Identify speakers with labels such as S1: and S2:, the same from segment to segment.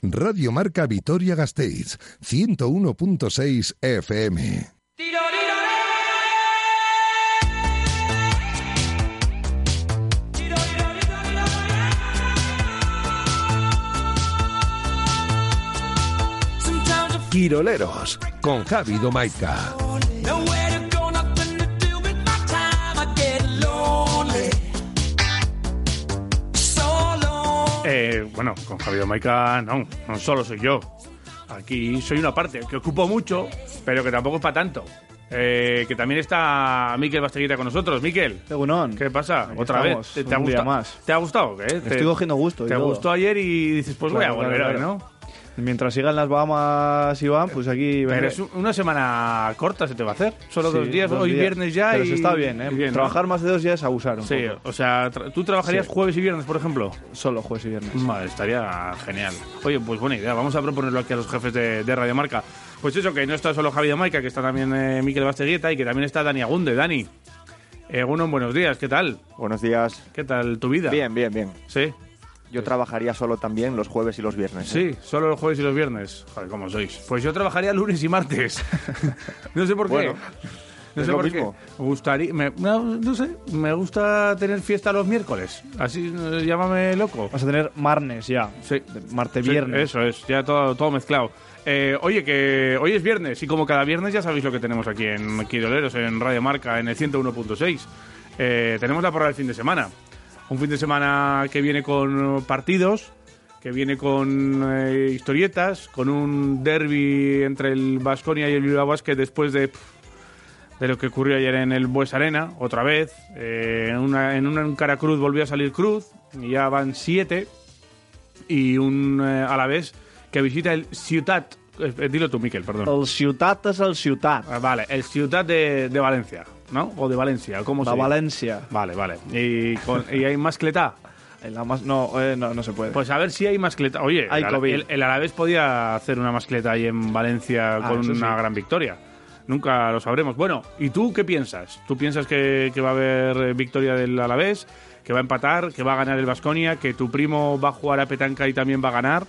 S1: Radio Marca Vitoria Gasteiz, 101.6 FM. Quiroleros, con Javi Domaica.
S2: Bueno, con Javier Maica no, no solo soy yo. Aquí soy una parte que ocupo mucho, pero que tampoco es para tanto. Eh, que también está Miquel Basteguita con nosotros. Miquel,
S3: Egunon.
S2: ¿qué pasa?
S3: Aquí
S2: ¿Otra
S3: estamos,
S2: vez? ¿Te, te ha gustado?
S3: más.
S2: ¿Te ha gustado
S3: Estoy cogiendo gusto. y
S2: te
S3: todo.
S2: gustó ayer y dices, pues
S3: Claro,
S2: voy a volver
S3: claro, claro.
S2: ¿no?
S3: Mientras sigan las Bahamas Iván, pues aquí
S2: Pero
S3: vendré.
S2: es un- una semana corta, se te va a hacer. Solo
S3: Sí,
S2: dos días,
S3: dos
S2: hoy
S3: días.
S2: viernes ya
S3: Pero
S2: y...
S3: está bien, ¿eh? Trabajar más de dos días es abusar un
S2: Sí,
S3: poco.
S2: o sea, tra- ¿tú trabajarías
S3: Sí.
S2: jueves y viernes, por ejemplo?
S3: Solo jueves y viernes.
S2: Vale, estaría genial. Oye, pues buena idea. Vamos a proponerlo aquí a los jefes de, de Radio Marca. Pues eso, que no está solo Javi de Maica, que está también eh, Miquel Basteguieta y que también está Dani Agunde. Dani, eh, Gunon, buenos días. ¿Qué tal?
S4: Buenos días.
S2: ¿Qué tal tu vida?
S4: Bien, bien, bien.
S2: Sí.
S4: Yo trabajaría solo también los jueves y los viernes. ¿eh?
S2: Sí, solo los jueves y los viernes. Joder, ¿cómo sois? Pues yo trabajaría lunes y martes. no sé por qué.
S4: Bueno,
S2: no
S4: es
S2: sé
S4: lo
S2: por
S4: mismo.
S2: qué. Me gustaría, me- no, no sé, me gusta tener fiesta los miércoles. Así, eh, llámame loco.
S3: Vas a tener marnes ya.
S2: Sí.
S3: Marte
S2: Sí,
S3: viernes.
S2: eso es, ya todo, todo mezclado. Eh, oye, que hoy es viernes y como cada viernes ya sabéis lo que tenemos aquí en Quiroleros, en Radio Marca, en el 101.6. Eh, tenemos la porra del fin de semana. Un fin de semana que viene con partidos, que viene con eh, historietas, con un derby entre el Vasconia y el Bilbao Basket después de, pff, de lo que ocurrió ayer en el Bues Arena, otra vez. Eh, en, una, en un cara cruz volvió a salir cruz y ya van siete y un eh, Alavés que visita el Ciutat. eh, dilo tú, Miquel, perdón.
S3: El ciutat és el ciutat.
S2: Ah, vale, el Ciutat de, de Valencia, ¿no? O de Valencia, ¿cómo se
S3: La
S2: dice?
S3: Valencia.
S2: Vale, vale. ¿Y, con- y hay mascleta?
S3: En la más... no, eh, no, no se puede.
S2: Pues a ver si hay mascleta. Oye,
S3: Hay
S2: el,
S3: COVID.
S2: el, el Alavés podía hacer una mascleta ahí en Valencia
S3: Ah,
S2: con
S3: eso
S2: una
S3: sí.
S2: gran victoria. Nunca lo sabremos. Bueno, ¿y tú qué piensas? ¿Tú piensas que, que va a haber eh, victoria del Alavés? ¿Que va a empatar? ¿Que va a ganar el Vasconia? ¿Que tu primo va a jugar a petanca y también va a ganar?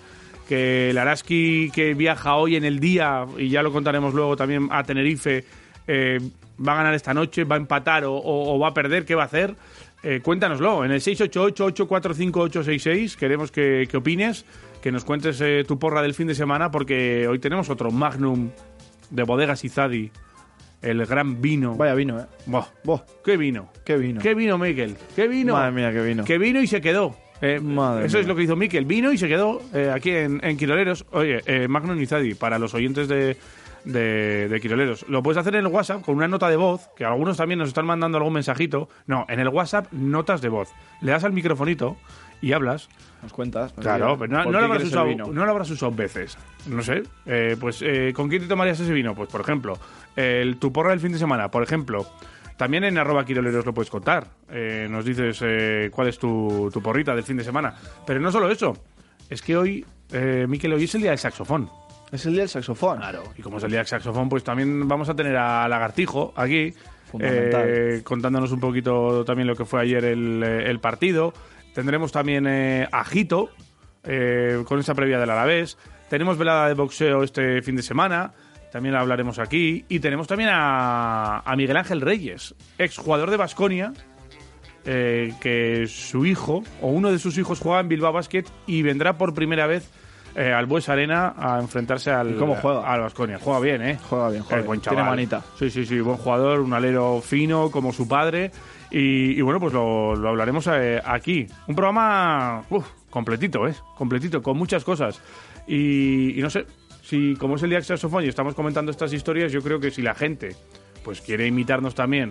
S2: ¿Que el Araski que viaja hoy en el día, y ya lo contaremos luego también a Tenerife, eh, va a ganar esta noche? ¿Va a empatar o, o- o va a perder? ¿Qué va a hacer? Eh, cuéntanoslo en el 688-845-866. Queremos que, que opines, que nos cuentes eh, tu porra del fin de semana, porque hoy tenemos otro Magnum de Bodegas Izadi, el gran vino.
S3: Vaya vino, ¿eh?
S2: Buah,
S3: Buah,
S2: ¡Qué vino!
S3: qué vino.
S2: ¿Qué vino, Miquel? ¿Qué vino?
S3: Madre mía, qué vino.
S2: Que vino y se quedó. Eh,
S3: Madre
S2: eso es lo que hizo Miquel. Vino y se quedó eh, aquí en, en Quiroleros. Oye, eh, Magnum Izadi, para los oyentes de, de, de Quiroleros, lo puedes hacer en el WhatsApp con una nota de voz, que algunos también nos están mandando algún mensajito. No, en el WhatsApp, notas de voz. Le das al microfonito y hablas.
S3: Nos cuentas. nos
S2: Claro, pero no,
S3: ¿por
S2: no lo habrás usado, no lo habrás usado veces. No sé. Eh, pues, eh, ¿con quién te tomarías ese vino? Pues, por ejemplo, el, tu porra del fin de semana, por ejemplo. También en arroba quiroleros lo puedes contar. Eh, nos dices eh, cuál es tu, tu porrita del fin de semana. Pero no solo eso. Es que hoy, Miquel, hoy es el día del saxofón.
S3: Es el día del saxofón.
S2: Claro. Y como es el día del saxofón, pues también vamos a tener a Lagartijo aquí,
S3: Fundamental.
S2: eh, contándonos un poquito también lo que fue ayer el, eh, el partido. Tendremos también eh, a Jito, eh, con esa previa del Alavés. Tenemos velada de boxeo este fin de semana, también la hablaremos aquí. Y tenemos también a, a Miguel Ángel Reyes, exjugador de Basconia, que su hijo, o uno de sus hijos, juega en Bilbao Basket y vendrá por primera vez eh, al Bues Arena a enfrentarse al
S3: ¿Y cómo juega?
S2: al Baskonia. Juega bien, ¿eh?
S3: Juega bien, juega
S2: Es buen
S3: bien. Tiene manita.
S2: Sí, sí, sí, buen jugador, un alero fino como su padre. Y, y bueno, pues lo, lo hablaremos eh, aquí. Un programa uf, completito, ¿eh? Completito, con muchas cosas. Y, y no sé, si como es el día saxofón y estamos comentando estas historias, yo creo que si la gente pues quiere imitarnos también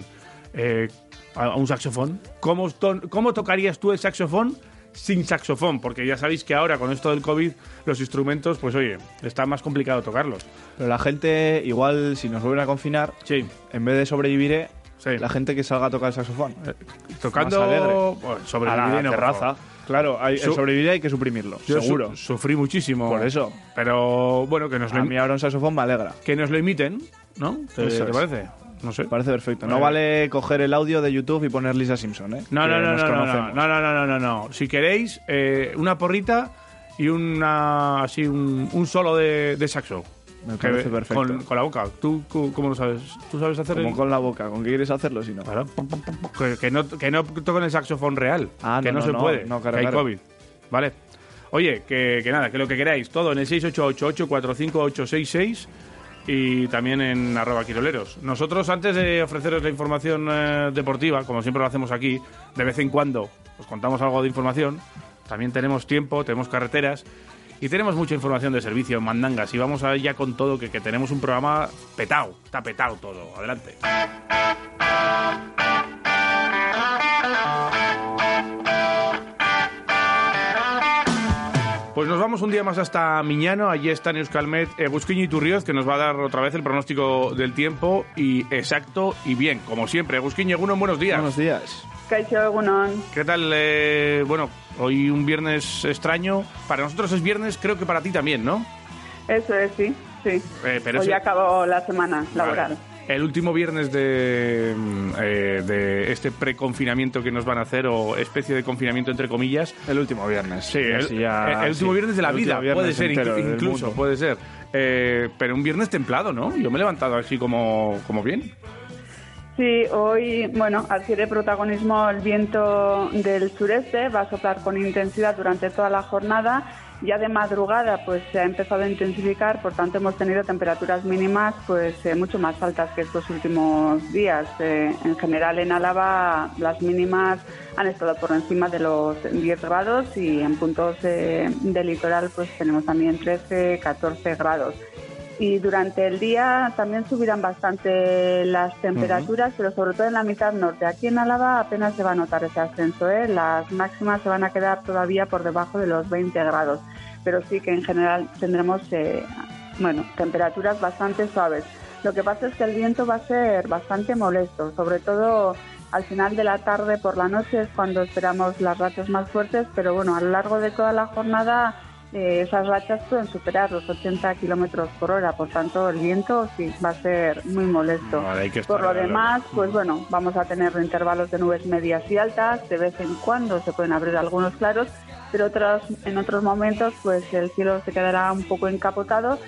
S2: eh, a, a un saxofón, ¿cómo, ¿cómo tocarías tú el saxofón sin saxofón? Porque ya sabéis que ahora con esto del COVID los instrumentos, pues oye, está más complicado tocarlos.
S3: Pero la gente, igual, si nos vuelven a confinar,
S2: Sí,
S3: en vez de sobreviviré,
S2: sí.
S3: la gente que salga a tocar el saxofón.
S2: Tocando
S3: más alegre.
S2: bueno, sobre
S3: a la terraza. Claro, hay, el sobrevivir hay que suprimirlo,
S2: Yo
S3: seguro.
S2: su- sufrí muchísimo.
S3: Por eso.
S2: Pero bueno, que nos lo,
S3: A mí ahora un saxofón me alegra.
S2: que nos lo imiten, ¿no? ¿Te, te parece? No sé.
S3: Parece perfecto. No
S2: Vale.
S3: coger el audio de YouTube y poner Lisa Simpson, ¿eh?
S2: No, no, no, no, no, no, no, no, no, no, no, no. Si queréis, eh, una porrita y una, así un, un solo de, de saxo.
S3: Me parece
S2: Que-
S3: perfecto.
S2: Con, con la boca. ¿Tú cómo lo sabes? ¿Tú sabes hacer
S3: Como
S2: el-
S3: con la boca, ¿con qué quieres hacerlo si no?
S2: Claro. Que, que no, que no toquen el saxofón real.
S3: Ah,
S2: que
S3: no,
S2: no,
S3: no,
S2: se puede.
S3: no, claro,
S2: que hay
S3: claro.
S2: COVID. Vale. Oye, que, que nada, que lo que queráis, todo en el 688-845-866 y también en arroba quiroleros. Nosotros, antes de ofreceros la información eh, deportiva, como siempre lo hacemos aquí, de vez en cuando os contamos algo de información, también tenemos tiempo, tenemos carreteras y tenemos mucha información de servicio en mandangas y vamos a ir ya con todo, que, que tenemos un programa petado, está petado todo. Adelante. Pues nos vamos un día más hasta Miñano. Allí está en Euskalmet eh, Busquiño y Turrioz, que nos va a dar otra vez el pronóstico del tiempo y exacto y bien, como siempre. Busquiño, Egunon, buenos días.
S3: Buenos días.
S2: ¿Qué tal? eh, bueno, hoy un viernes extraño. Para nosotros es viernes, creo que para ti también, ¿no?
S5: Eso es, sí. sí.
S2: Eh, pero
S5: Hoy
S2: ese-
S5: acabó la semana laboral.
S2: Vale. El último viernes de, mm, eh, de este preconfinamiento que nos van a hacer, o especie de confinamiento entre comillas.
S3: El último viernes.
S2: Sí, el,
S3: ya-
S2: el- el último
S3: sí,
S2: viernes de la
S3: el
S2: vida, puede ser,
S3: entero
S2: incluso, puede ser. Eh, pero un viernes templado, ¿no? Yo me he levantado así como, como bien.
S5: Sí, hoy, bueno, adquiere protagonismo el viento del sureste, va a soplar con intensidad durante toda la jornada. Ya de madrugada, pues se ha empezado a intensificar, por tanto hemos tenido temperaturas mínimas, pues eh, mucho más altas que estos últimos días. Eh, en general, en Álava las mínimas han estado por encima de los 10 grados y en puntos eh, del litoral, pues tenemos también 13, 14 grados. Y durante el día también subirán bastante las temperaturas, pero sobre todo en la mitad norte. Aquí en Álava apenas se va a notar ese ascenso. ¿eh? Las máximas se van a quedar todavía por debajo de los 20 grados, pero sí que en general tendremos eh, bueno, temperaturas bastante suaves. Lo que pasa es que el viento va a ser bastante molesto, sobre todo al final de la tarde por la noche es cuando esperamos las rachas más fuertes, pero bueno, a lo largo de toda la jornada eh, esas rachas pueden superar los 80 kilómetros por hora, por tanto el viento sí va a ser muy molesto.
S2: Vale,
S5: Por lo demás, pues bueno, vamos a tener intervalos de nubes medias y altas, de vez en cuando se pueden abrir algunos claros, pero otros, en otros momentos pues el cielo se quedará un poco encapotado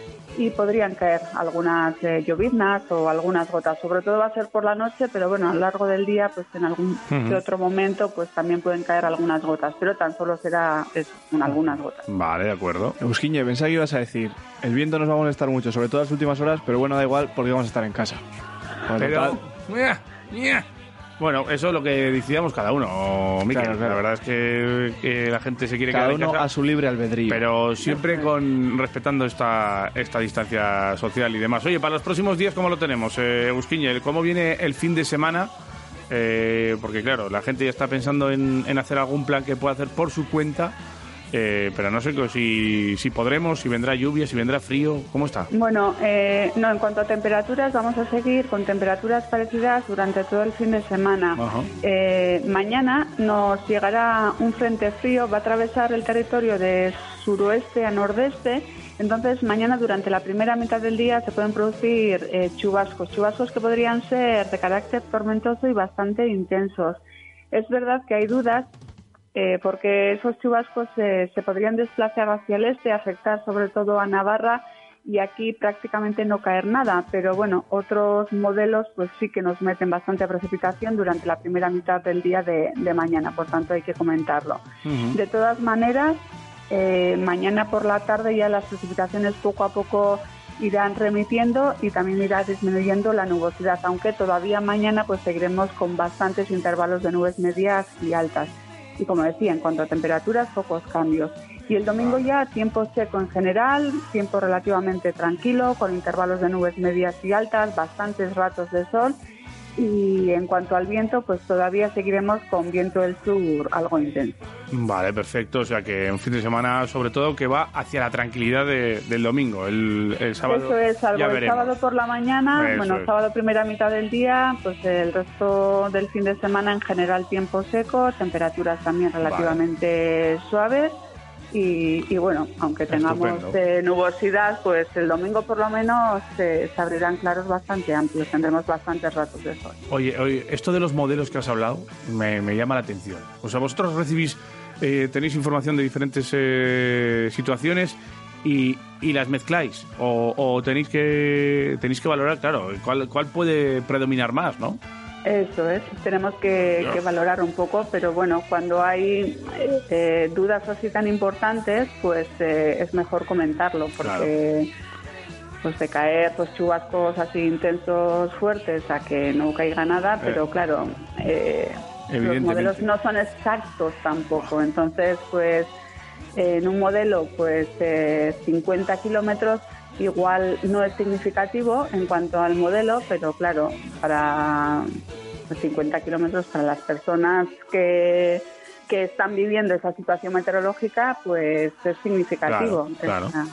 S5: y podrían caer algunas eh, lloviznas o algunas gotas. Sobre todo va a ser por la noche, pero bueno, a lo largo del día pues en algún que otro momento pues también pueden caer algunas gotas, pero tan solo será eso, en algunas gotas.
S2: Vale, de acuerdo.
S3: Eusquiñe, pensaba que ibas a decir, el viento nos va a molestar mucho, sobre todo las últimas horas, pero bueno, da igual porque vamos a estar en casa.
S2: Bueno, eso es lo que decidamos cada uno, Miquel.
S3: Claro, claro.
S2: La verdad es que, que la gente se quiere
S3: cada
S2: quedar en
S3: uno
S2: casa,
S3: a su libre albedrío.
S2: pero siempre con respetando esta, esta distancia social y demás. Oye, para los próximos días, ¿cómo lo tenemos? Eh, Busquiñe, ¿cómo viene el fin de semana? Eh, porque claro, la gente ya está pensando en, en hacer algún plan que pueda hacer por su cuenta, eh, pero no sé si, si podremos, si vendrá lluvia, si vendrá frío, ¿cómo está?
S5: Bueno, eh, no, en cuanto a temperaturas, vamos a seguir con temperaturas parecidas durante todo el fin de semana. Eh, mañana nos llegará un frente frío, va a atravesar el territorio de suroeste a nordeste. Entonces, mañana durante la primera mitad del día se pueden producir eh, chubascos, chubascos que podrían ser de carácter tormentoso y bastante intensos. Es verdad que hay dudas eh, porque esos chubascos eh, se podrían desplazar hacia el este, afectar sobre todo a Navarra y aquí prácticamente no caer nada, pero bueno, otros modelos pues sí que nos meten bastante precipitación durante la primera mitad del día de, de mañana, por tanto hay que comentarlo. De todas maneras, eh, mañana por la tarde ya las precipitaciones poco a poco irán remitiendo y también irá disminuyendo la nubosidad, aunque todavía mañana pues seguiremos con bastantes intervalos de nubes medias y altas. Y como decía, en cuanto a temperaturas, pocos cambios. Y el domingo ya tiempo seco en general, tiempo relativamente tranquilo, con intervalos de nubes medias y altas, bastantes ratos de sol. Y en cuanto al viento, pues todavía seguiremos con viento del sur algo intenso.
S2: Vale, perfecto. O sea que un fin de semana, sobre todo, que va hacia la tranquilidad de- del domingo. El, el sábado.
S5: Eso es, salvo
S2: ya
S5: el
S2: veremos.
S5: sábado por la mañana,
S2: Eso
S5: bueno,
S2: es.
S5: sábado primera mitad del día, pues el resto del fin de semana en general tiempo seco, temperaturas también relativamente suaves y, y bueno, aunque tengamos eh, nubosidad, pues el domingo por lo menos eh, se abrirán claros bastante amplios, tendremos bastantes ratos de sol.
S2: Oye, oye, esto de los modelos que has hablado me, me llama la atención. O sea, vosotros recibís eh, tenéis información de diferentes eh, situaciones y, y las mezcláis o, o tenéis que tenéis que valorar, claro, cuál, cuál puede predominar más, ¿no?
S5: Eso es, tenemos que, que valorar un poco, pero bueno, cuando hay eh, dudas así tan importantes, pues eh, es mejor comentarlo, porque pues de caer pues chubascos así intensos, fuertes, a que no caiga nada, pero claro, eh, los modelos no son exactos tampoco, entonces pues en un modelo pues eh, 50 kilómetros igual no es significativo en cuanto al modelo, pero claro, para pues, 50 kilómetros para las personas que, que están viviendo esa situación meteorológica, pues es significativo.
S2: Claro, claro.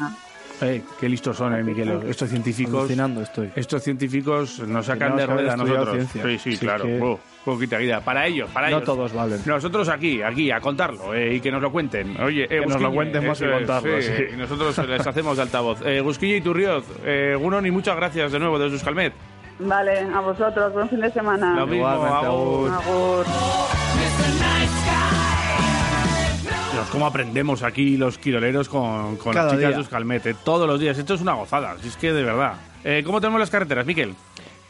S2: Eh, qué listos son, eh, Miguel. Estos científicos,
S3: estoy.
S2: estos científicos nos sacan
S3: no
S2: de
S3: saben
S2: rueda a nosotros.
S3: ciencia.
S2: Sí, sí,
S3: Sí,
S2: claro.
S3: que-
S2: Oh, poquita vida. Para ellos, para
S3: No
S2: ellos.
S3: todos valen.
S2: Nosotros aquí, aquí, a contarlo eh, y que nos lo cuenten. Oye, eh,
S3: Que nos lo cuenten más que
S2: es,
S3: contarlo, sí.
S2: Y nosotros les hacemos de altavoz. Eh, Gusquillo y Turrioz, eh, Gunon y muchas gracias de nuevo desde Euskalmet.
S5: Vale, a vosotros, buen fin de semana.
S2: Lo mismo, agur.
S5: Agur.
S2: Dios, cómo aprendemos aquí los quiroleros con, con las chicas de Euskalmet. eh, todos los días. Esto es una gozada. Si es que de verdad. Eh, ¿Cómo tenemos las carreteras, Miquel?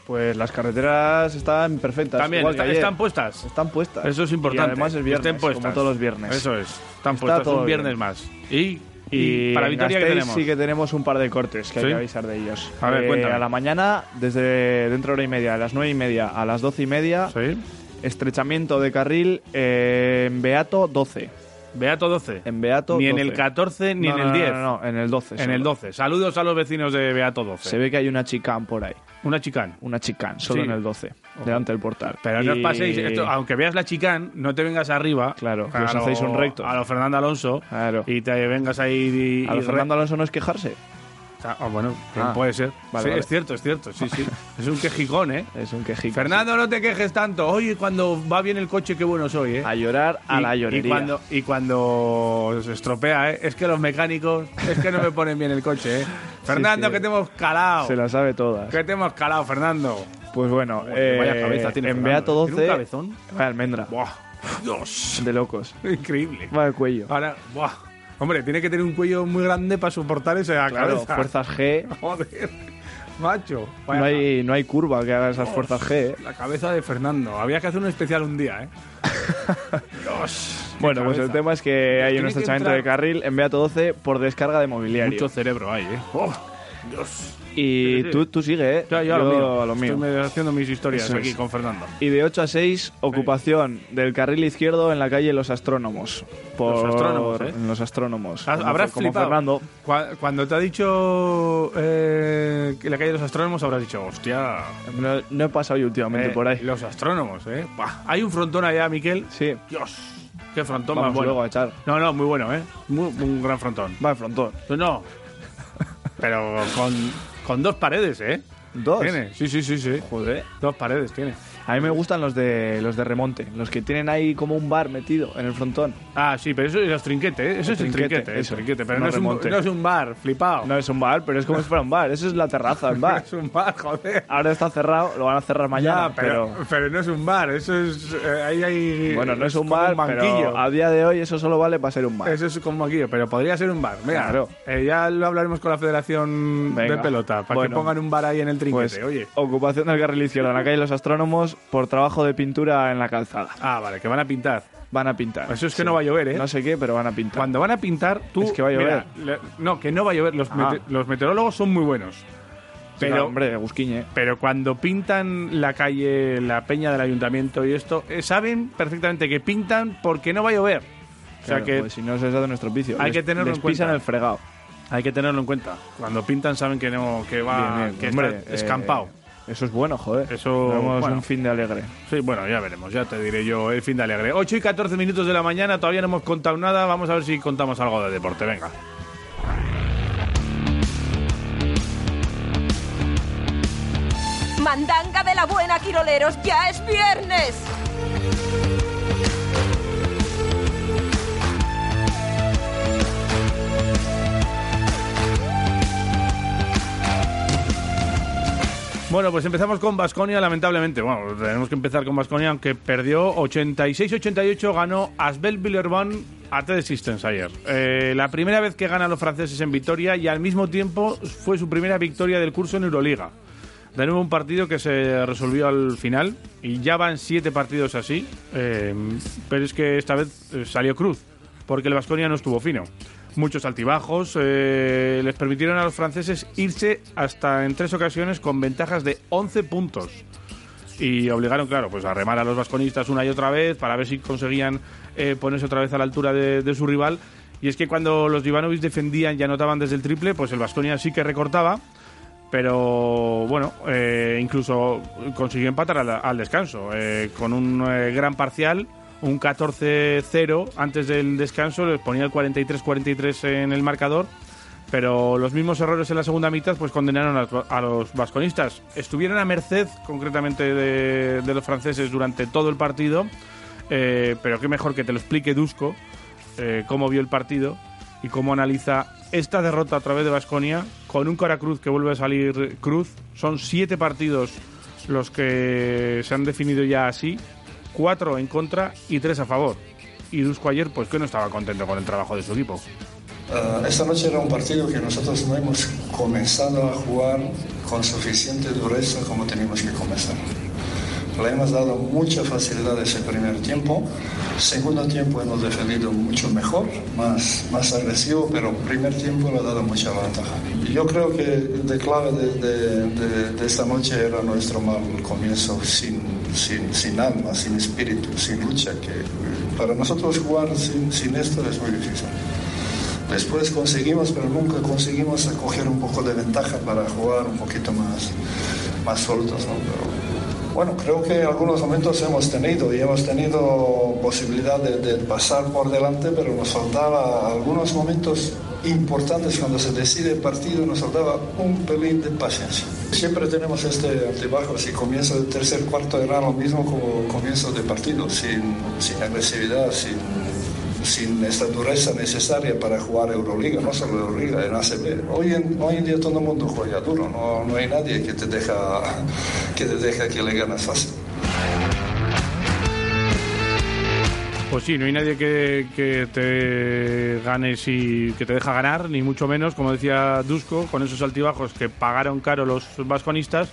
S3: Pues las carreteras están perfectas.
S2: También,
S3: igual que
S2: está-
S3: ayer.
S2: están puestas.
S3: Están puestas.
S2: Eso es importante.
S3: Y además es
S2: que
S3: viernes,
S2: estén puestas.
S3: como todos los viernes.
S2: Eso es. Están
S3: Está
S2: puestas
S3: todo
S2: un viernes
S3: bien.
S2: más. Y,
S3: Y
S2: para Vitoria, ¿qué
S3: Gasteiz
S2: tenemos?
S3: sí que tenemos un par de cortes que
S2: ¿Sí?
S3: hay que avisar de ellos.
S2: A ver,
S3: Eh,
S2: cuéntame.
S3: A la mañana, desde dentro de hora y media, a las nueve y media a las doce y media,
S2: Sí.
S3: estrechamiento de carril eh, en Beato 12.
S2: Beato 12.
S3: En Beato
S2: Ni en
S3: 12.
S2: el 14 ni
S3: No,
S2: en
S3: no,
S2: el
S3: no,
S2: 10.
S3: No, no, en el 12.
S2: En
S3: solo.
S2: el 12. Saludos a los vecinos de Beato 12.
S3: Se ve que hay una chicán por ahí.
S2: Una chicán.
S3: Una chicán, solo
S2: Sí.
S3: en el 12, delante del portal.
S2: Pero no os
S3: Y-
S2: paséis, esto, aunque veas la chicán, no te vengas arriba.
S3: Claro, que os hacéis un recto.
S2: A lo Fernando Alonso.
S3: Claro.
S2: Y te vengas ahí. Y,
S3: A lo
S2: y
S3: Fernando Alonso no es quejarse.
S2: Ah, ah, bueno,
S3: Ah,
S2: puede ser.
S3: vale,
S2: Sí,
S3: vale.
S2: Es cierto, es cierto. Sí, sí. es un quejicón, ¿eh?
S3: Es un quejico.
S2: Fernando, no te quejes tanto. Oye, cuando va bien el coche, qué bueno soy, ¿eh?
S3: A llorar a
S2: Y-
S3: la
S2: y
S3: llorería.
S2: cuando, y cuando se estropea, ¿eh? es que los mecánicos es que no me ponen bien el coche. ¿eh? Fernando,
S3: sí.
S2: que te hemos calado.
S3: Se la sabe todas.
S2: Que te hemos calado, Fernando.
S3: Pues bueno,
S2: Joder, vaya
S3: eh,
S2: cabeza tiene
S3: en Beato
S2: ¿eh?
S3: 12.
S2: ¿Tiene un cabezón?
S3: Vaya almendra.
S2: Buah, Dios.
S3: De locos.
S2: Increíble.
S3: Vaya cuello.
S2: Ahora, buah. Hombre, tiene que tener un cuello muy grande para soportar esa
S3: Claro,
S2: cabeza.
S3: fuerzas G.
S2: Joder, macho. Vaya
S3: No hay, no hay curva que haga esas fuerzas G. ¿eh?
S2: La cabeza de Fernando. Había que hacer un especial un día, ¿eh? Dios.
S3: Bueno, pues el tema es que hay un
S2: que
S3: estrechamiento de
S2: entrar-
S3: carril en Beato 12 por descarga de mobiliario.
S2: Mucho cerebro hay, ¿eh? Oh, Dios.
S3: Y tú, tú sigue, ¿eh?
S2: Ya, yo, a lo mío.
S3: a lo mío.
S2: Estoy haciendo mis historias
S3: Eso
S2: aquí
S3: es.
S2: con Fernando.
S3: Y de 8 a 6, ocupación del carril izquierdo en la calle Los Astrónomos. Por-
S2: Los Astrónomos, ¿eh?
S3: En Los Astrónomos.
S2: Habrás
S3: como
S2: flipado.
S3: Fernando.
S2: Cua- Cuando te ha dicho eh, que la calle de los astrónomos, habrás dicho, hostia.
S3: No, no he pasado yo últimamente
S2: eh,
S3: por ahí.
S2: Los astrónomos, ¿eh? Hay un frontón allá, Miquel.
S3: Sí,
S2: Dios, qué frontón
S3: vamos
S2: más bueno.
S3: luego a echar.
S2: No, no, muy bueno, ¿eh? Muy, un gran frontón.
S3: Va, el frontón.
S2: Pues no. Pero con, con dos paredes, ¿eh?
S3: ¿Dos?
S2: Tiene, sí, sí, sí, sí.
S3: Joder.
S2: Dos paredes tiene.
S3: A mí me gustan los de los de remonte, los que tienen ahí como un bar metido en el frontón.
S2: Ah, sí, pero eso es trinquete, ¿eh? Eso
S3: El
S2: es el
S3: trinquete,
S2: trinquete,
S3: eso.
S2: el trinquete. Pero
S3: No
S2: no, es un,
S3: remonte.
S2: no es un bar, flipado.
S3: No es un bar, pero es como si fuera un bar. Eso es la terraza, el bar.
S2: es un bar, joder.
S3: Ahora está cerrado, lo van a cerrar mañana,
S2: Ya, pero, pero no es un bar, eso es. eh, ahí hay.
S3: Bueno, no es un bar, pero a día de hoy eso solo vale para ser un bar.
S2: Eso es como un banquillo, pero podría ser un bar. Mira,
S3: Claro.
S2: eh, ya lo hablaremos con la Federación
S3: Venga.
S2: de Pelota, para
S3: Bueno.
S2: que pongan un bar ahí en el trinquete,
S3: Pues,
S2: oye.
S3: ocupación del carril izquierdo en la calle Los Astrónomos por trabajo de pintura en la calzada.
S2: Ah, vale, que van a pintar.
S3: Van a pintar.
S2: Eso es que
S3: Sí.
S2: no va a llover, ¿eh?
S3: No sé qué, pero van a pintar.
S2: Cuando van a pintar, tú.
S3: Es que va a
S2: mira, le- no, que no va a llover. Los,
S3: Ah.
S2: mete- los meteorólogos son muy buenos.
S3: pero,
S2: Pero,
S3: hombre, Gusquiñe.
S2: pero cuando pintan la calle, la peña del ayuntamiento y esto, eh, saben perfectamente que pintan porque no va a llover. O sea
S3: Claro,
S2: que
S3: pues si no es eso de nuestro vicio.
S2: hay
S3: Les-
S2: que tenerlo
S3: les
S2: en cuenta.
S3: pisan el fregado.
S2: hay que tenerlo en cuenta. Cuando pintan saben que no, que va,
S3: Bien, bien.
S2: que
S3: Hombre,
S2: está escampado.
S3: eh, eso es bueno, joder.
S2: Eso,
S3: Tenemos
S2: bueno.
S3: un fin de alegre.
S2: Sí, bueno, ya veremos, ya te diré yo el fin de alegre. 8 y 14 minutos de la mañana, todavía no hemos contado nada, vamos a ver si contamos algo de deporte, venga.
S6: Mandanga de la buena, Quiroleros, ya es viernes.
S2: Bueno, pues empezamos con Basconia, lamentablemente. Bueno, tenemos que empezar con Basconia, aunque perdió 86-88, ganó Asbel Villerban a TED Systems ayer. Eh, la primera vez que ganan los franceses en Vitoria y al mismo tiempo fue su primera victoria del curso en Euroliga. De nuevo un partido que se resolvió al final y ya van siete partidos así, eh, pero es que esta vez eh, salió cruz, porque el Basconia no estuvo fino muchos altibajos. Eh, les permitieron a los franceses irse hasta en tres ocasiones con ventajas de 11 puntos. Y obligaron, claro, pues a remar a los vasconistas una y otra vez para ver si conseguían eh, ponerse otra vez a la altura de, su rival. Y es que cuando los Ivanovic defendían y anotaban desde el triple, pues el Vasconia sí que recortaba. Pero bueno, eh, incluso consiguió empatar al, descanso con un gran parcial un 14-0 antes del descanso, les ponía el 43-43 en el marcador, pero los mismos errores en la segunda mitad pues condenaron a, los vasconistas. Estuvieron a merced concretamente de, los franceses durante todo el partido, eh, pero qué mejor que te lo explique Dusko, eh, cómo vio el partido y cómo analiza esta derrota a través de Vasconia con un Cruz que vuelve a salir cruz. Son siete partidos los que se han definido ya así cuatro en contra y tres a favor. Y Dusko ayer, pues que no estaba contento con el trabajo de su equipo.
S7: Ah, esta noche era un partido que nosotros no hemos comenzado a jugar con suficiente dureza como teníamos que comenzar. Le hemos dado mucha facilidad ese primer tiempo. Segundo tiempo hemos defendido mucho mejor, más, más agresivo, pero primer tiempo le ha dado mucha ventaja. Yo creo que de clave de, esta noche era nuestro mal comienzo sin sin, sin alma, sin espíritu, sin lucha, que para nosotros jugar sin, esto es muy difícil. Después conseguimos, pero nunca conseguimos coger un poco de ventaja para jugar un poquito más, más sueltos. Bueno, creo que en algunos momentos hemos tenido y hemos tenido posibilidad de, de pasar por delante, pero nos faltaba algunos momentos importantes cuando se decide el partido, nos faltaba un pelín de paciencia. Siempre tenemos este altibajo, si comienza el tercer cuarto era lo mismo como comienzo de partido, sin, sin agresividad, sin, sin esta dureza necesaria para jugar Euroliga, no solo Euroliga, en ACB. Hoy en, hoy en día todo el mundo juega duro, no, no hay nadie que te deja que, te deja que le ganas fácil.
S2: Pues sí, no hay nadie que, te gane y que te deja ganar, ni mucho menos, como decía Dusko, con esos altibajos que pagaron caro los vasconistas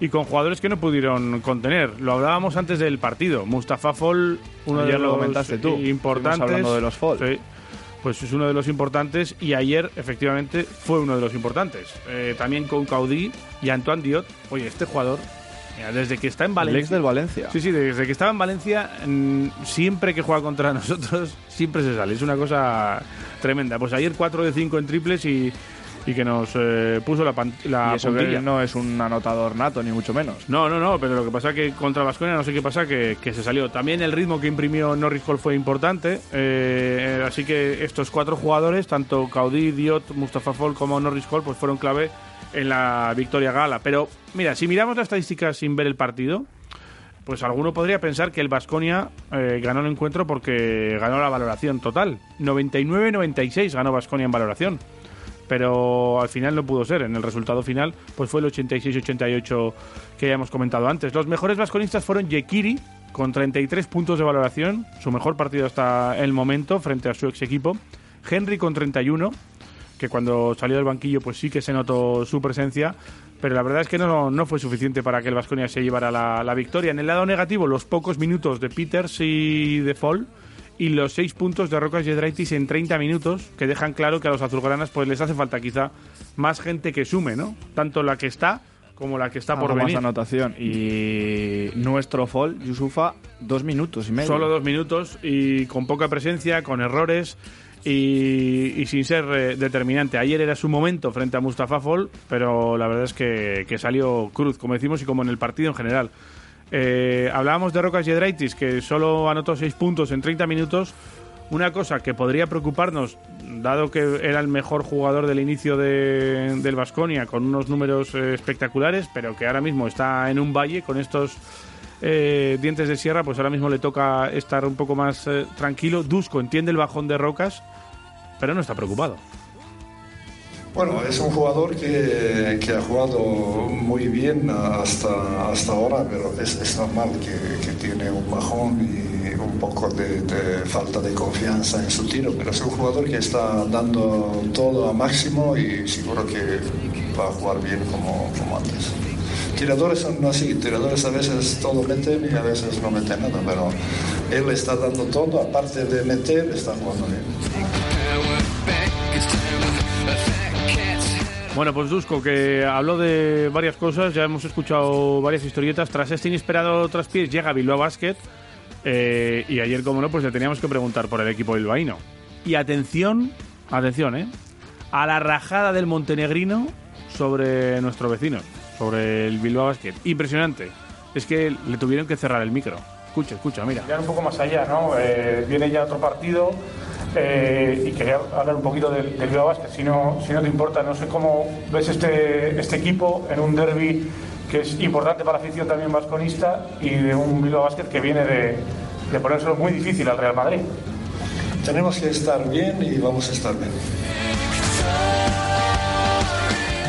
S2: y con jugadores que no pudieron contener. Lo hablábamos antes del partido. Mustafa Fall, uno de los
S3: comentaste tú,
S2: importantes.
S3: hablando de los Fall.
S2: pues es uno de los importantes y ayer efectivamente fue uno de los importantes. Eh, también con Caudí y Antoine Diot. Oye, este jugador desde que está en Valencia.
S3: El ex del Valencia.
S2: Sí, sí, desde que estaba en Valencia, mm, siempre que juega contra nosotros, siempre se sale. Es una cosa tremenda. Pues ayer 4 de 5 en triples y, y que nos eh, puso la, la
S3: eso no es un anotador nato, ni mucho menos.
S2: No, no, no, pero lo que pasa es que contra Vasconia no sé qué pasa, que, que, se salió. También el ritmo que imprimió Norris Cole fue importante, eh, así que estos cuatro jugadores, tanto Caudí, Diot, Mustafa Fall como Norris Cole, pues fueron clave en la victoria gala. Pero mira, si miramos las estadísticas sin ver el partido, pues alguno podría pensar que el Vasconia eh, ganó el encuentro porque ganó la valoración total. 99-96 ganó Vasconia en valoración. Pero al final no pudo ser. En el resultado final, pues fue el 86-88 que ya hemos comentado antes. Los mejores vasconistas fueron Yekiri, con 33 puntos de valoración, su mejor partido hasta el momento frente a su ex equipo. Henry con 31, que cuando salió del banquillo pues sí que se notó su presencia, pero la verdad es que no, no fue suficiente para que el Vasconia se llevara la, victoria. En el lado negativo, los pocos minutos de Peters y de Fall y los seis puntos de Rocas Yedraitis en 30 minutos, que dejan claro que a los azulgranas pues les hace falta quizá más gente que sume, ¿no? Tanto la que está como la que está por venir.
S3: Más anotación. Y nuestro Fall, Yusufa, dos minutos y medio.
S2: Solo dos minutos y con poca presencia, con errores y, sin ser eh, determinante. Ayer era su momento frente a Mustafa Fall, pero la verdad es que, salió cruz, como decimos, y como en el partido en general. Eh, hablábamos de Rocas Yedraitis, que solo anotó 6 puntos en 30 minutos. Una cosa que podría preocuparnos, dado que era el mejor jugador del inicio de, del Vasconia, con unos números eh, espectaculares, pero que ahora mismo está en un valle con estos dientes de sierra, pues ahora mismo le toca estar un poco más tranquilo. Dusko entiende el bajón de Rocas pero no está preocupado.
S7: Bueno, es un jugador que, que, ha jugado muy bien hasta, hasta ahora, pero es, es normal que, que, tiene un bajón y un poco de, falta de confianza en su tiro, pero es un jugador que está dando todo a máximo y seguro que va a jugar bien como, como antes. Tiradores son así, tiradores a veces todo meten y a veces no meten nada, pero él está dando todo, aparte de meter, está jugando bien.
S2: Bueno, pues Dusko, que habló de varias cosas, ya hemos escuchado varias historietas. Tras este inesperado traspiés llega Bilbao Basket eh, y ayer, como no, pues le teníamos que preguntar por el equipo bilbaíno. Y atención, atención, ¿eh? A la rajada del montenegrino sobre nuestro vecino, sobre el Bilbao Basket. Impresionante. Es que le tuvieron que cerrar el micro. Escucha, escucha, mira.
S8: Ya un poco más allá, ¿no? Eh, viene ya otro partido eh, y quería hablar un poquito del, del Bilbao Basket, si no, si no te importa. No sé cómo ves este, este equipo en un derby que es importante para la afición también vasconista y de un Bilbao Basket que viene de, de ponérselo muy difícil al Real Madrid.
S7: Tenemos que estar bien y vamos a estar bien.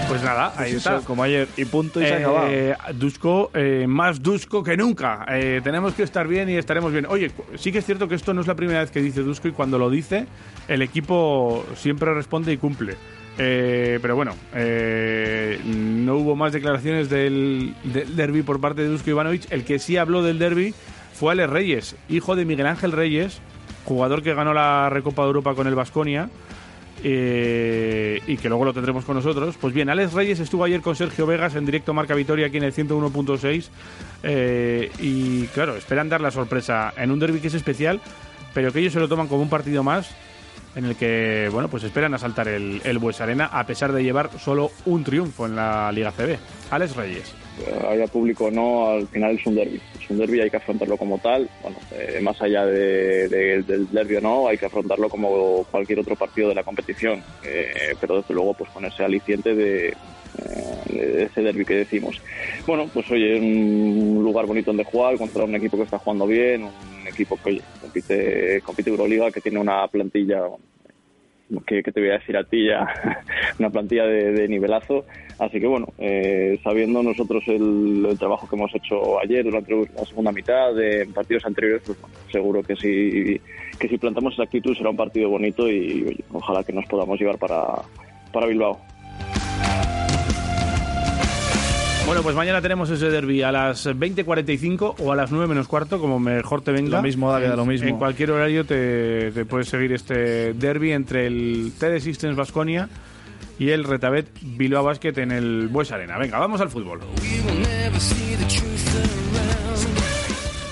S2: Pues nada, ahí
S3: Pues
S2: está.
S3: eso, como ayer, y punto y se ha acabado.
S2: Eh, Dusko, eh, más Dusko que nunca. Eh, tenemos que estar bien y estaremos bien. Oye, sí que es cierto que esto no es la primera vez que dice Dusko y cuando lo dice, el equipo siempre responde y cumple. Eh, pero bueno, eh, no hubo más declaraciones del, del derby por parte de Dusko Ivanovic. El que sí habló del derby fue Alex Reyes, hijo de Miguel Ángel Reyes, jugador que ganó la Recopa de Europa con el Vasconia eh, y que luego lo tendremos con nosotros. Pues bien, Alex Reyes estuvo ayer con Sergio Vegas en directo Marca Vitoria aquí en el 101.6 eh, y claro, esperan dar la sorpresa en un derby que es especial, pero que ellos se lo toman como un partido más en el que, bueno, pues esperan asaltar el, el Bues Arena a pesar de llevar solo un triunfo en la Liga CB. Alex Reyes.
S9: Haya público o no, al final es un derby. Es un derby, hay que afrontarlo como tal. Bueno, eh, más allá de, de- del derby o no, hay que afrontarlo como cualquier otro partido de la competición. Eh, pero desde luego, pues con ese aliciente de, eh, de ese derby que decimos. Bueno, pues oye, es un lugar bonito donde jugar contra un equipo que está jugando bien, un equipo que oye, compite, compite Euroliga, que tiene una plantilla que, que te voy a decir a ti ya, una plantilla de, de nivelazo. Así que bueno, eh, sabiendo nosotros el, el trabajo que hemos hecho ayer durante la segunda mitad de partidos anteriores, pues bueno, seguro que si, que si plantamos esa actitud será un partido bonito y oye, ojalá que nos podamos llevar para, para Bilbao.
S2: Bueno, pues mañana tenemos ese derby a las 20.45 o a las 9 menos cuarto, como mejor te venga.
S3: Lo mismo da lo mismo.
S2: En cualquier horario te, te puedes seguir este derby entre el TD Systems Vasconia y el Retabet Bilbao Basket en el Bues Arena. Venga, vamos al fútbol.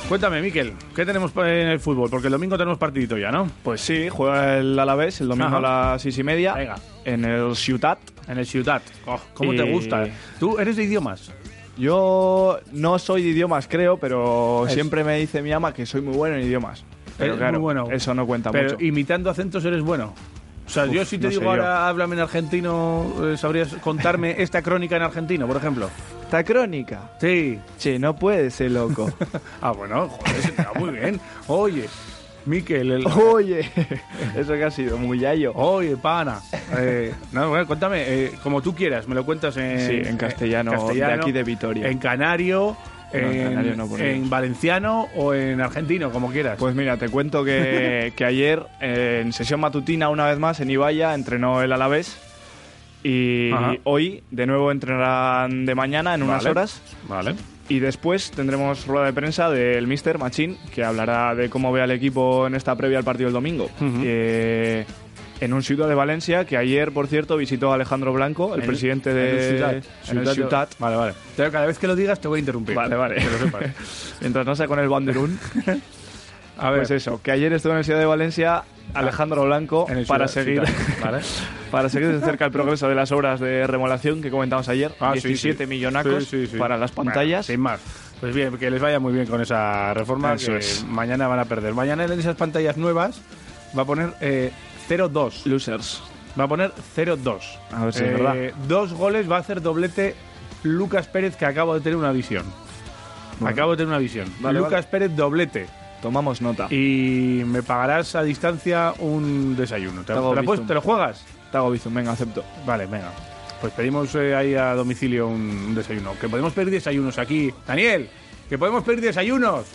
S2: Cuéntame, Miquel, ¿qué tenemos en el fútbol? Porque el domingo tenemos partidito ya, ¿no?
S3: Pues sí, juega el Alavés el domingo
S2: Ajá.
S3: a las seis y media
S2: Venga.
S3: en el Ciutat.
S2: En el Ciutat. Oh, ¿Cómo te gusta? ¿Tú eres de idiomas?
S3: Yo no soy de idiomas, creo, pero
S2: Es-
S3: siempre me dice mi ama que soy muy bueno en idiomas. Pero
S2: Eres
S3: claro,
S2: muy bueno.
S3: eso no cuenta
S2: Pero
S3: mucho.
S2: imitando acentos eres bueno. O sea,
S3: Uf,
S2: yo si te
S3: no
S2: digo
S3: yo.
S2: ahora háblame en argentino, eh, ¿sabrías contarme esta crónica en argentino, por ejemplo?
S3: ¿Esta crónica?
S2: Sí.
S3: Che, no puede ser loco.
S2: Ah, bueno, joder, se te muy bien. Oye, Miquel, el...
S3: Oye, eso que ha sido muy yayo.
S2: Oye, pana. Eh, no, bueno, cuéntame, eh, como tú quieras, me lo cuentas en,
S3: Sí, en castellano, de aquí de Vitoria.
S2: En canario,
S3: en no
S2: valenciano o en argentino, como quieras.
S3: Pues mira, te cuento que, que ayer eh, en sesión matutina una vez más en Ibaya entrenó el Alavés y
S2: Ajá.
S3: hoy de nuevo entrenarán de mañana en unas horas
S2: Vale.
S3: y después tendremos rueda de prensa del Mister Machín que hablará de cómo ve al equipo en esta previa al partido del domingo. Eh, en un ciudad de Valencia que ayer, por cierto, visitó a Alejandro Blanco, el
S2: En-
S3: presidente
S2: en
S3: de
S2: el Ciutat.
S3: en el
S2: Ciutat. Vale, vale. Pero cada vez que lo digas te voy a interrumpir.
S3: Vale, vale.
S2: Que lo sepas.
S3: Mientras no sea con el banderún.
S2: A ver,
S3: Pues eso, que ayer estuvo en el Ciudad de Valencia Alejandro Blanco
S2: en el
S3: para
S2: Ciudad-
S3: seguir
S2: ¿vale?
S3: para seguir de cerca el progreso de las obras de remodelación que comentamos ayer,
S2: Ah, sí,
S3: 17
S2: sí.
S3: millonacos
S2: Sí, sí, sí.
S3: para las pantallas.
S2: Bueno, sin más. Pues bien, que les vaya muy bien con esa reforma
S3: Eso
S2: que
S3: es.
S2: mañana van a perder. Mañana en esas pantallas nuevas va a poner eh, 0-2.
S3: Losers.
S2: Va a poner 0-2.
S3: A ver si es
S2: Eh,
S3: verdad.
S2: Dos goles va a hacer doblete Lucas Pérez, que acabo de tener una visión.
S3: Bueno.
S2: Acabo de tener una visión.
S3: Vale,
S2: Lucas
S3: vale.
S2: Pérez doblete.
S3: Tomamos nota.
S2: Y me pagarás a distancia un desayuno. ¿Te,
S3: Te hago
S2: te la
S3: visto.
S2: puedes- te lo juegas?
S3: Te hago bizum, venga, acepto.
S2: Vale, venga. Pues pedimos eh, ahí a domicilio un, un desayuno. Que podemos pedir desayunos aquí. Daniel, que podemos pedir desayunos.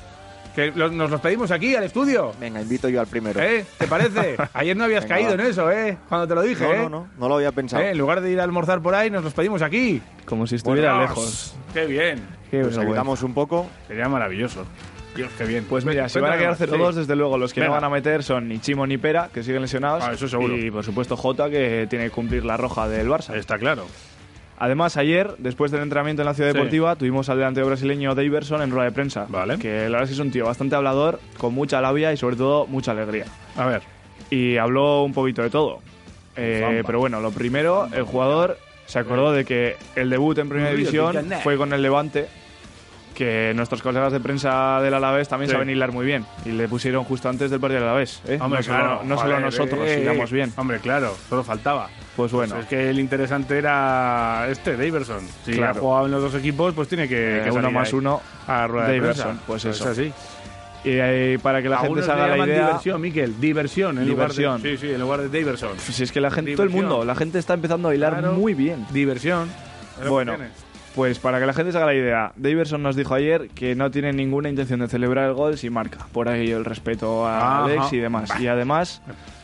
S2: Que nos los pedimos aquí al estudio.
S4: Venga, invito yo al primero.
S2: ¿Eh? ¿Te parece? Ayer no habías
S4: Venga,
S2: caído
S4: va.
S2: en eso, ¿eh? Cuando te lo dije,
S4: No,
S2: ¿eh?
S4: no, no, no lo había pensado.
S2: ¿Eh? En lugar de ir a almorzar por ahí, nos los pedimos aquí.
S3: Como si estuviera
S2: Bueno,
S3: lejos.
S2: ¡Qué bien!
S3: Qué
S4: Pues ayudamos un poco.
S2: Sería maravilloso. Dios, qué bien.
S3: Pues mira, si van a quedar
S2: más,
S3: 0-2,
S2: sí.
S3: desde luego los que
S2: Venga.
S3: no van a meter son ni Chimo ni Pera, que siguen lesionados.
S2: Ah, eso seguro.
S3: Y por supuesto Jota, que tiene que cumplir la roja del Barça.
S2: Está claro.
S3: Además, ayer, después del entrenamiento en la ciudad
S2: Sí.
S3: deportiva, tuvimos al delantero brasileño Daverson en rueda de prensa.
S2: Vale.
S3: Que la verdad es que es un tío bastante hablador, con mucha labia y sobre todo mucha alegría.
S2: A ver.
S3: Y habló un poquito de todo. Eh, pero bueno, lo primero, el jugador se acordó de que el debut en Primera División fue con el Levante, que nuestros colegas de prensa del Alavés también
S2: Sí.
S3: saben hilar muy bien. Y le pusieron justo antes del partido del Alavés. ¿eh?
S2: Hombre,
S3: no solo,
S2: claro.
S3: no solo nosotros
S2: eh,
S3: hilamos bien.
S2: Hombre, claro. Solo faltaba.
S3: Pues bueno,
S2: Pues es que el interesante era este, Daverson. Si
S3: Claro.
S2: ha jugado en los dos equipos, pues tiene que,
S3: eh,
S2: que
S3: uno más
S2: ahí
S3: uno.
S2: a rueda de
S3: Daverson,
S2: prensa.
S3: pues
S2: Es
S3: eso.
S2: así.
S3: Y eh, para que la gente
S2: Algunos
S3: se haga la idea...
S2: diversión, Miquel. Diversión en
S3: Diversión.
S2: lugar de... Sí, sí, en lugar de Daverson.
S3: Si es que la gente, todo el
S2: Diversión.
S3: mundo, la gente está empezando a hilar
S2: Claro.
S3: muy bien.
S2: Diversión. Es
S3: Bueno, pues para que la gente se haga la idea, Daverson nos dijo ayer que no tiene ninguna intención de celebrar el gol si marca. Por ahí el respeto a
S2: Ajá.
S3: Alex y demás. Y además,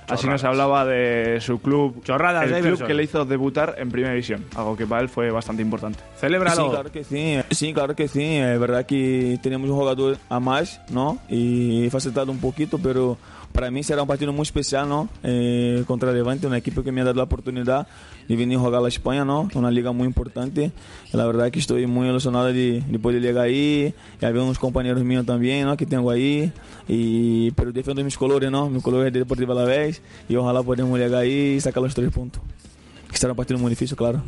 S3: así nos
S2: Chorradas.
S3: hablaba de su club,
S2: Chorradas,
S3: el club
S2: Daverson.
S3: que le hizo debutar en Primera División. Algo que para él fue bastante importante.
S2: Celébralo.
S10: Sim, claro que sim. Sim, claro que sim. É verdade que teremos um jogador a mais, não? E facilitado um pouquinho, pero para mim será um partido muito especial, não? Eh, contra Levante, uma equipe que me ha dado a oportunidade de vir jogar na Espanha, não? Uma liga muito importante. E a verdade que estou muito emocionado de, de poder chegar aí. E haver uns companheiros meus também, não? Que tenho aí. E pero defendo meus colores, não? Meu color é de Deportivo Alavés. E ojalá podemos chegar aí e sacar os três pontos. Que será um partido muito difícil, claro.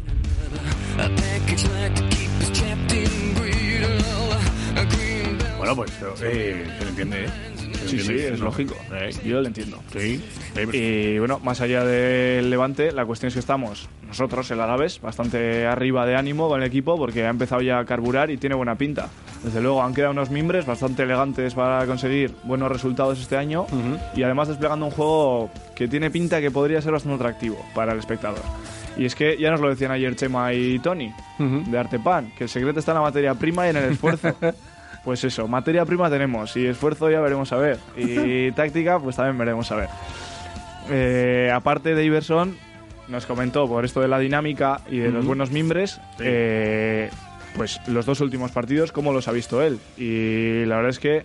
S2: Bueno, pues eh, se entiende, ¿eh?
S3: Sí, sí, es
S2: ¿no?
S3: lógico.
S2: Eh,
S3: Yo lo entiendo.
S2: Sí.
S3: Y bueno, más allá del Levante, la cuestión es que estamos nosotros, el Alavés, bastante arriba de ánimo con el equipo porque ha empezado ya a carburar y tiene buena pinta. Desde luego han quedado unos mimbres bastante elegantes para conseguir buenos resultados este año y además desplegando un juego que tiene pinta que podría ser bastante atractivo para el espectador. Y es que ya nos lo decían ayer Chema y Tony de Artepan, que el secreto está en la materia prima y en el esfuerzo. Pues eso, materia prima tenemos y esfuerzo ya veremos a ver. Y táctica, pues también veremos a ver. Eh, aparte de Iverson, nos comentó por esto de la dinámica y de los
S2: Ujú.
S3: buenos mimbres, eh, pues los dos últimos partidos, cómo los ha visto él. Y la verdad es que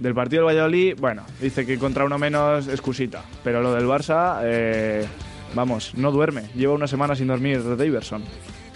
S3: del partido del Valladolid, bueno, dice que contra uno menos excusita, pero lo del Barça, eh, vamos, no duerme. Lleva una semana sin dormir de Iverson.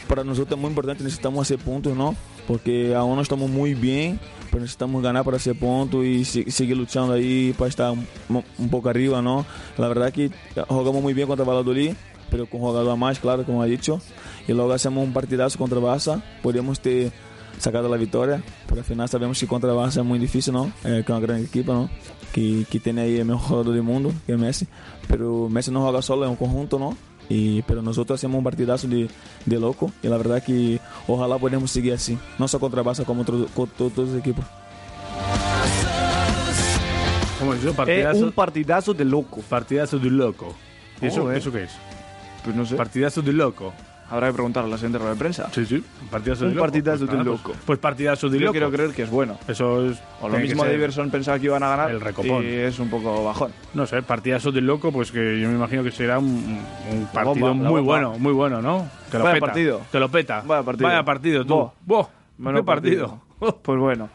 S10: para nosotros es muy importante, necesitamos hacer puntos, ¿no? Porque aún no estamos muy bien, necesitamos ganar para hacer puntos y se- seguir luchando ahí para estar un, poco arriba, ¿no? La verdad que jugamos muy bien contra Valladolid, pero con jugador a más, claro, como ha dicho. Y luego hacemos un partidazo contra Barça, podemos ter sacado la victoria, pero al final sabemos que contra Barça es muy difícil, ¿no? Eh, que es una gran equipo, ¿no? Que, que tiene ahí el mejor jugador del mundo, que es Messi. Pero Messi no juega solo, es un conjunto, ¿no? Y, pero nosotros hacemos un partidazo de, de loco y la verdad que ojalá podamos seguir así, no solo contra Barça, como otro- con todos los equipos.
S2: ¿Cómo es eso?
S3: Eh,
S2: Partidazo,
S3: un partidazo de loco.
S2: partidazo de loco. ¿Y eso,
S3: Joder.
S2: eso qué es?
S3: Pues no sé.
S2: Partidazo de loco.
S3: Habrá que preguntarle a la siguiente rueda de prensa.
S2: Sí, sí. Partidazo
S3: Un
S2: de loco.
S3: partidazo
S2: Pues
S3: de loco.
S2: Pues, pues partidazo de
S3: Yo
S2: loco.
S3: quiero creer que es bueno.
S2: Eso es.
S3: O lo mismo Daverson pensaba que iban a ganar
S2: el recopón.
S3: y es un poco bajón.
S2: No sé, partidazo de loco, pues que yo me imagino que será un, partido
S3: bomba,
S2: muy bueno, muy bueno, ¿no? Que lo
S3: Vaya
S2: peta.
S3: partido.
S2: Que lo peta.
S3: Vaya partido.
S2: Vaya partido, tú.
S3: Buah.
S2: Buah,
S3: Menudo
S2: ¿Qué partido?
S3: Pues bueno,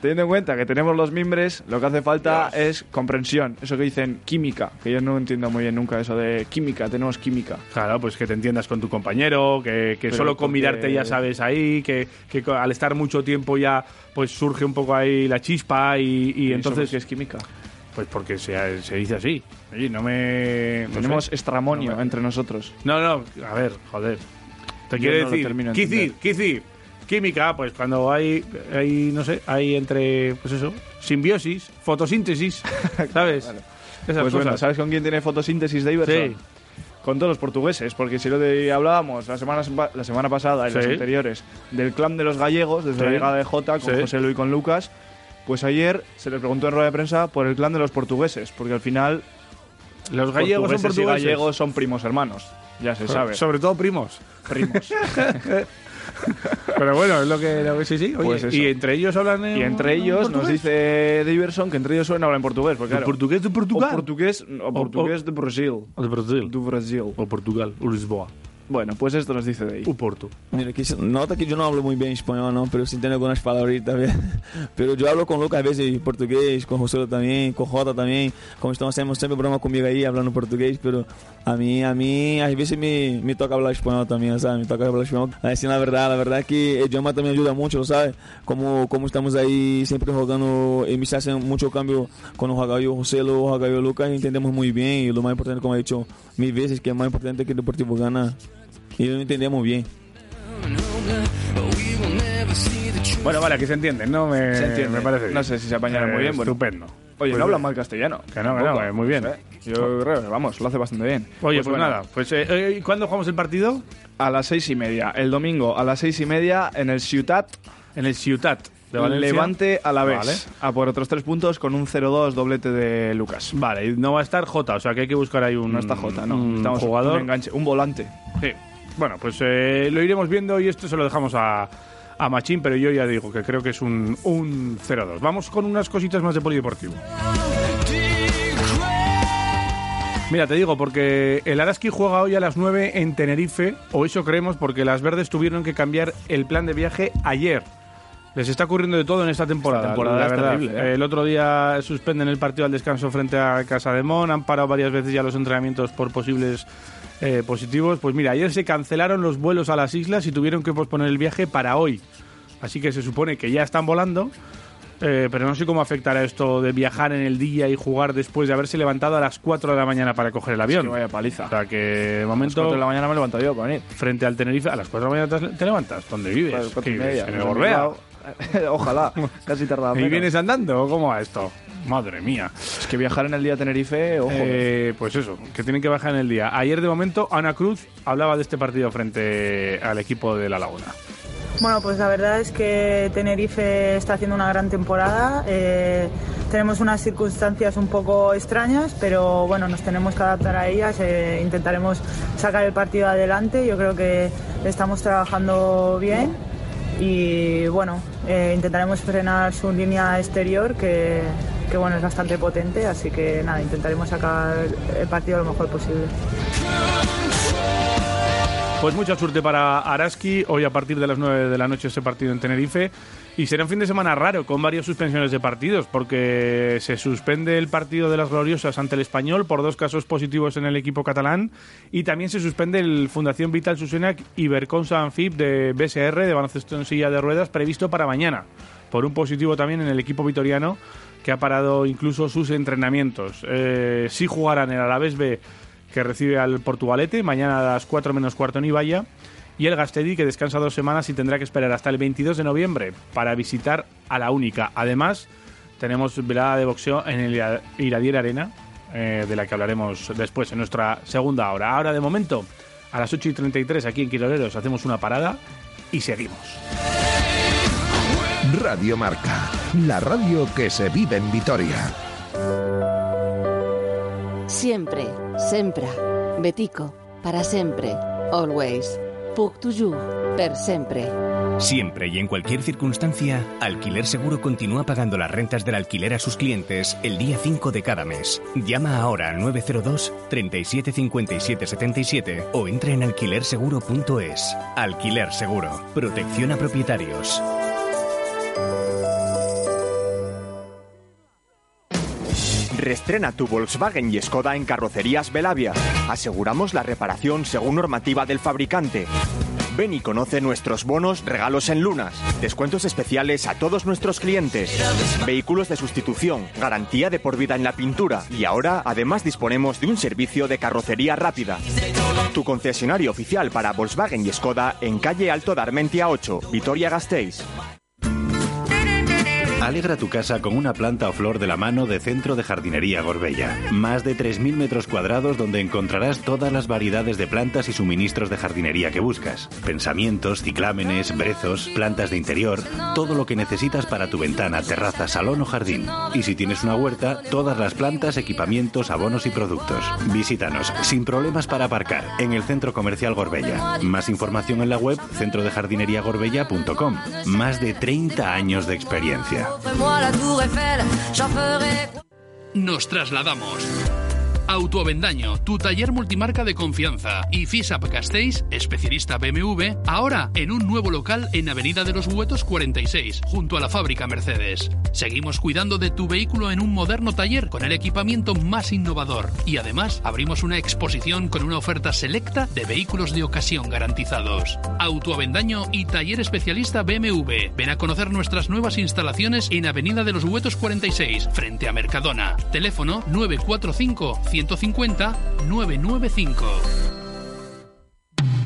S3: teniendo en cuenta que tenemos los mimbres, lo que hace falta es comprensión. Eso que dicen química, que yo no entiendo muy bien nunca eso de química, tenemos química.
S2: Claro, pues que te entiendas con tu compañero, que, que solo con
S3: porque-
S2: mirarte ya sabes ahí, que, que al estar mucho tiempo ya pues surge un poco ahí la chispa y, y
S3: ¿Y
S2: entonces...
S3: qué es química?
S2: Pues porque se, se dice así. Oye, no me... no
S3: Tenemos
S2: sé.
S3: estramonio
S2: No me-
S3: entre nosotros.
S2: No, no, a ver, joder. Te
S3: Yo
S2: quiere
S3: no
S2: decir,
S3: termino de
S2: Kizir,
S3: entender.
S2: Kizir, química, pues cuando hay, hay, no sé, hay entre, pues eso, simbiosis, fotosíntesis, ¿sabes? Esas
S3: Pues
S2: cosas.
S3: bueno, ¿sabes con quién tiene fotosíntesis de Iverson?
S2: Sí.
S3: Con todos los portugueses, porque si lo de hablábamos la semana, la semana pasada y las anteriores del clan de los gallegos, desde
S2: Sí.
S3: la llegada de Jota con. José Luis y con Lucas, pues ayer se le preguntó en rueda de prensa por el clan de los portugueses, porque al final
S2: Los gallegos son
S3: portugueses y gallegos son primos hermanos. ya se sabe.
S2: Sobre todo primos.
S3: Primos.
S2: Pero bueno, es lo que, lo que sí, sí. Oye,
S3: Pues eso.
S2: y entre ellos hablan en
S3: Y entre ellos nos
S2: portugués?
S3: dice Diverson que entre ellos suelen hablar en portugués. Porque,
S2: ¿En
S3: claro,
S2: portugués de Portugal?
S3: O portugués, o portugués de Brasil.
S2: O de Brasil.
S3: Do Brasil.
S2: O Portugal, o Lisboa.
S3: Bueno, pues esto nos dice de ahí.
S2: O Porto.
S10: Mira, que se- nota que yo no hablo muy bien español, ¿no? Pero sí entiendo algunas palabritas, ¿ves? Pero yo hablo con Lucas a veces en portugués, con José también, con Jota también. Como estamos haciendo siempre broma conmigo ahí, hablando portugués, pero a mí, a mí, a veces me, me toca hablar español también, ¿sabes? Me toca hablar español. Así, la verdad, la verdad que el idioma también ayuda mucho, ¿sabes? Como, como estamos ahí siempre jugando, y me se hace mucho cambio cuando juega yo José, o juega yo Lucas, entendemos muy bien. Y lo más importante, como he dicho mil veces, que es más importante que el Deportivo gana. Y lo entendemos bien.
S2: Bueno, vale, aquí se entiende, ¿no? Me,
S3: Se entiende.
S2: me parece bien.
S3: No sé si se apañará
S2: Eh,
S3: muy bien, bueno.
S2: Estupendo.
S3: Oye,
S2: Pues
S3: no habla
S2: bien.
S3: mal castellano.
S2: Que no, que no, eh, muy bien.
S3: Eh, Yo creo que, vamos, lo hace bastante bien.
S2: Oye, pues,
S3: bueno,
S2: nada, pues eh, eh, ¿cuándo jugamos el partido?
S3: A las seis y media. El domingo a las seis y media en el Ciutat.
S2: En el Ciutat de Valencia.
S3: Levante a la vez.
S2: Vale.
S3: A por otros tres puntos con un 0-2 doblete de Lucas.
S2: Vale, y no va a estar Jota, o sea que hay que buscar ahí un
S3: No está Jota, no.
S2: un
S3: Estamos
S2: jugador.
S3: un enganche, un volante.
S2: Sí. Bueno, pues eh, lo iremos viendo y esto se lo dejamos a, a Machín, pero yo ya digo que creo que es un, un 0-2. Vamos con unas cositas más de polideportivo. Mira, te digo, porque el Araski juega hoy a las 9 en Tenerife, o eso creemos, porque las verdes tuvieron que cambiar el plan de viaje ayer. Les está ocurriendo de todo en esta temporada.
S3: Esta temporada
S2: la verdad.
S3: terrible, ¿eh?
S2: El otro día suspenden el partido al descanso frente a Casa de Mon, han parado varias veces ya los entrenamientos por posibles eh, positivos. Pues mira, ayer se cancelaron los vuelos a las islas y tuvieron que posponer el viaje para hoy. Así que se supone que ya están volando. eh, pero no sé cómo afectará esto de viajar en el día y jugar después de haberse levantado a las 4 de la mañana para coger el avión.
S3: que vaya paliza.
S2: O sea que de
S3: A las
S2: momento
S3: 4 de la mañana me levanto yo para venir.
S2: frente al Tenerife, a las 4 de la mañana te- levantas. ¿Dónde vives?
S3: Pues, cuatro
S2: ¿Qué
S3: y
S2: vives?
S3: media.
S2: ¿En el Gorbea?
S3: Ojalá. Casi tardaba
S2: ¿Y vienes andando cómo va esto? Madre mía.
S3: Es que viajar en el día a Tenerife, ojo.
S2: Eh, pues eso, que tienen que bajar en el día. Ayer de momento Ana Cruz hablaba de este partido frente al equipo de La Laguna.
S11: Bueno, pues la verdad es que Tenerife está haciendo una gran temporada. Eh, tenemos unas circunstancias un poco extrañas, pero bueno, nos tenemos que adaptar a ellas. eh, intentaremos sacar el partido adelante. Yo creo que estamos trabajando bien y bueno, eh, intentaremos frenar su línea exterior que, que bueno es bastante potente. Así que nada, intentaremos sacar el partido lo mejor posible.
S2: Pues mucha suerte para Araski. Hoy a partir de las 9 de la noche ese partido en Tenerife. Y será un fin de semana raro, con varias suspensiones de partidos, porque se suspende el partido de las gloriosas ante el español por dos casos positivos en el equipo catalán. Y también se suspende el Fundación Vital Susenac Iberconsa Anfib de BSR, de baloncesto en silla de ruedas, previsto para mañana. Por un positivo también en el equipo vitoriano, que ha parado incluso sus entrenamientos. Eh, sí jugarán el Alavés B que recibe al Portugalete mañana a las 4 menos cuarto en Ibaya y el Gastedi que descansa dos semanas y tendrá que esperar hasta el 22 de noviembre para visitar a la única. Además, tenemos velada de boxeo en el Ira- Iradier Arena, eh, de la que hablaremos después en nuestra segunda hora. Ahora, de momento, a las 8 y 33 aquí en Quiroleros hacemos una parada y seguimos.
S1: Radio Marca, la radio que se vive en Vitoria.
S12: Siempre, sempre. Betico, para sempre. Always. Puc toujours, per sempre.
S13: Siempre y en cualquier circunstancia, Alquiler Seguro continúa pagando las rentas del alquiler a sus clientes el día 5 de cada mes. Llama ahora al 902 37 57 77 o entra en alquilerseguro.es. Alquiler Seguro. Protección a propietarios.
S4: Restrena tu Volkswagen y Skoda en Carrocerías Belavia. Aseguramos la reparación según normativa del fabricante. Ven y conoce nuestros bonos regalos en lunas, descuentos especiales a todos nuestros clientes, vehículos de sustitución, garantía de por vida en la pintura y ahora además disponemos de un servicio de carrocería rápida. Tu concesionario oficial para Volkswagen y Skoda en calle Alto de Armentia 8, Vitoria Gasteiz.
S14: Alegra tu casa con una planta o flor de la mano de Centro de Jardinería Gorbella. Más de 3.000 metros cuadrados donde encontrarás todas las variedades de plantas y suministros de jardinería que buscas. Pensamientos, ciclámenes, brezos, plantas de interior, todo lo que necesitas para tu ventana, terraza, salón o jardín. Y si tienes una huerta, todas las plantas, equipamientos, abonos y productos. Visítanos sin problemas para aparcar en el Centro Comercial Gorbella. Más información en la web centrodejardineriagorbella.com. Más de 30 años de experiencia.
S15: Nos trasladamos. Autoavendaño, tu taller multimarca de confianza. Y FISAP Castells, especialista BMW, ahora en un nuevo local en Avenida de los Huetos 46, junto a la fábrica Mercedes. Seguimos cuidando de tu vehículo en un moderno taller con el equipamiento más innovador. Y además abrimos una exposición con una oferta selecta de vehículos de ocasión garantizados. Autoavendaño y taller especialista BMW. Ven a conocer nuestras nuevas instalaciones en Avenida de los Huetos 46, frente a Mercadona. Teléfono 945 150 995.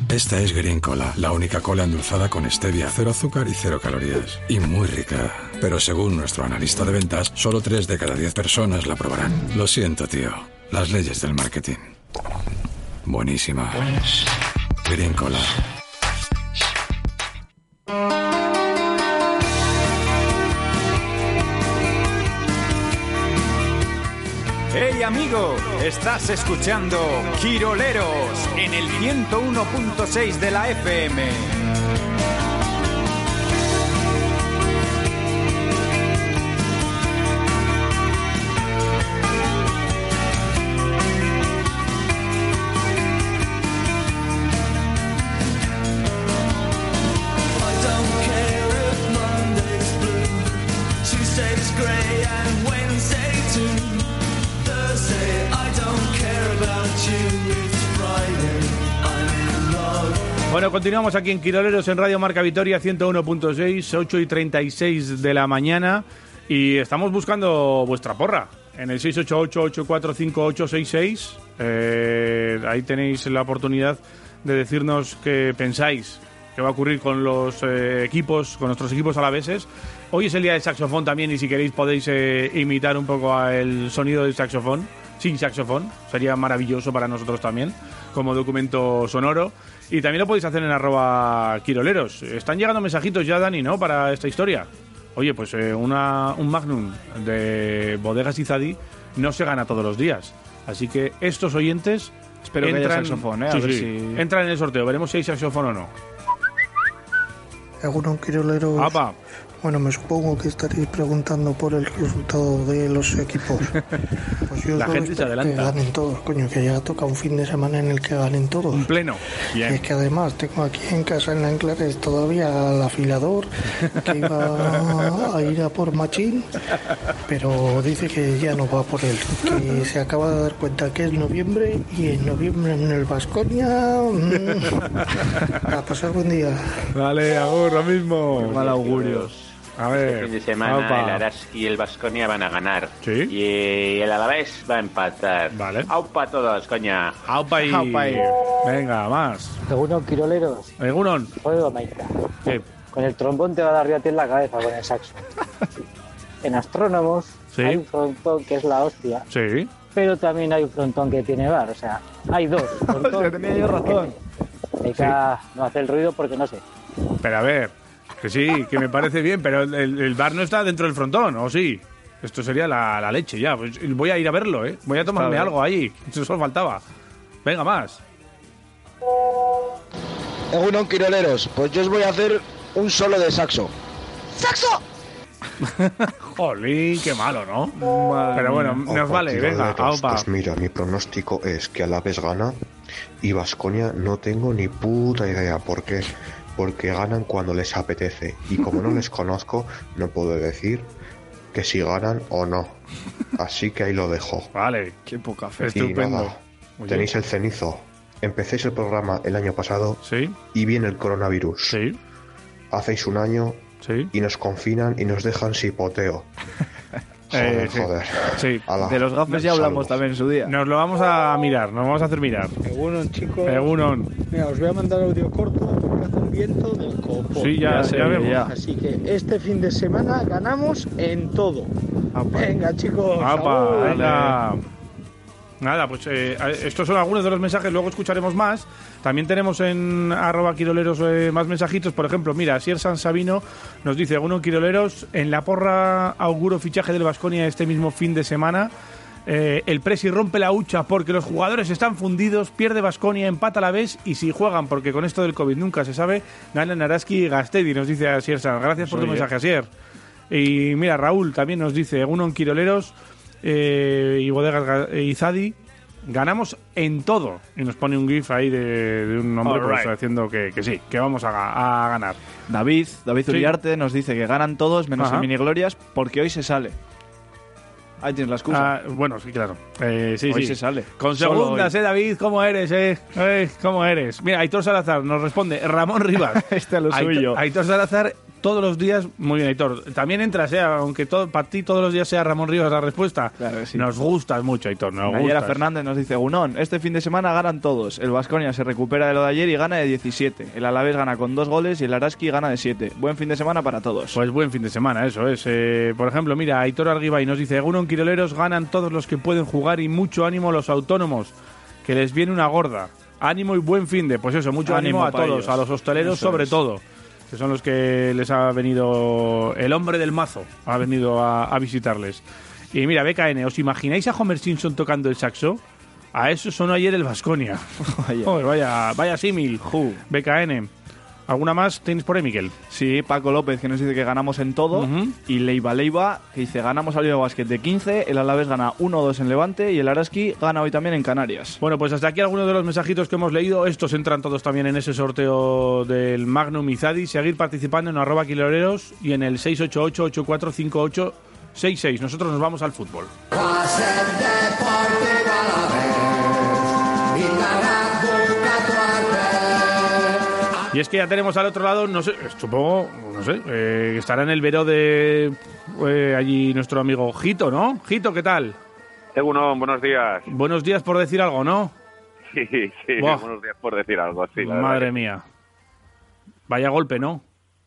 S16: Esta es Green Cola, la única cola endulzada con stevia, cero azúcar y cero calorías. Y muy rica. Pero según nuestro analista de ventas, solo 3 de cada 10 personas la probarán. Lo siento, tío. Las leyes del marketing. Buenísima. Green Cola.
S17: ¡Hey amigo! Estás escuchando Quiroleros en el 101.6 de la FM.
S2: Continuamos aquí en Quiroleros en Radio Marca Vitoria 101.6, 8 y 36 de la mañana. Y estamos buscando vuestra porra en el 688-845-866. Eh, ahí tenéis la oportunidad de decirnos qué pensáis que va a ocurrir con los eh, equipos, con nuestros equipos alaveses. Hoy es el día del saxofón también y si queréis podéis eh, imitar un poco el sonido del saxofón, sin saxofón, sería maravilloso para nosotros también, como documento sonoro. Y también lo podéis hacer en arroba quiroleros. Están llegando mensajitos ya, Dani, ¿no? Para esta historia. Oye, pues eh, una, un magnum de bodegas Izadi no se gana todos los días. Así que estos oyentes
S3: Espero que haya saxofón, ¿eh? A
S2: sí,
S3: ver
S2: sí.
S3: si-
S2: entran en el sorteo. Veremos si hay saxofón o no.
S18: Algunos quiroleros.
S2: Apa.
S18: Bueno, me supongo que estaréis preguntando por el resultado de los equipos. Pues yo
S2: La gente se adelanta.
S18: Que ganen todos, coño, que ya toca un fin de semana en el que ganen todos. Un
S2: pleno.
S18: Y es que además tengo aquí en casa en Anclares todavía al afilador que iba a ir a por Machín, pero dice que ya no va por él, que se acaba de dar cuenta que es noviembre y en noviembre en el Vasconia. a pasar buen día.
S2: Vale, agur, lo mismo.
S3: Mal augurios.
S2: A ver.
S19: Este fin de semana
S2: Opa.
S19: el Araski y el Vasconia van a ganar. Y el Alavés va a empatar.
S2: Vale.
S19: Aupa todos, coña.
S2: Aupa y... Venga, más.
S20: Egunon, Quiroleros.
S2: Egunon.
S20: Juego Maika.
S2: ¿Qué?
S20: Con el trombón te va a dar ya en la cabeza con el saxo. en Astrónomos
S2: Sí.
S20: hay un frontón que es la hostia,
S2: Sí.
S20: pero también hay un frontón que tiene bar. O sea, hay dos. frontón
S3: tenía yo razón.
S20: Hay que no hacer el ruido porque no sé.
S2: Pero a ver, que sí, que me parece bien, pero el, el bar no está dentro del frontón, ¿o sí? Esto sería la, la leche ya. Pues voy a ir a verlo, ¿eh? Voy a tomarme algo ahí. Eso solo faltaba. Venga, más.
S21: Egunon Quiroleros, pues yo os voy a hacer un solo de saxo.
S22: ¡Saxo!
S2: Jolín, qué malo, ¿no? Pero bueno, nos
S23: Opa,
S2: vale, venga, aupa.
S23: Pues mira, mi pronóstico es que Alaves gana y Vasconia no tengo ni puta idea. ¿Por qué? Porque ganan cuando les apetece. Y como no les conozco, no puedo decir que si ganan o no. Así que ahí lo dejo.
S2: Vale.
S3: Qué poca
S23: Y
S2: Estupendo.
S23: nada, tenéis el cenizo. Empecéis el programa el año pasado y viene el coronavirus. Hacéis un año y nos confinan y nos dejan sipoteo. Joder,
S2: Eh, sí.
S23: joder.
S2: Sí.
S23: Ala.
S3: De los gafes ya hablamos también en su día.
S2: Nos lo vamos a mirar, nos vamos a hacer mirar.
S24: Egunon, chicos.
S2: Egunon.
S24: Mira, os voy a mandar audio corto porque hace
S25: viento del copo.
S2: Sí, ya- ya vemos. ya.
S25: Así que este fin de semana ganamos en todo. Venga, chicos.
S2: Apa. Nada, pues eh, estos son algunos de los mensajes, luego escucharemos más. También tenemos en arroba quiroleros eh, más mensajitos. Por ejemplo, mira, Sier San Sabino nos dice, uno quiroleros, en la porra auguro fichaje del Vasconia este mismo fin de semana. Eh, el Presi rompe la hucha porque los jugadores están fundidos, pierde Vasconia, empata a la vez y si juegan, porque con esto del COVID nunca se sabe, ganan Araski y Gastedi, nos dice Asier. Gracias por tu mensaje, Asier. Y mira, Raúl también nos dice, uno en Quiroleros eh, y Bodegas Ga- eh, Izadi, ganamos en todo. Y nos pone un gif ahí de, de un hombre pues,
S3: Alright.
S2: diciendo que, que sí, que vamos a, ga- a ganar.
S3: David, David
S2: Sí.
S3: Uriarte nos dice que ganan todos menos
S2: Ajá.
S3: en miniglorias porque hoy se sale. Ahí tienes la excusa.
S2: Ah, bueno, sí, claro. Eh, sí,
S3: Hoy
S2: sí.
S3: se sale.
S2: Con segundas,
S3: hoy.
S2: eh, David, ¿cómo eres, eh? Eh, ¿Cómo eres? Mira, Aitor Salazar nos responde, Ramón Rivas.
S3: este lo
S2: Aitor-
S3: suyo.
S2: Aitor Salazar, todos los días, muy bien, Aitor. También entras, eh, aunque todo, para ti todos los días sea Ramón Rivas la respuesta. Nos gustas mucho, Aitor, nos gustas.
S3: Fernández nos dice, Unón, este fin de semana ganan todos. El Vasconia se recupera de lo de ayer y gana de 17. El Alavés gana con dos goles y el Araski gana de 7. Buen fin de semana para todos.
S2: Pues buen fin de semana, eso es. Eh, por ejemplo, mira, Aitor Arguibay nos dice, Egunon Quiroleros ganan todos los que pueden jugar y mucho ánimo los autónomos, que les viene una gorda. Ánimo y buen fin de, pues eso, mucho ánimo,
S3: Ánimo
S2: a todos,
S3: ellos.
S2: a los hosteleros
S3: Eso
S2: sobre
S3: es.
S2: todo, que son los que les ha venido el hombre del mazo, ha venido a, a visitarles. Y mira, BKN, ¿os imagináis a Homer Simpson tocando el saxo? A eso sonó ayer el Vasconia. vaya, vaya, vaya símil. BKN. ¿Alguna más tenéis por ahí, Miquel?
S3: Sí, Paco López que nos dice que ganamos en todo. Y Leiva Leiva que dice ganamos al Liga Basket de 15. El Alavés gana 1-2 en Levante y el Araski gana hoy también en Canarias.
S2: Bueno, pues hasta aquí algunos de los mensajitos que hemos leído. Estos entran todos también en ese sorteo del Magnum Izadi. Seguir participando en arroba quiloreros y en el 688-845866. Nosotros nos vamos al fútbol. Y es que ya tenemos al otro lado, no sé, supongo, no sé, eh, estará en el vero de eh, allí nuestro amigo Jito, ¿no? Jito, ¿qué tal?
S26: Egunon, buenos días.
S2: Buenos días por decir algo, ¿no?
S26: Sí, sí,
S2: Buah.
S26: buenos días por decir algo, sí. la
S2: Madre
S26: que-
S2: mía. Vaya golpe, ¿no?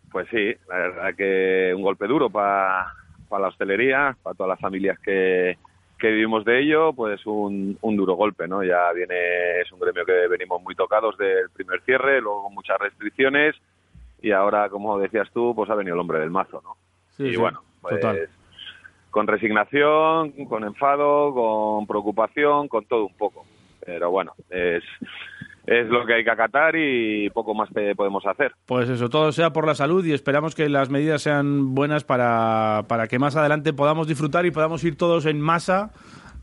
S26: Pues sí, la verdad que un golpe duro para la hostelería, para todas las familias que, que vivimos de ello, pues un, un duro golpe, ¿no? Ya viene, es un gremio que venimos muy tocados del primer cierre, luego con muchas restricciones y ahora, como decías tú, pues ha venido el hombre del mazo, ¿no?
S2: Sí,
S26: y
S2: sí,
S26: bueno, pues
S2: total.
S26: con resignación, con enfado, con preocupación, con todo un poco. Pero bueno, es, es lo que hay que acatar y poco más que podemos hacer.
S2: Pues eso, todo sea por la salud y esperamos que las medidas sean buenas para, para que más adelante podamos disfrutar y podamos ir todos en masa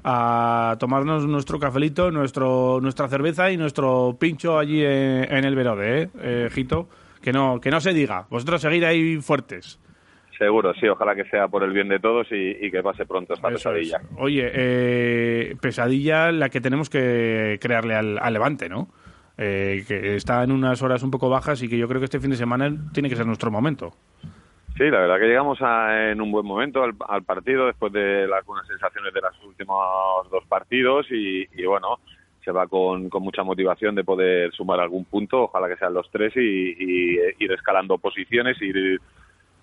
S2: a tomarnos nuestro cafelito, nuestro, nuestra cerveza y nuestro pincho allí en, en el Verode, ¿eh, eh, Jito? Que no, que no se diga. Vosotros seguir ahí fuertes.
S26: Seguro, sí, ojalá que sea por el bien de todos y, y que pase pronto esta
S2: Eso es.
S26: pesadilla.
S2: Oye, eh, pesadilla la que tenemos que crearle al, al Levante, ¿no? Eh, que está en unas horas un poco bajas y que yo creo que este fin de semana tiene que ser nuestro momento.
S26: Sí, la verdad que llegamos a- en un buen momento al, al partido después de las buenas sensaciones de los últimos dos partidos y, y bueno, se va con, con mucha motivación de poder sumar algún punto, ojalá que sean los tres y, y, eh, ir escalando posiciones, ir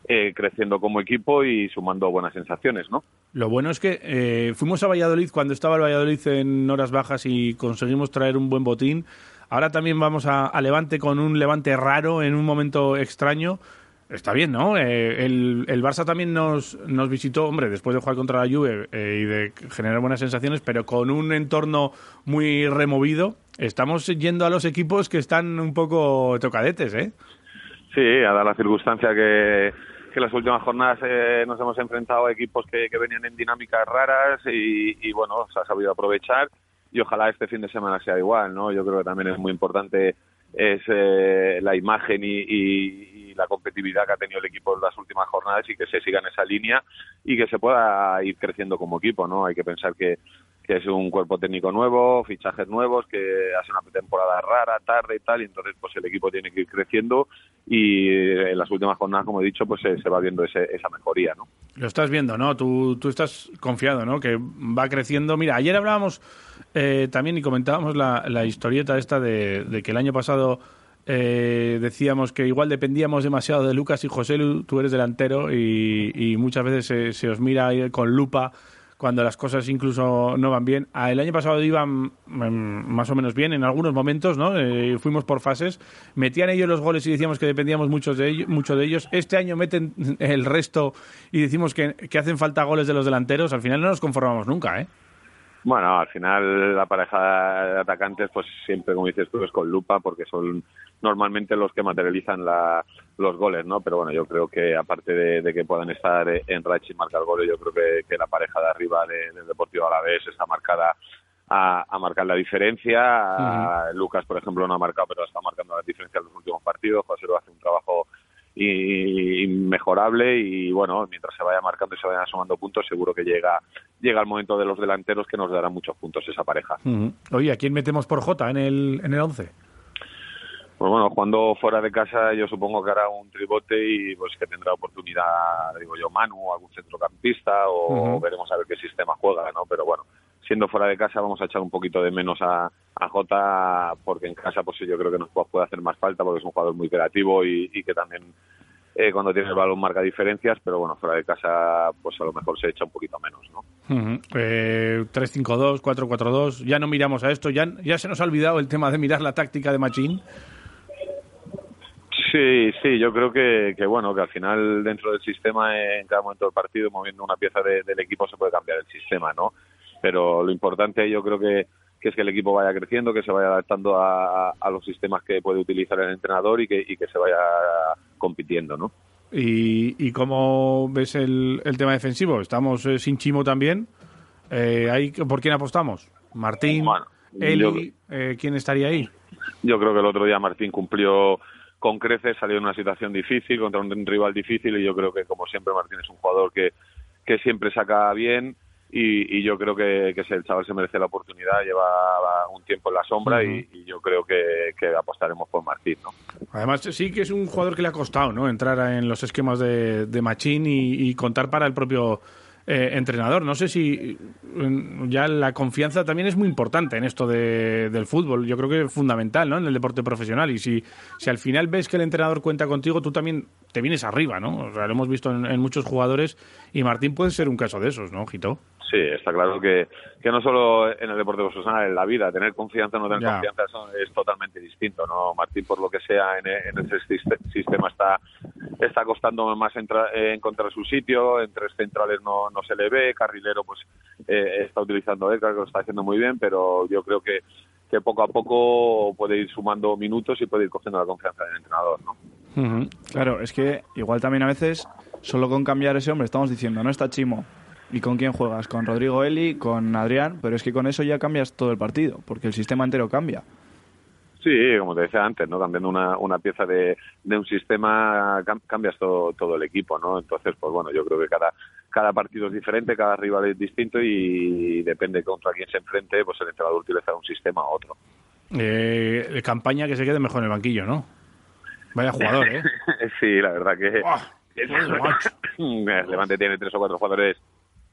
S26: eh, creciendo como equipo y sumando buenas sensaciones, ¿no?
S2: Lo bueno es que eh, fuimos a Valladolid cuando estaba el Valladolid en horas bajas y conseguimos traer un buen botín. Ahora también vamos a, Levante con un Levante raro en un momento extraño. Está bien, ¿no? Eh, el, el Barça también nos, nos visitó, hombre, después de jugar contra la Juve eh, y de generar buenas sensaciones, pero con un entorno muy removido. Estamos yendo a los equipos que están un poco tocadetes, ¿eh?
S26: Sí, a dar la circunstancia que, que las últimas jornadas eh, nos hemos enfrentado a equipos que, que venían en dinámicas raras y, y, bueno, se ha sabido aprovechar y ojalá este fin de semana sea igual, ¿no? Yo creo que también es muy importante es eh, la imagen y, y- y la competitividad que ha tenido el equipo en las últimas jornadas y que se siga en esa línea y que se pueda ir creciendo como equipo, ¿no? Hay que pensar que, que es un cuerpo técnico nuevo, fichajes nuevos, que hace una temporada rara, tarde y tal, y entonces pues el equipo tiene que ir creciendo y eh, en las últimas jornadas, como he dicho, pues se, se va viendo ese- esa mejoría, ¿no?
S2: Lo estás viendo, ¿no? Tú, tú estás confiado, ¿no? Que va creciendo. Mira, ayer hablábamos eh, también y comentábamos la, la historieta esta de, que el año pasado eh, decíamos que igual dependíamos demasiado de Lucas y José tú eres delantero y, y muchas veces se, os mira con lupa cuando las cosas incluso no van bien. Ah, El año pasado iban mm, más o menos bien en algunos momentos, ¿no? Eh, fuimos por fases. Metían ellos los goles y decíamos que dependíamos mucho de, ellos, mucho de ellos. Este año meten el resto y decimos que, que hacen falta goles de los delanteros. Al final no nos conformamos nunca, ¿eh?
S26: Bueno, al final la pareja de atacantes, pues siempre, como dices tú, es con lupa porque son normalmente los que materializan la, los goles, ¿no? Pero bueno, yo creo que aparte de, de que puedan estar en racha y marcar goles, yo creo que, que la pareja de arriba de- del Deportivo Alavés está marcada a, a marcar la diferencia. A Lucas, por ejemplo, no ha marcado, pero está marcando la diferencia en los últimos partidos. José lo hace un trabajo inmejorable y bueno, mientras se vaya marcando y se vayan sumando puntos, seguro que llega llega el momento de los delanteros que nos darán muchos puntos esa pareja.
S2: Oye, ¿a quién metemos por J en el, en el 11?
S26: Pues bueno, cuando fuera de casa yo supongo que hará un tribote y pues que tendrá oportunidad, digo yo, Manu, algún centrocampista o veremos a ver qué sistema juega, ¿no? Pero bueno, siendo fuera de casa vamos a echar un poquito de menos a, a Jota porque en casa pues yo creo que nos puede hacer más falta porque es un jugador muy creativo y, y que también eh, cuando tiene el balón marca diferencias, pero bueno, fuera de casa pues a lo mejor se echa un poquito menos, ¿no?
S2: Ujú. Eh, 3-5-2, 4-4-2. Ya no miramos a esto. Ya, ya se nos ha olvidado el tema de mirar la táctica de Machín.
S26: Sí, sí, yo creo que, que bueno, que al final dentro del sistema, eh, en cada momento del partido, moviendo una pieza de- del equipo se puede cambiar el sistema, ¿no? Pero lo importante yo creo que, que es que el equipo vaya creciendo, que se vaya adaptando a, a los sistemas que puede utilizar el entrenador y que, y que se vaya compitiendo, ¿no?
S2: ¿Y, y cómo ves el, el tema defensivo? Estamos eh, sin Chimo también. Eh, ahí, ¿Por quién apostamos? Martín, Eli, eh, ¿quién estaría ahí?
S26: Yo creo que el otro día Martín cumplió con creces, salió en una situación difícil contra un rival difícil y yo creo que como siempre Martín es un jugador que, que siempre saca bien y, y yo creo que, que el chaval se merece la oportunidad, lleva un tiempo en la sombra y, y yo creo que, que apostaremos por Martín, ¿no?
S2: Además, sí que es un jugador que le ha costado ¿no? entrar en los esquemas de, de Machín y, y contar para el propio eh, entrenador. No sé si mm, ya la confianza también es muy importante en esto de- del fútbol. Yo creo que es fundamental ¿no? en el deporte profesional. Y si, si al final ves que el entrenador cuenta contigo, tú también te vienes arriba. ¿no? O sea, lo hemos visto en, en muchos jugadores y Martín puede ser un caso de esos, ¿no, Gito?
S26: Sí, está claro que, que no solo en el deporte profesional, en la vida, tener confianza o no tener
S2: Ya.
S26: confianza eso es totalmente distinto, ¿no? Martín, por lo que sea, en, en ese siste- sistema está, está costando más entra- eh, encontrar su sitio, en tres centrales no, no se le ve, carrilero pues eh, está utilizando Edgar, que lo está haciendo muy bien, pero yo creo que, que poco a poco puede ir sumando minutos y puede ir cogiendo la confianza del entrenador, ¿no?
S3: Claro, es que igual también a veces, solo con cambiar ese hombre, estamos diciendo, no está Chimo. ¿Y con quién juegas? Con Rodrigo Eli, con Adrián, pero es que con eso ya cambias todo el partido, porque el sistema entero cambia.
S26: Sí, como te decía antes, ¿no? Cambiando una, una pieza de, de un sistema cam- cambias todo, todo el equipo, ¿no? Entonces, pues bueno, yo creo que cada, cada partido es diferente, cada rival es distinto y depende contra quién se enfrente, pues el entrenador utiliza un sistema u otro.
S2: Eh, de campaña que se quede mejor en el banquillo, ¿no? Vaya jugador, ¿eh?
S26: sí, la verdad que el Levante tiene tres o cuatro jugadores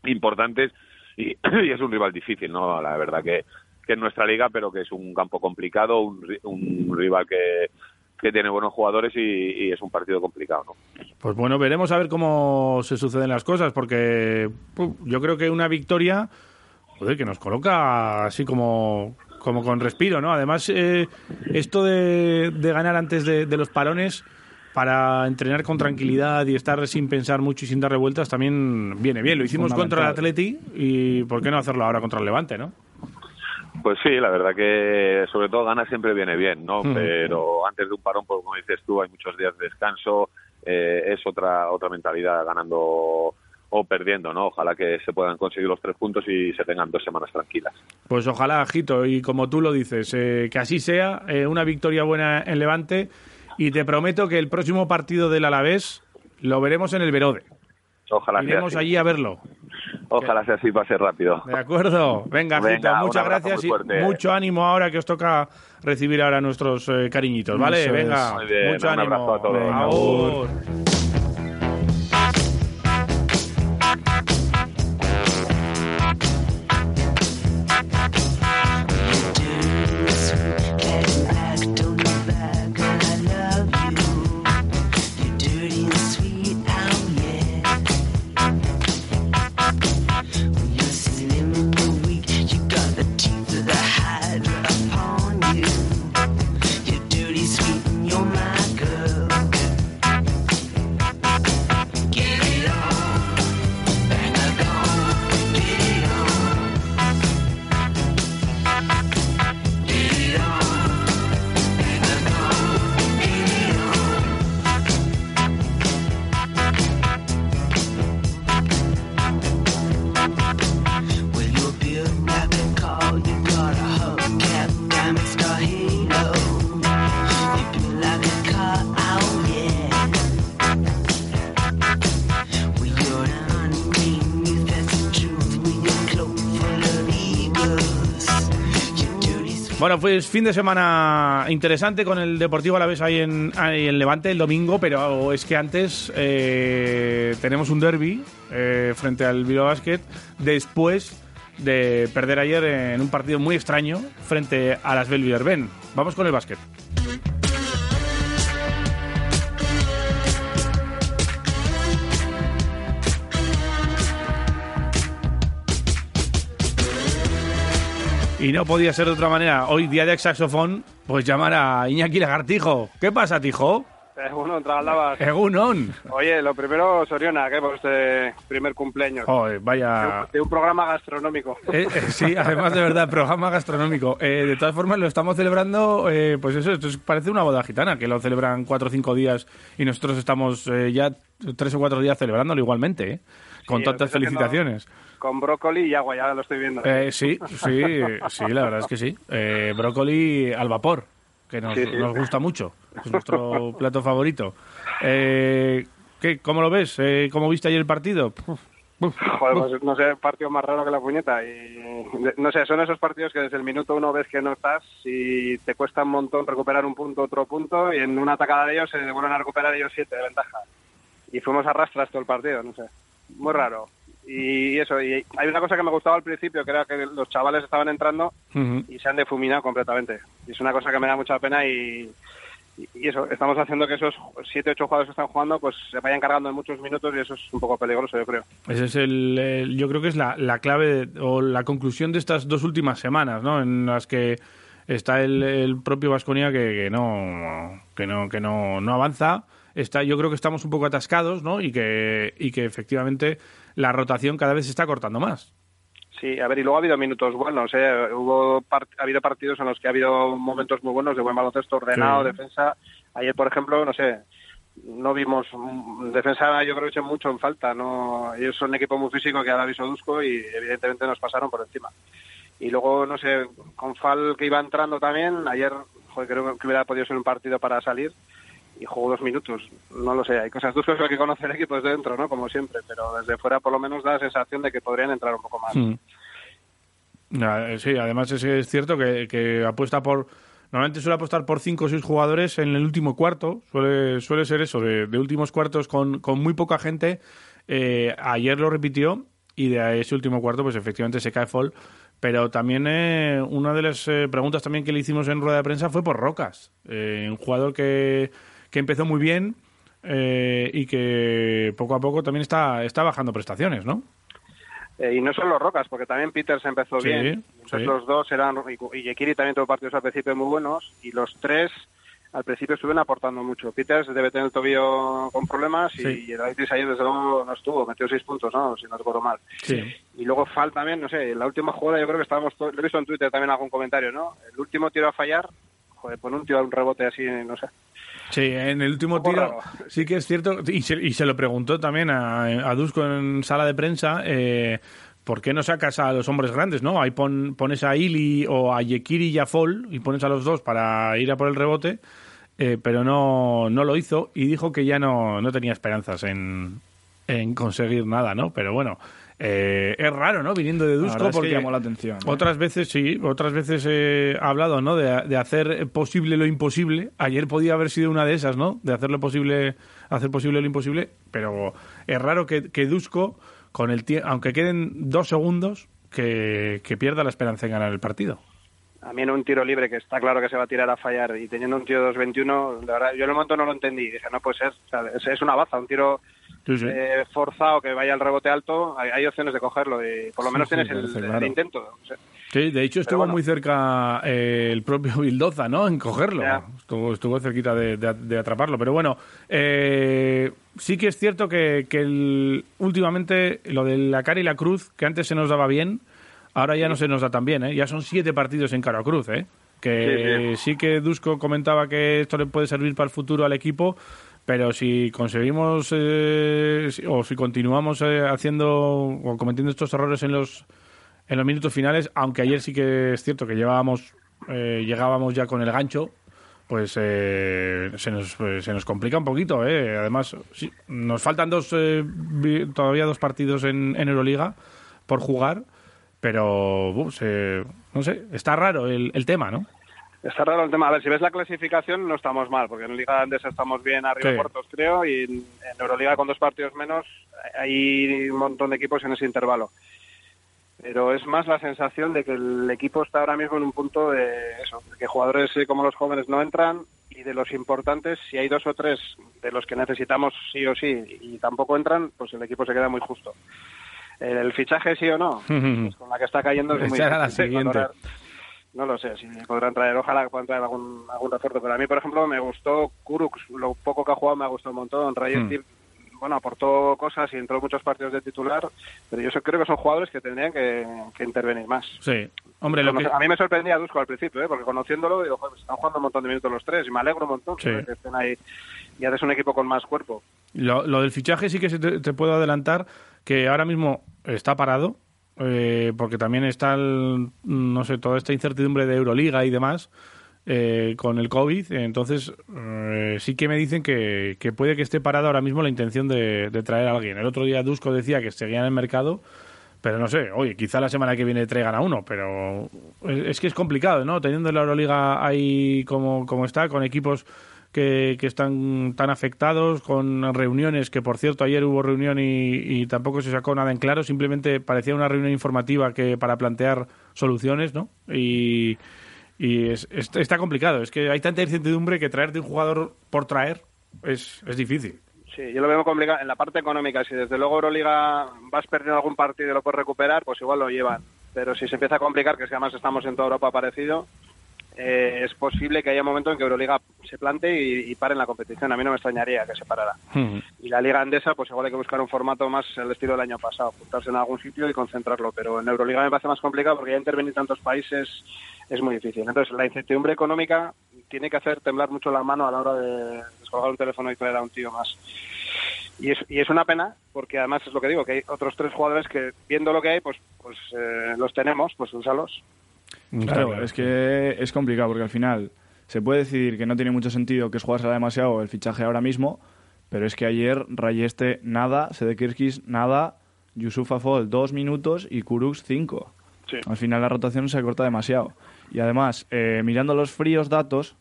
S26: importantes y, es un rival difícil, ¿no? La verdad que, que en nuestra liga, pero que es un campo complicado, un, un rival que, que tiene buenos jugadores y, es un partido complicado, ¿no?
S2: Pues bueno, veremos a ver cómo se suceden las cosas, porque yo creo que una victoria, que nos coloca así como, como con respiro, ¿no? Además, eh, esto de, de ganar antes de, de los parones para entrenar con tranquilidad y estar sin pensar mucho y sin dar revueltas también viene bien. Lo hicimos contra el. Atleti y ¿por qué no hacerlo ahora contra el Levante, no?
S26: Pues sí, la verdad que sobre todo ganar siempre viene bien, ¿no?
S2: Mm.
S26: Pero antes de un parón, pues como dices tú, hay muchos días de descanso, eh, es otra otra mentalidad ganando o perdiendo, ¿no? Ojalá que se puedan conseguir los tres puntos y se tengan dos semanas tranquilas.
S2: Pues ojalá, Jito, y como tú lo dices, eh, que así sea, eh, una victoria buena en Levante, y te prometo que el próximo partido del Alavés lo veremos en el Verode.
S26: Ojalá sea
S2: Iremos
S26: así.
S2: allí a verlo.
S26: Ojalá sea así, pase rápido.
S2: ¿De acuerdo? Venga,
S26: Venga,
S2: Jito, muchas gracias y
S26: fuerte.
S2: mucho ánimo ahora que os toca recibir ahora nuestros eh, cariñitos, ¿vale? Venga,
S26: Muy bien,
S2: mucho
S26: un
S2: ánimo.
S26: abrazo a todos.
S2: Venga, Bueno, pues fin de semana interesante con el Deportivo Alavés ahí en, ahí en Levante el domingo, pero es que antes eh, tenemos un derby eh, frente al Bilbao Basket después de perder ayer en un partido muy extraño frente a las Belvillerben. Vamos con el básquet. Y no podía ser de otra manera. Hoy, día de saxofón, pues llamar a Iñaki Lagartijo. ¿Qué pasa, Tijo?
S27: Uno, trabajabas.
S2: Egunon.
S27: Oye, lo primero, Soriona, que por este primer cumpleaños.
S2: Joder, vaya...
S27: De un programa gastronómico.
S2: Eh, eh, sí, además de verdad, programa gastronómico. Eh, de todas formas, lo estamos celebrando, eh, pues eso, esto es- parece una boda gitana, que lo celebran cuatro o cinco días y nosotros estamos eh, ya tres o cuatro días celebrándolo igualmente, ¿eh? con
S27: Sí,
S2: tantas felicitaciones.
S27: Con brócoli y agua, ya lo estoy viendo.
S2: Eh, sí, sí, sí, la verdad es que sí. Eh, brócoli al vapor, que nos,
S27: Sí, sí.
S2: nos gusta mucho. Es nuestro plato favorito. Eh, ¿qué, ¿Cómo lo ves? Eh, ¿Cómo viste ayer el partido?
S27: Joder, pues no sé, partido más raro que la puñeta. Y no sé, son esos partidos que desde el minuto uno ves que no estás y te cuesta un montón recuperar un punto, otro punto, y en una atacada de ellos se vuelven a recuperar ellos siete de ventaja. Y fuimos a rastras todo el partido, no sé. Muy raro. Y eso, y hay una cosa que me gustaba al principio, que era que los chavales estaban entrando
S2: Ujú.
S27: y se han difuminado completamente. Y es una cosa que me da mucha pena y, y- eso, estamos haciendo que esos siete, ocho jugadores que están jugando pues se vayan cargando en muchos minutos y eso es un poco peligroso, yo creo.
S2: Ese es el, el- yo creo que es la, la clave de- o la conclusión de estas dos últimas semanas, ¿no? En las que está el, el propio Vasconia que, que no que no que no, no avanza. Está, yo creo que estamos un poco atascados, ¿no? Y que y que efectivamente la rotación cada vez se está cortando más.
S27: Sí, a ver, y luego ha habido minutos buenos, ¿eh? Hubo part- ha habido partidos en los que ha habido momentos muy buenos de buen baloncesto ordenado,
S2: Sí.
S27: defensa. Ayer, por ejemplo, no sé, no vimos mm, defensa, yo creo que eché mucho en falta. no Ellos son un equipo muy físico que ahora aviso Dusko y evidentemente nos pasaron por encima. Y luego, no sé, con Fal que iba entrando también, ayer joder, creo que hubiera podido ser un partido para salir y jugó dos minutos. No lo sé, hay cosas el que conoce el equipo desde dentro, ¿no? Como siempre, pero desde fuera por lo menos da la sensación de que podrían entrar un poco más.
S2: Mm. Ah, eh, Sí, además es, cierto que, que apuesta por... Normalmente suele apostar por cinco o seis jugadores en el último cuarto. Suele, suele ser eso, de, de últimos cuartos con, con muy poca gente. Eh, ayer lo repitió y de ese último cuarto pues efectivamente se cae Fall. Pero también eh, una de las eh, preguntas también que le hicimos en rueda de prensa fue por Rocas. Un jugador que, que empezó muy bien eh, y que poco a poco también está, está bajando prestaciones, ¿no?
S27: Eh, y no solo Rocas, porque también Peters empezó
S2: Sí,
S27: bien. Entonces
S2: sí.
S27: los dos eran, y Yekiri también tuvo partidos al principio muy buenos, y los tres al principio estuvieron aportando mucho. Peters debe tener el tobillo con problemas y,
S2: Sí.
S27: y el Aitis ayer desde luego no estuvo, metió seis puntos, ¿no? Si no recuerdo mal.
S2: Sí.
S27: Y luego Fal también, no sé, en la última jugada yo creo que estábamos, lo he visto en Twitter también algún comentario, ¿no? El último tiro a fallar, joder, pone un tiro a un rebote así, no sé.
S2: Sí, en el último tiro sí que es cierto, y se, y se lo preguntó también a, a Dusko en sala de prensa, eh, ¿por qué no sacas a los hombres grandes, no? Ahí pon- pones a Ili o a Yekiri y a Fall y pones a los dos para ir a por el rebote, eh, pero no, no lo hizo y dijo que ya no, no tenía esperanzas en, en conseguir nada, ¿no? Pero bueno, eh, es raro, ¿no? Viniendo de Dusko
S3: verdad es que
S2: porque
S3: llamó la atención. ¿eh?
S2: otras veces sí, otras veces eh, ha hablado, ¿no? De, de hacer posible lo imposible. Ayer podía haber sido una de esas, ¿no? De hacer lo posible, hacer posible lo imposible. Pero es raro que, que Dusko, con el tie- aunque queden dos segundos, que, que pierda la esperanza en ganar el partido.
S27: A mí en un tiro libre que está claro que se va a tirar a fallar y teniendo un tiro 2-21, la verdad, yo en el momento no lo entendí. Dije, no puede ser, o sea, es, es una baza, un tiro
S2: Sí, sí.
S27: eh, forzado que vaya al rebote alto, hay, hay opciones de cogerlo y por lo menos tienes el, intento. o sea.
S2: Sí, de hecho estuvo
S27: bueno.
S2: muy cerca eh, el propio Bildoza, ¿no? En cogerlo. Estuvo, estuvo cerquita de, de- de atraparlo. Pero bueno, eh, sí que es cierto que, que el- últimamente lo de la cara y la cruz, que antes se nos daba bien, ahora ya no se nos da tan bien, ¿eh? Ya son siete partidos en cara o cruz, ¿eh? Que sí, que Dusko comentaba que esto le puede servir para el futuro al equipo, pero si conseguimos eh, o si continuamos eh, haciendo o cometiendo estos errores en los en los minutos finales, aunque ayer sí que es cierto que llevábamos eh, llegábamos ya con el gancho, pues eh, se, nos, pues, se nos complica un poquito. ¿eh? Además, nos faltan dos eh, todavía dos partidos en, en Euroliga por jugar, pero uh, se- no sé, está raro el, el tema, ¿no?
S27: Está raro el tema. A ver, si ves la clasificación no estamos mal, porque en Liga Andesa estamos bien arriba
S2: Sí.
S27: cuartos, creo, y en, Euroliga con dos partidos menos hay un montón de equipos en ese intervalo. Pero es más la sensación de que el equipo está ahora mismo en un punto de eso, de que jugadores eh, como los jóvenes no entran y de los importantes, si hay dos o tres de los que necesitamos sí o sí y tampoco entran, pues el equipo se queda muy justo. El, fichaje sí o no, pues con la que está cayendo es muy
S2: la siguiente.
S27: valorar. No lo sé, si podrán traer, ojalá puedan traer algún, algún refuerzo. Pero a mí, por ejemplo, me gustó Kurux, lo poco que ha jugado me ha gustado un montón. Ray
S2: Hmm.
S27: Steel, bueno, aportó cosas y entró en muchos partidos de titular, pero yo creo que son jugadores que tendrían que, que intervenir más.
S2: Sí. Hombre, lo que...
S27: A mí me sorprendía Dusko al principio, ¿eh? porque conociéndolo, digo, joder, pues están jugando un montón de minutos los tres y me alegro un montón
S2: Sí.
S27: que estén ahí. Y haces un equipo con más cuerpo.
S2: Lo, lo del fichaje sí que se te, te puedo adelantar que ahora mismo está parado, eh, porque también está, el- no sé, toda esta incertidumbre de Euroliga y demás eh, con el COVID. Entonces, eh, sí que me dicen que, que puede que esté parado ahora mismo la intención de, traer a alguien. El otro día Dusko decía que seguía en el mercado. Pero no sé, oye, quizá la semana que viene traigan a uno, pero es, es que es complicado, ¿no? Teniendo la Euroliga ahí como, como está, con equipos que, que están tan afectados, con reuniones, que por cierto ayer hubo reunión y, y tampoco se sacó nada en claro, simplemente parecía una reunión informativa que para plantear soluciones, ¿no? Y, y es- es- está complicado, es que hay tanta incertidumbre que traerte un jugador por traer es, es difícil.
S27: Sí, yo lo veo complicado en la parte económica. Si desde luego Euroliga vas perdiendo algún partido y lo puedes recuperar, pues igual lo llevan. Pero si se empieza a complicar, que es que además estamos en toda Europa parecido, eh, es posible que haya un momento en que Euroliga se plante y, y pare en la competición. A mí no me extrañaría que se parara. Y la Liga Andesa, pues igual hay que buscar un formato más al estilo del año pasado, juntarse en algún sitio y concentrarlo. Pero en Euroliga me parece más complicado porque ya intervenir tantos países es muy difícil. Entonces, la incertidumbre económica tiene que hacer temblar mucho la mano a la hora de descolgar un teléfono y traer a un tío más. Y es, y es una pena, porque además es lo que digo, que hay otros tres jugadores que, viendo lo que hay, pues, pues eh, los tenemos, pues úsalos.
S3: Claro, es que es complicado porque al final se puede decidir que no tiene mucho sentido que jugársela demasiado el fichaje ahora mismo, pero es que ayer Rayeste nada, Sedekirskis nada, Yusuf Afol dos minutos y Kurux cinco.
S27: Sí.
S3: Al final la rotación se corta demasiado. Y además, eh, mirando los fríos datos,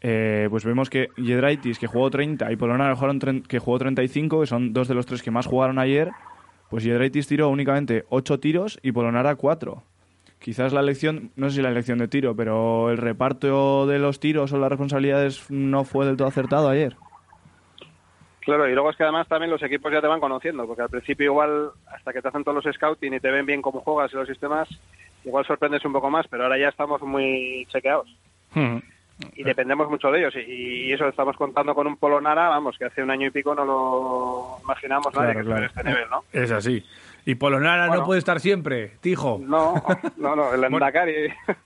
S3: eh, pues vemos que Yedraitis, que jugó 30, y Polonara, que jugaron tren- que jugó 35, que son dos de los tres que más jugaron ayer, pues Yedraitis tiró únicamente 8 tiros y Polonara 4. Quizás la elección, no sé si la elección de tiro, pero el reparto de los tiros o las responsabilidades no fue del todo acertado ayer.
S27: Claro, y luego es que además también los equipos ya te van conociendo, porque al principio igual, hasta que te hacen todos los scouting y te ven bien cómo juegas y los sistemas, igual sorprendes un poco más, pero ahora ya estamos muy chequeados. Y dependemos mucho de ellos. Y, y eso estamos contando con un Polonara, vamos, que hace un año y pico no lo imaginamos nadie que
S2: Claro,
S27: este
S2: claro.
S27: nivel, ¿no?
S2: Es así. Y Polonara no puede estar siempre, Tijo.
S27: No, no, no, el Endacari.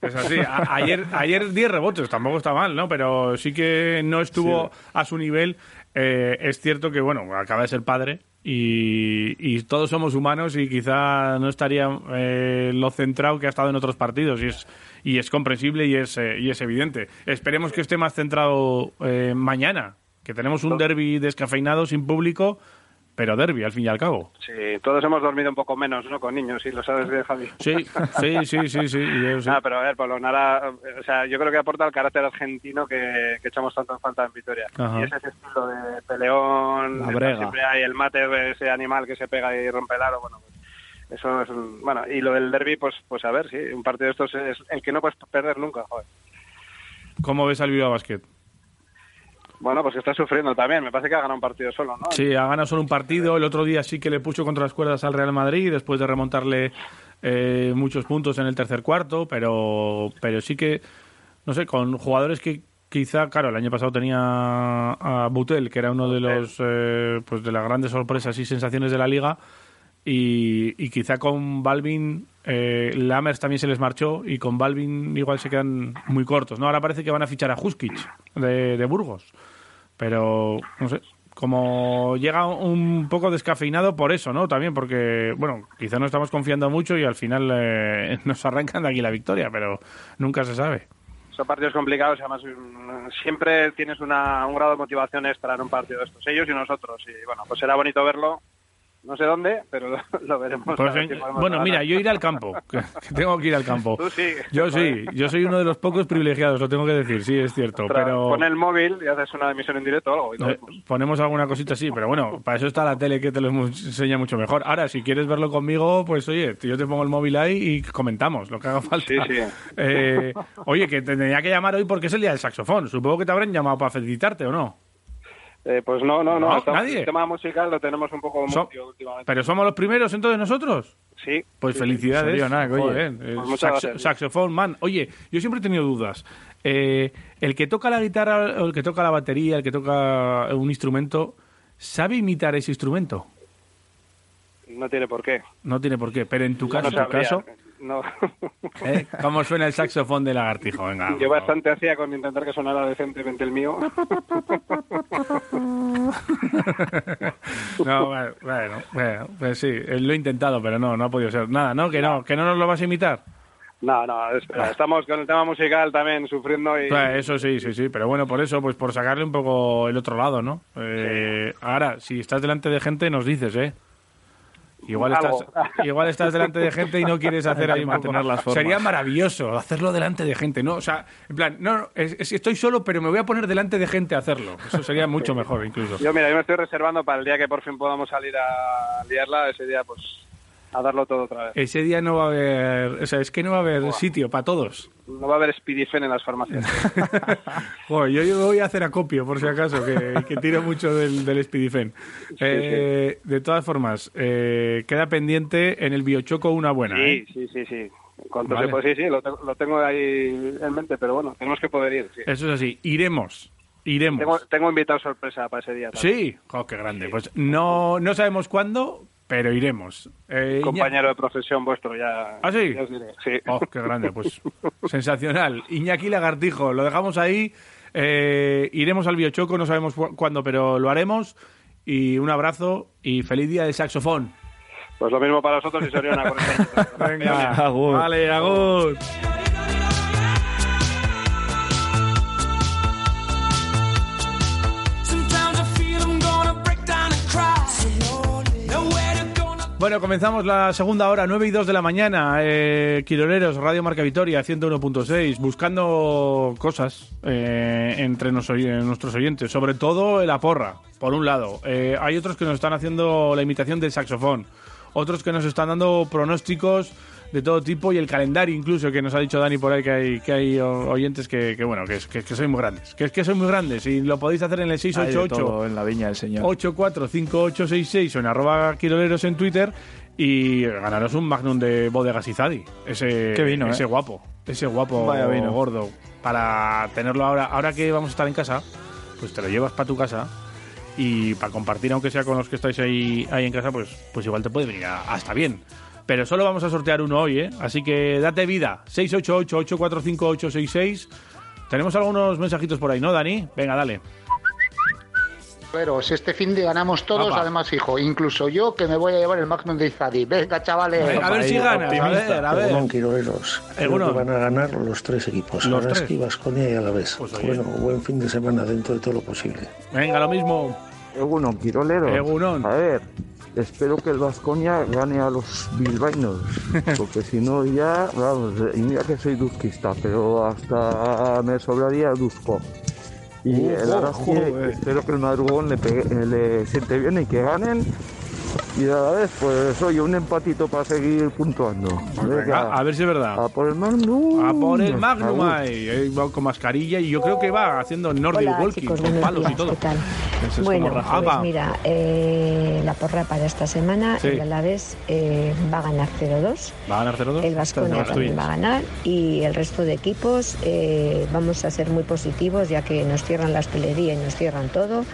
S2: Es así. A- ayer, ayer 10 rebotes, tampoco está mal, ¿no? Pero sí que no estuvo a su nivel. Eh, es cierto que, bueno, acaba de ser padre y, y todos somos humanos y quizá no estaría eh, lo centrado que ha estado en otros partidos y es, y es comprensible y es, eh, y es evidente. Esperemos que esté más centrado eh, mañana, que tenemos un derby descafeinado sin público, pero derby al fin y al cabo.
S27: Sí, todos hemos dormido un poco menos, ¿no? Con niños, sí, lo sabes bien, Javi.
S2: Sí, sí, sí, sí, sí. yo sí.
S27: Ah, pero a ver, Polonara, o sea, yo creo que aporta el carácter argentino que, que echamos tanto en falta en Vitoria.
S2: Ajá.
S27: Y es ese estilo de peleón,
S3: La
S27: de-
S3: brega.
S27: siempre hay el mate, ese animal que se pega y rompe el aro, bueno, pues, eso es un, bueno, y lo del derby, pues, pues a ver, sí, un partido de estos es el que no puedes perder nunca, joder.
S2: ¿Cómo ves al Bilbao Basket?
S27: Bueno, pues que está sufriendo también, me parece que ha ganado un partido solo, ¿no?
S2: Sí, ha ganado solo un partido. El otro día sí que le puso contra las cuerdas al Real Madrid después de remontarle eh, muchos puntos en el tercer cuarto, pero, pero sí que, no sé, con jugadores que quizá, claro, el año pasado tenía a Butel, que era uno de los eh, pues de las grandes sorpresas y sensaciones de la liga, y, y quizá con Balvin, eh, Lammers también se les marchó, y con Balvin igual se quedan muy cortos. ¿no? Ahora parece que van a fichar a Huskic de, de Burgos. Pero, no sé, como llega un poco descafeinado por eso, ¿no? También porque, bueno, quizá no estamos confiando mucho y al final eh, nos arrancan de aquí la victoria, pero nunca se sabe.
S27: Son partidos complicados, además mm, siempre tienes una, un grado de motivación extra en un partido de estos, ellos y nosotros. Y bueno, pues será bonito verlo No sé dónde, pero lo, lo veremos.
S2: Pues, en- bueno, mira, yo iré al campo. que- tengo que ir al campo.
S27: Tú sí.
S2: Yo sí, yo soy uno de los pocos privilegiados, lo tengo que decir, sí, es cierto. Pero
S27: Pon el móvil y haces una emisión en directo o algo. y
S2: eh, ponemos alguna cosita así, pero bueno, para eso está la tele que te lo enseña mucho mejor. Ahora, si quieres verlo conmigo, pues oye, yo te pongo el móvil ahí y comentamos lo que haga falta.
S27: Sí, sí.
S2: Eh, oye, que te tenía que llamar hoy porque es el día del saxofón. Supongo que te habrán llamado para felicitarte o no.
S27: Eh, pues no, no, no.
S2: No,
S27: estamos-
S2: nadie.
S27: El tema musical lo tenemos un poco
S2: So-
S27: últimamente.
S2: Pero somos los primeros entonces nosotros.
S27: Sí.
S2: Pues
S27: sí,
S2: felicidades.
S3: nada, que oye.
S2: Eh,
S27: Pues gracias.
S2: saxofón, man. Oye, yo siempre he tenido dudas. Eh, el que toca la guitarra, el que toca la batería, el que toca un instrumento, ¿sabe imitar ese instrumento?
S27: No tiene por qué.
S2: No tiene por qué, pero en tu caso,
S27: No sabría.
S2: caso
S27: No.
S2: ¿eh? ¿cómo suena el saxofón de lagartijo? Venga.
S27: Yo bastante hacía con intentar que sonara decentemente el mío.
S2: No, bueno, bueno, pues sí, eh, lo he intentado, pero no, no ha podido ser. Nada, ¿no? Que no, que no nos lo vas a imitar.
S27: No, no, espera, estamos con el tema musical también sufriendo y...
S2: Pues eso sí, sí, sí, pero bueno, por eso, pues por sacarle un poco el otro lado, ¿no? Eh, Ahora, si estás delante de gente, nos dices, ¿eh? Igual estás, igual estás delante de gente y no quieres hacer ahí
S3: mantener las formas.
S2: Sería maravilloso hacerlo delante de gente, ¿no? O sea, en plan, no, no, es- es- estoy solo, pero me voy a poner delante de gente a hacerlo. Eso sería mucho mejor, incluso.
S27: Yo, mira, yo me estoy reservando para el día que por fin podamos salir a liarla, ese día, pues, a darlo todo otra vez.
S2: Ese día no va a haber, o sea, es que no va a haber sitio para todos.
S27: No va a haber Spidifen en las farmacias.
S2: Joder, yo, yo voy a hacer acopio, por si acaso, que, que tiro mucho del, del Spidifen. Eh, De todas formas, eh, queda pendiente en el Biochoco una buena, ¿eh?
S27: Sí, sí, sí, sí. En cuanto
S2: Vale.
S27: se puede, sí, sí, lo, te- lo tengo ahí en mente, pero bueno, tenemos que poder ir. Sí.
S2: Eso es así, iremos, iremos.
S27: Tengo, tengo invitado sorpresa para ese día. también.
S2: Sí, oh, qué grande. Pues no, no sabemos cuándo, pero iremos. Eh, Iña-
S27: Compañero de profesión vuestro, ya.
S2: ¿Ah, sí?
S27: ya os diré. Sí.
S2: Oh, qué grande, pues sensacional. Iñaki Lagartijo, lo dejamos ahí. Eh, iremos al Biochoco, no sabemos cu- cuándo, pero lo haremos. Y un abrazo y feliz día del saxofón.
S27: Pues lo mismo para vosotros y Soriana.
S2: Venga,
S3: Agur.
S2: vale, agur. Bueno, comenzamos la segunda hora, 9 y 2 de la mañana. Eh, Quiroleros, Radio Marca Vitoria, 101.6, buscando cosas eh, entre nos- nuestros oyentes, sobre todo la porra, por un lado. Eh, hay otros que nos están haciendo la imitación del saxofón, otros que nos están dando pronósticos de todo tipo y el calendario incluso que nos ha dicho Dani por ahí que hay, que hay oyentes que, que, bueno, que, que, que sois muy grandes. Que es que sois muy grandes y lo podéis hacer en el
S3: Hay de
S2: 688
S3: todo en la viña del señor.
S2: 845866 o en arroba quiroleros en Twitter y ganaros un Magnum de Bodegas Izadi. Ese,
S3: vino,
S2: ese
S3: ¿eh?
S2: guapo. Ese guapo
S3: Vaya vino.
S2: gordo. Para tenerlo ahora, ahora que vamos a estar en casa, pues te lo llevas para tu casa y para compartir, aunque sea con los que estáis ahí, ahí en casa, pues, pues igual te puede venir a- hasta bien. Pero solo vamos a sortear uno hoy, ¿eh? Así que date vida. 688-845-866. Tenemos algunos mensajitos por ahí, ¿no, Dani? Venga, dale.
S28: Pero si este fin de ganamos todos,
S2: Apa.
S28: además, hijo, incluso yo que me voy a llevar el Magnum de Izadi. Venga, chavales.
S2: Venga, a ver si ganas, a ver, a ver.
S29: Perdón. Creo que van a ganar los tres equipos.
S2: Los tres.
S29: y Vasconia y a la vez.
S2: Pues
S29: bueno, buen fin de semana dentro de todo lo posible.
S2: Venga, lo mismo.
S30: Egunon, Quiroleros.
S2: Egunon.
S30: A ver, espero que el Vasconia gane a los bilbaínos, porque si no ya, vamos, y mira que soy dusquista, pero hasta me sobraría Dusko. Y el
S3: joder.
S30: espero que el madrugón le, pegue- le siente bien y que ganen. Y a la vez, pues oye, un empatito para seguir puntuando.
S2: Venga, a ver si es verdad.
S30: A por el Magnum.
S2: A por el Magnum ahí, va con mascarilla y yo creo que va haciendo Nordic
S24: Hola,
S2: Walking
S24: chicos,
S2: con palos y todo.
S24: ¿qué tal?
S2: Eso es
S24: Bueno, pues mira, eh, la porra para esta semana,
S2: Sí.
S24: el Alavés eh, va a ganar 0-2.
S2: ¿Va a ganar 0-2?
S24: El Vasconia también va a ganar y el resto de equipos eh, vamos a ser muy positivos ya que nos cierran la hostelería y nos cierran todo.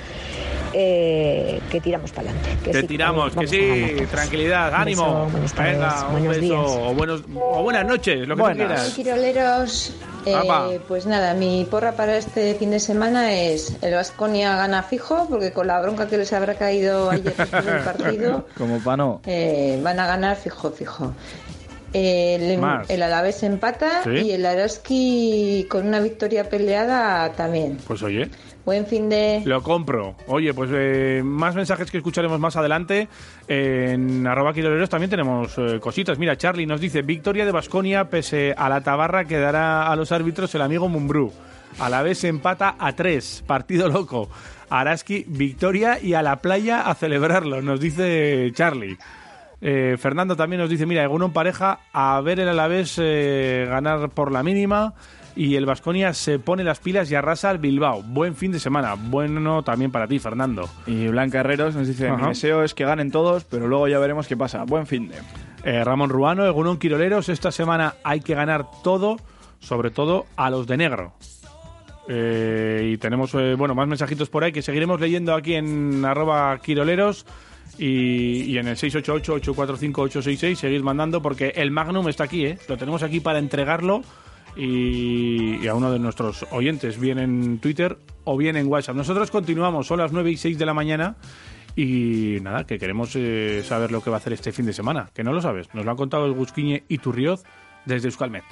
S24: Eh, que tiramos para adelante.
S2: Que tiramos, que sí, tranquilidad, ánimo.
S24: beso, tardes,
S2: Venga, un
S24: buenos
S2: beso
S24: días.
S2: o, buenos, o buenas noches, lo que
S24: Buenas.
S2: quieras.
S31: Quiroleros, eh, pues nada, mi porra para este fin de semana es el Vasconia gana fijo, porque con la bronca que les habrá caído ayer después del partido,
S3: Como pano.
S31: eh, van a ganar fijo, fijo. El,
S2: Más.
S31: el Alavés empata
S2: Sí.
S31: y el Araski con una victoria peleada también.
S2: Pues oye,
S31: Buen fin de...
S2: lo compro. Oye, pues eh, más mensajes que escucharemos más adelante. En arroba quiroleros también tenemos eh, cositas. Mira, Charlie nos dice, victoria de Basconia pese a la tabarra que dará a los árbitros el amigo Mumbrú. A la vez empata a tres, partido loco. Araski, victoria y a la playa a celebrarlo, nos dice Charlie. Eh, Fernando también nos dice, mira, uno en pareja, a ver el Alavés eh, ganar por la mínima y el Vasconia se pone las pilas y arrasa al Bilbao. Buen fin de semana, bueno también para ti, Fernando.
S3: Y Blanca Herreros nos dice, mi
S2: Ajá.
S3: deseo es que ganen todos, pero luego ya veremos qué pasa. Buen fin de...
S2: Eh, Ramón Ruano, Egunon Quiroleros, esta semana hay que ganar todo, sobre todo a los de negro. Eh, y tenemos, eh, bueno, más mensajitos por ahí que seguiremos leyendo aquí en arroba Quiroleros y, y en el 688-845-866 seguir mandando porque el Magnum está aquí, ¿eh? Lo tenemos aquí para entregarlo y, y a uno de nuestros oyentes, bien en Twitter o bien en WhatsApp. Nosotros continuamos, son las 9 y 6 de la mañana y nada, que queremos eh, saber lo que va a hacer este fin de semana, que no lo sabes. Nos lo ha contado el Busquiñe y Turrioz desde Euskalmet.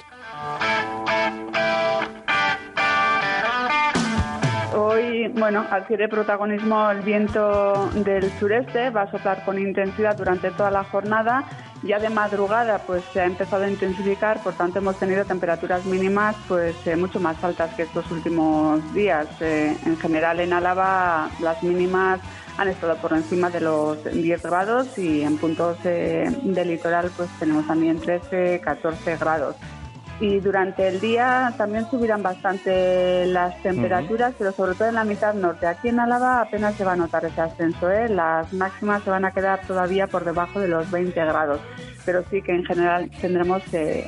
S5: Hoy, bueno, adquiere protagonismo el viento del sureste, va a soplar con intensidad durante toda la jornada. Ya de madrugada, pues se ha empezado a intensificar, por tanto hemos tenido temperaturas mínimas, pues eh, mucho más altas que estos últimos días. Eh, en general, en Álava las mínimas han estado por encima de los 10 grados y en puntos eh, del litoral, pues tenemos también 13, 14 grados y durante el día también subirán bastante las temperaturas, pero sobre todo en la mitad norte. Aquí en Álava apenas se va a notar ese ascenso, ¿eh? las máximas se van a quedar todavía por debajo de los 20 grados, pero sí que en general tendremos eh,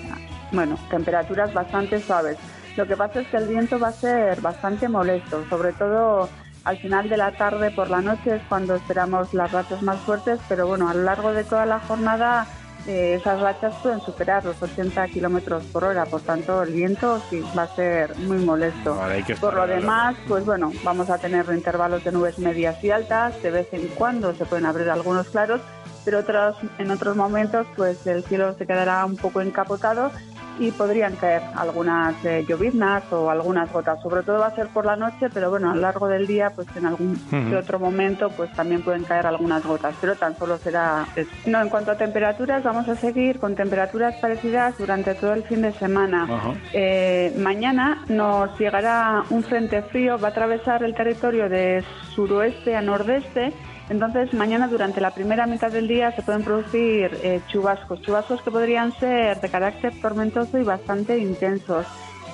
S5: bueno, temperaturas bastante suaves. Lo que pasa es que el viento va a ser bastante molesto, sobre todo al final de la tarde por la noche es cuando esperamos las rachas más fuertes, pero bueno, a lo largo de toda la jornada eh, esas rachas pueden superar los 80 kilómetros por hora, por tanto el viento sí va a ser muy molesto.
S2: Vale,
S5: Por lo demás, pues bueno, vamos a tener intervalos de nubes medias y altas, de vez en cuando se pueden abrir algunos claros, pero otros, en otros momentos pues el cielo se quedará un poco encapotado y podrían caer algunas eh, lloviznas o algunas gotas. Sobre todo va a ser por la noche, pero bueno, a lo largo del día, pues en algún que otro momento, pues también pueden caer algunas gotas, pero tan solo será eso. No, en cuanto a temperaturas, vamos a seguir con temperaturas parecidas durante todo el fin de semana. Eh, mañana nos llegará un frente frío, va a atravesar el territorio de suroeste a nordeste. Entonces, mañana durante la primera mitad del día se pueden producir eh, chubascos, chubascos que podrían ser de carácter tormentoso y bastante intensos.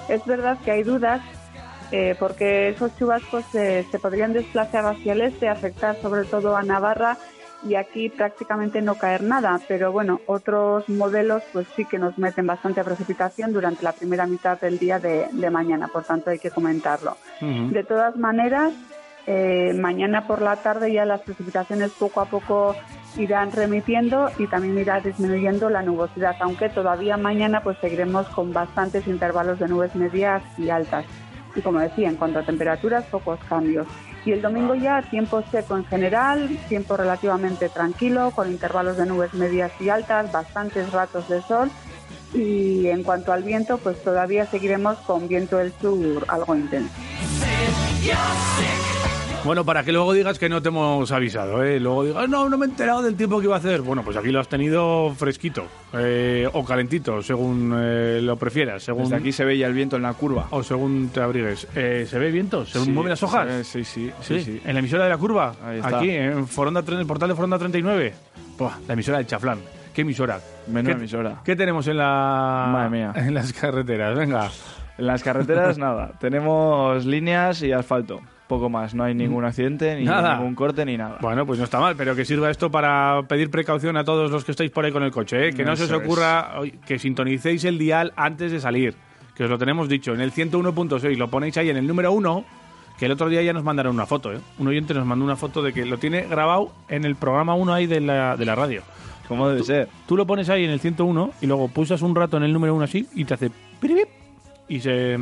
S5: Es verdad que hay dudas eh, porque esos chubascos eh, se podrían desplazar hacia el este, afectar sobre todo a Navarra y aquí prácticamente no caer nada, pero bueno, otros modelos pues sí que nos meten bastante precipitación durante la primera mitad del día de, de mañana, por tanto hay que comentarlo. De todas maneras, eh, mañana por la tarde ya las precipitaciones poco a poco irán remitiendo y también irá disminuyendo la nubosidad, aunque todavía mañana pues seguiremos con bastantes intervalos de nubes medias y altas. Y como decía, en cuanto a temperaturas, pocos cambios. Y el domingo ya tiempo seco en general, tiempo relativamente tranquilo, con intervalos de nubes medias y altas, bastantes ratos de sol. Y en cuanto al viento, pues todavía seguiremos con viento del sur algo intenso.
S2: Bueno, para que luego digas que no te hemos avisado, ¿eh? Luego digas, no, no me he enterado del tiempo que iba a hacer. Bueno, pues aquí lo has tenido fresquito eh, o calentito, según eh, lo prefieras. Según...
S3: Desde aquí se veía el viento en la curva.
S2: O según te abrigues. Eh, ¿Se ve viento? ¿Se
S3: Sí,
S2: mueven las hojas?
S3: ve, sí, sí, sí, sí.
S2: ¿En la emisora de la curva?
S3: está.
S2: Aquí, en Foronda, el portal de Foronda 39. Buah, la emisora del Chaflán. ¿Qué emisora?
S3: Menuda
S2: ¿Qué,
S3: emisora.
S2: ¿Qué tenemos en la...
S3: Madre mía.
S2: En las carreteras? Venga.
S3: En las carreteras nada, tenemos líneas y asfalto. Poco más, no hay ningún accidente, ni
S2: Nada.
S3: ningún corte, ni nada.
S2: Bueno, pues no está mal, pero que sirva esto para pedir precaución a todos los que estáis por ahí con el coche, ¿eh? que no se os
S3: es.
S2: ocurra que sintonicéis el dial antes de salir, que os lo tenemos dicho, en el 101.6, lo ponéis ahí en el número 1, que el otro día ya nos mandaron una foto, ¿eh? un oyente nos mandó una foto de que lo tiene grabado en el programa 1 ahí de la, de la radio.
S3: ¿Cómo debe ser?
S2: Tú lo pones ahí en el 101 y luego pulsas un rato en el número 1 así y te hace... piripip, Y se,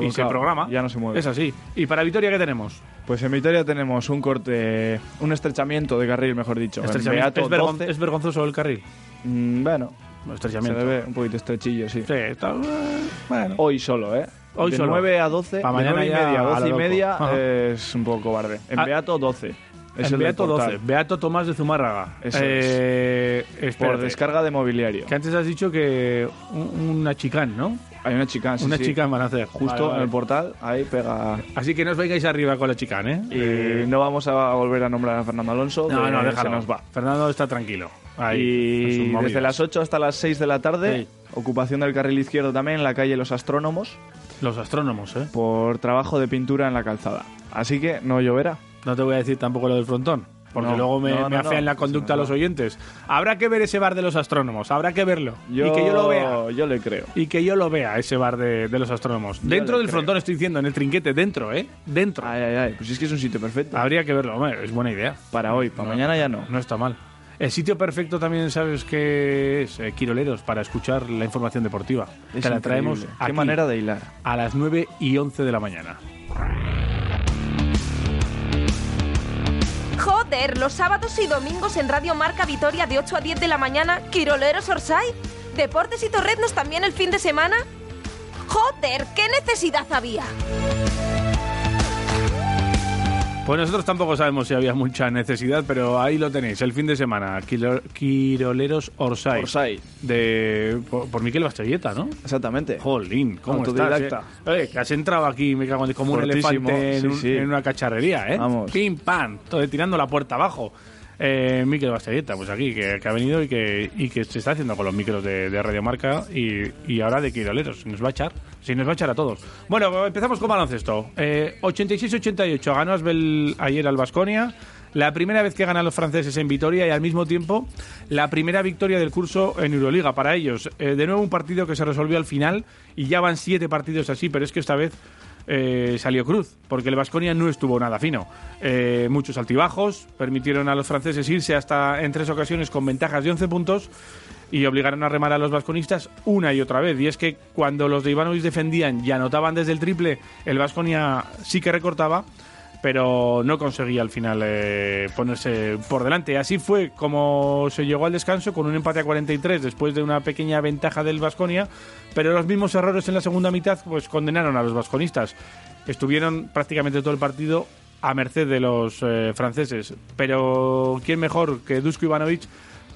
S2: y se programa.
S3: Ya no se mueve.
S2: Es así. ¿Y para Vitoria qué tenemos?
S3: Pues en Vitoria tenemos un corte, un estrechamiento de carril, mejor dicho. En
S2: Estrechamiento. ¿Es, vergon-
S3: 12.
S2: ¿Es vergonzoso el carril?
S3: Mm, bueno, Se
S2: estrechamiento.
S3: le ve un poquito estrechillo, sí.
S2: Sí, está, eh, bueno.
S3: Hoy solo, ¿eh?
S2: Hoy
S3: de
S2: solo.
S3: 9 a 12,
S2: Pa'
S3: de
S2: mañana
S3: 9 y media a
S2: a
S3: 12
S2: lo
S3: y media
S2: Ajá.
S3: es un poco cobarde. En
S2: Ah.
S3: Beato 12. Es
S2: En
S3: el
S2: Beato
S3: del portal.
S2: 12, Beato Tomás de Zumárraga.
S3: Eso
S2: eh,
S3: Por
S2: espérate,
S3: descarga de mobiliario.
S2: Que antes has dicho que un- una chicán, ¿no?
S3: Hay una chicán, sí,
S2: una
S3: sí.
S2: chicán van a hacer.
S3: Justo
S2: Vale, vale.
S3: en el portal, ahí pega.
S2: Así que no os vengáis arriba con la chicán, ¿eh?
S3: Y
S2: Eh,
S3: no vamos a volver a nombrar a Fernando Alonso.
S2: no, no,
S3: se
S2: déjalo.
S3: nos va.
S2: Fernando está tranquilo. Ahí,
S3: Y desde las 8 hasta las 6 de la tarde,
S2: Sí.
S3: ocupación del carril izquierdo también en la calle Los Astrónomos
S2: Los astrónomos, ¿eh?
S3: por trabajo de pintura en la calzada. Así que no lloverá.
S2: No te voy a decir tampoco lo del frontón. Porque
S3: No,
S2: luego me,
S3: no,
S2: me
S3: no,
S2: afean la conducta a los oyentes. Habrá que ver ese bar de los astrónomos, habrá que verlo.
S3: Yo,
S2: Y que yo lo vea.
S3: Yo le creo.
S2: Y que yo lo vea, ese bar de, de los astrónomos.
S3: Yo
S2: dentro del
S3: creo.
S2: frontón, estoy diciendo, en el trinquete, dentro, ¿eh? Dentro.
S3: Ay, ay, ay. Pues es que es un sitio perfecto.
S2: Habría que verlo, hombre, es buena idea.
S3: Para hoy, para mañana ya no.
S2: No está mal. El sitio perfecto también, ¿sabes qué es? Eh, Quiroleros, para escuchar la información deportiva.
S3: Es
S2: Te la
S3: increíble.
S2: traemos
S3: Qué
S2: aquí,
S3: manera de hilar.
S2: a las 9 y 11 de la mañana.
S32: Los sábados y domingos en Radio Marca Vitoria de 8 a 10 de la mañana, Quiroleros Orsay. Deportes y Torreznos también el fin de semana. Joder, ¿qué necesidad había?
S2: Pues nosotros tampoco sabemos si había mucha necesidad, pero ahí lo tenéis, el fin de semana. Quilo- Quiroleros Orsay.
S3: Orsay.
S2: De, por, por Miquel Bastelleta, ¿no?
S3: Exactamente.
S2: Jolín, ¿cómo estás? eh? Oye, que has entrado aquí, me cago en como un elefante en,
S3: sí,
S2: un-
S3: sí.
S2: en una cacharrería, ¿eh?
S3: Vamos.
S2: Pim, pam, todo tirando la puerta abajo. Eh, Miquel Bastelleta, pues aquí, que, que ha venido y que, y que se está haciendo con los micros de, de Radio Marca y, y ahora de Quiroleros. Nos va a echar, sí, nos va a echar a todos. Bueno, empezamos con baloncesto. Eh, 86-88, ganó Asbel ayer al Basconia. La primera vez que ganan los franceses en Vitoria y al mismo tiempo la primera victoria del curso en Euroliga para ellos. Eh, de nuevo un partido que se resolvió al final y ya van siete partidos así, pero es que esta vez eh, salió cruz, porque el Vasconia no estuvo nada fino. Eh, muchos altibajos permitieron a los franceses irse hasta en tres ocasiones con ventajas de 11 puntos y obligaron a remar a los vasconistas una y otra vez. Y es que cuando los de Ivanovic defendían y anotaban desde el triple, el Vasconia sí que recortaba, pero no conseguía al final eh, ponerse por delante. Así fue como se llegó al descanso con un empate a 43 después de una pequeña ventaja del Vasconia, pero los mismos errores en la segunda mitad pues condenaron a los vasconistas. Estuvieron prácticamente todo el partido a merced de los eh, franceses, pero quién mejor que Dusko Ivanovic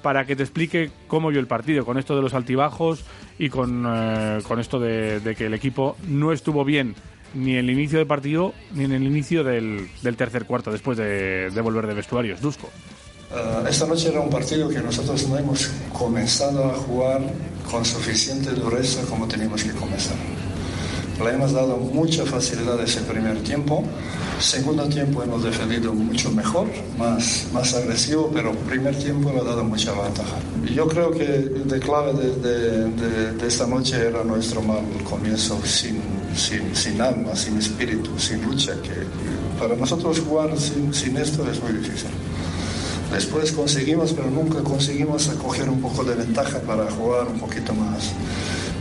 S2: para que te explique cómo vio el partido, con esto de los altibajos y con, eh, con esto de, de que el equipo no estuvo bien ni en el inicio del partido ni en el inicio del, del tercer cuarto, después de, de volver de vestuarios. Dusko.
S7: Eh, esta noche era un partido que nosotros no hemos comenzado a jugar con suficiente dureza como teníamos que comenzar. Le hemos dado mucha facilidad ese primer tiempo. Segundo tiempo hemos defendido mucho mejor, más, más agresivo, pero primer tiempo le ha dado mucha ventaja. Yo creo que de clave de, esta noche era nuestro mal comienzo sin, sin, sin alma, sin espíritu, sin lucha, que para nosotros jugar sin, sin esto es muy difícil. Después conseguimos, pero nunca conseguimos coger un poco de ventaja para jugar un poquito más,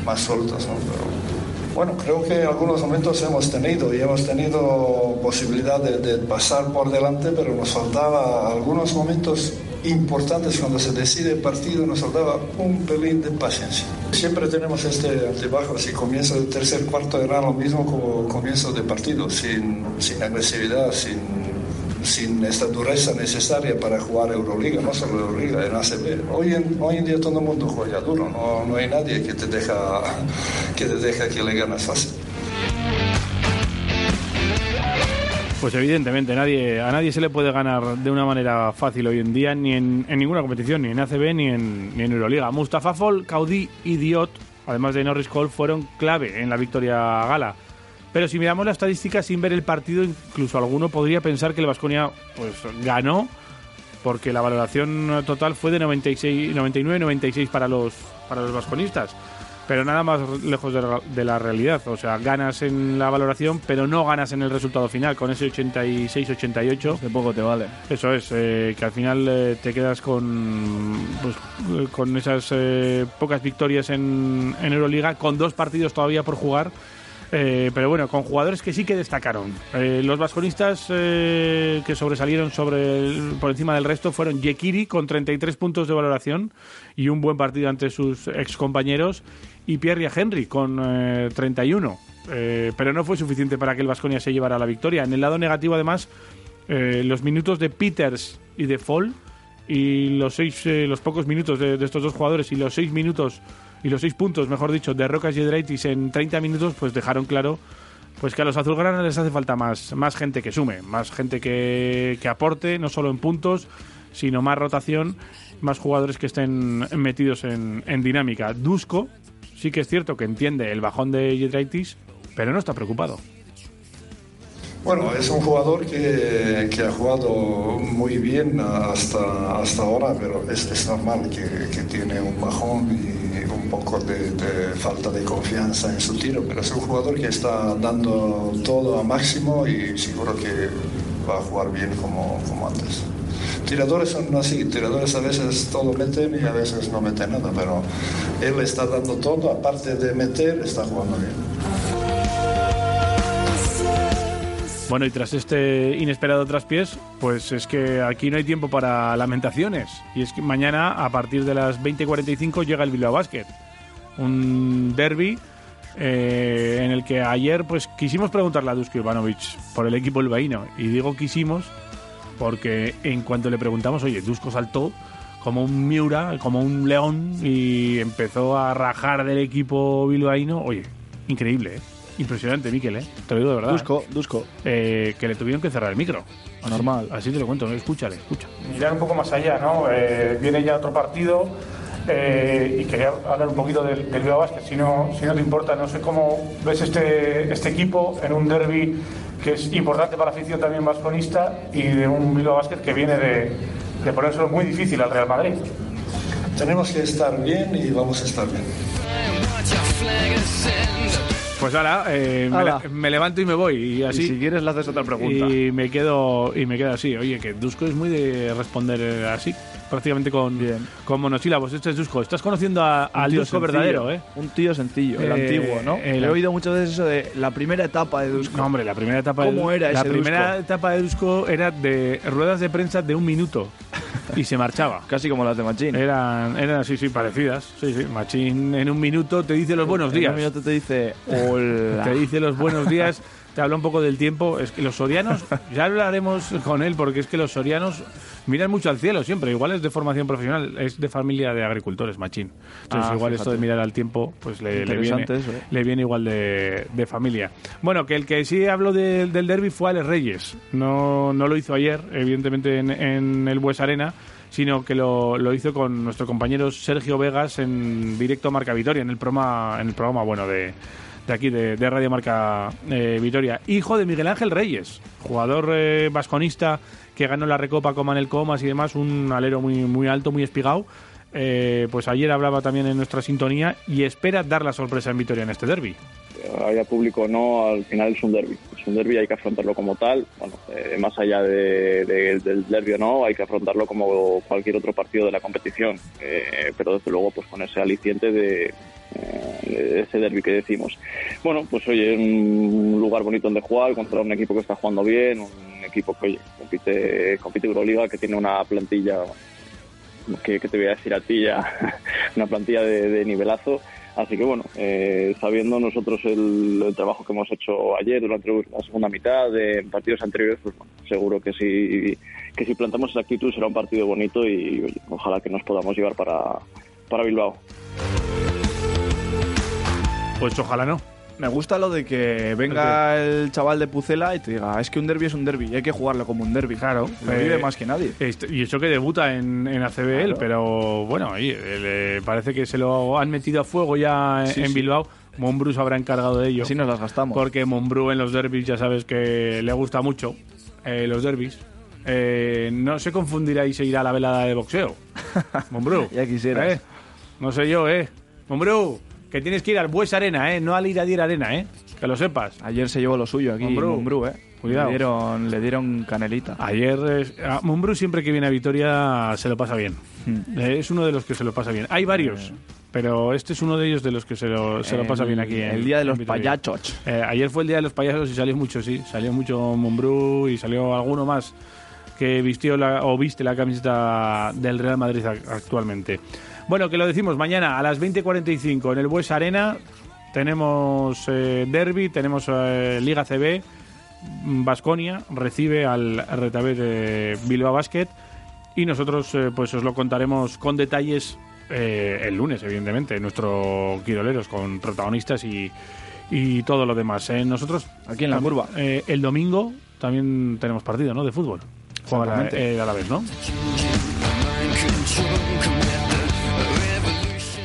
S7: más. ¿no? Pero, bueno, creo que algunos momentos hemos tenido y hemos tenido posibilidad de, pasar por delante, pero nos faltaba algunos momentos importantes cuando se decide el partido, nos faltaba un pelín de paciencia. Siempre tenemos este altibajo, si comienzo del tercer cuarto era lo mismo como comienzo de partido, sin, sin agresividad, sin, sin esta dureza necesaria para jugar Euroliga, no solo Euroliga, en ACB. Hoy en, hoy en día todo el mundo juega duro, no, no hay nadie que te deja que, te deja que le ganas fácil.
S2: Pues evidentemente nadie, a nadie se le puede ganar de una manera fácil hoy en día, ni en, en ninguna competición, ni en ACB ni en, ni en Euroliga. Mustafa Fall, Caudí y Diot, además de Norris Cole, fueron clave en la victoria gala. Pero si miramos la estadística sin ver el partido, incluso alguno podría pensar que el Vasconia pues, ganó, porque la valoración total fue de 96, 99-96 para los, para los vasconistas. Pero nada más lejos de, la- de la realidad. O sea, ganas en la valoración, pero no ganas en el resultado final, con ese 86-88.
S3: De poco te vale.
S2: Eso es, eh, que al final eh, te quedas con, pues, con esas eh, pocas victorias en, en Euroliga, con dos partidos todavía por jugar. Eh, pero bueno, con jugadores que sí que destacaron. Eh, los vasconistas eh, que sobresalieron sobre por encima del resto fueron Yekiri con 33 puntos de valoración y un buen partido ante sus excompañeros y Pierre Henry con eh, 31. Eh, pero no fue suficiente para que el Vasconia se llevara la victoria. En el lado negativo, además, los minutos de Peters y de Fall y los seis los pocos minutos de estos dos jugadores y los seis minutos y los seis puntos mejor dicho de Rocas y Edraitis en 30 minutos pues dejaron claro pues que a los azulgranas les hace falta más más gente que sume más gente que, que aporte no solo en puntos sino más rotación más jugadores que estén metidos en, en dinámica. Dusko sí que es cierto que entiende el bajón de Yedraitis pero no está preocupado
S7: Bueno, es un jugador que, que ha jugado muy bien hasta, hasta ahora, pero es, normal que, que tiene un bajón y un poco de, de falta de confianza en su tiro, pero es un jugador que está dando todo a máximo y seguro que va a jugar bien como, como antes. Tiradores son así, tiradores a veces todo meten y a veces no meten nada, pero él está dando todo, aparte de meter, está jugando bien.
S2: Bueno, y tras este inesperado traspiés, pues es que aquí no hay tiempo para lamentaciones. Y es que mañana, a partir de las 20.45, llega el Bilbao Basket. Un derby eh, en el que ayer pues quisimos preguntarle a Dusko Ivanovic por el equipo bilbaíno. Y digo quisimos porque en cuanto le preguntamos, oye, Dusko saltó como un Miura, como un león y empezó a rajar del equipo bilbaíno. Oye, increíble, ¿eh? Impresionante, Miquel, ¿eh? Te lo digo de verdad.
S3: Dusko, Dusko.
S2: Eh, que le tuvieron que cerrar el micro.
S3: Normal.
S2: Así te lo cuento, ¿no? escúchale, escucha. Mirar un poco más allá, ¿no? Eh, viene ya otro partido eh, y quería hablar un poquito del, del Bilbao Basket, si no, si no te importa. No sé cómo ves este, este equipo en un derby que es importante para la afición también vasconista y de un Bilbao Basket que viene de, de ponérselo muy difícil al Real Madrid.
S7: Tenemos que estar bien y vamos a estar bien.
S2: Pues ahora eh, me,
S3: Hala.
S2: le- me levanto y me voy y así.
S3: Y si quieres le haces otra pregunta.
S2: Y me quedo y me quedo así. Oye, que Dusko es muy de responder eh, así, prácticamente con, con monosílabos. Este es Dusko. Estás conociendo a- al Dusko verdadero, ¿eh?
S3: Un tío sencillo, el
S2: Eh,
S3: antiguo, ¿no?
S2: el-
S3: He oído muchas veces eso de la primera etapa de Dusko.
S2: No, hombre, la primera etapa
S3: ¿Cómo
S2: de,
S3: era
S2: La
S3: ese
S2: primera
S3: Dusko?
S2: etapa de Dusko era de ruedas de prensa de un minuto y se marchaba.
S3: Casi como las de Machín.
S2: Eran, eran así, sí, parecidas. Sí, sí. Machín en un minuto te dice los buenos
S3: En un
S2: días.
S3: minuto te dice, hola.
S2: te dice los buenos días, te habla un poco del tiempo. Es que los sorianos, ya hablaremos con él, porque es que los sorianos miran mucho al cielo siempre. Igual es de formación profesional, es de familia de agricultores, machín. Entonces,
S3: Ah,
S2: igual esto de mirar al tiempo, pues le, le viene,
S3: Interesante eso, ¿eh?
S2: le viene igual de, de familia. Bueno, que el que sí habló de- del derby fue Alex Reyes. No, no lo hizo ayer, evidentemente, en, en el Bues Arena sino que lo, lo hizo con nuestro compañero Sergio Vegas en directo a Marca Vitoria, en el programa, en el programa bueno de, de aquí, de, de Radio Marca eh, Vitoria. Hijo de Miguel Ángel Reyes, jugador eh, vasconista que ganó la Recopa Coman el Comas y demás, un alero muy, muy alto, muy espigado. Eh, pues ayer hablaba también en nuestra sintonía y espera dar la sorpresa en Vitoria en este derby.
S9: haya público o no, al final es un derby. Es un derby, hay que afrontarlo como tal. Bueno, más allá de- de- del derby o no, hay que afrontarlo como cualquier otro partido de la competición. Pero desde luego, pues con ese aliciente de ese derby que decimos. Bueno, pues oye, un lugar bonito donde jugar contra un equipo que está jugando bien, un equipo que oye, compite, compite Euroliga, que tiene una plantilla que, que te voy a decir a ti ya, una plantilla de, de nivelazo. Así que bueno, eh, sabiendo nosotros el, el trabajo que hemos hecho ayer durante la segunda mitad de partidos anteriores, pues bueno, seguro que si, que si plantamos esa actitud será un partido bonito y oye, ojalá que nos podamos llevar para, para Bilbao.
S2: Pues ojalá no.
S3: Me gusta lo de que venga el chaval de Pucela y te diga, es que un derby es un derby y hay que jugarlo como un derby.
S2: Claro.
S3: Lo
S2: Eh,
S3: vive más que nadie.
S2: Y eso que debuta en, en ACB él,
S3: Claro.
S2: pero bueno, le parece que se lo han metido a fuego ya en,
S3: Sí,
S2: en
S3: sí.
S2: Bilbao. Monbru se habrá encargado de ello.
S3: Así nos las gastamos.
S2: Porque Monbru en los derbis ya sabes que le gusta mucho eh, los derbis. Eh, no se confundirá y se irá a la velada de boxeo. Monbru.
S3: Ya quisieras.
S2: ¿eh? No sé yo, ¿eh? Monbru, que tienes que ir al Bues Arena, ¿eh? No al Iradier Arena, ¿eh? Que lo sepas.
S3: Ayer se llevó lo suyo aquí,
S2: Mumbrú.
S3: Mumbrú, ¿eh?
S2: Cuidado.
S3: Le dieron, le dieron canelita.
S2: Ayer, es- a Mumbrú siempre que viene a Vitoria se lo pasa bien.
S3: Hmm.
S2: Eh, Es uno de los que se lo pasa bien. Hay varios. pero este es uno de ellos de los que se lo, se lo pasa
S3: El-
S2: bien aquí.
S3: el día de los payachos.
S2: Eh, ayer fue el día de los payasos y salió mucho, sí. Salió mucho Mumbrú y salió alguno más que vistió la, o viste la camiseta del Real Madrid ac- actualmente. Bueno, que lo decimos mañana a las 20.45 en el Bues Arena. Tenemos eh, Derby, tenemos eh, Liga CB. Basconia recibe al Retabé de Bilbao Basket y nosotros eh, pues os lo contaremos con detalles el lunes, evidentemente, en nuestro Quiroleros con protagonistas y, y todo lo demás. Nosotros
S3: Aquí en la curva.
S2: el domingo también tenemos partido, ¿no? De fútbol. Juega a la vez, ¿no?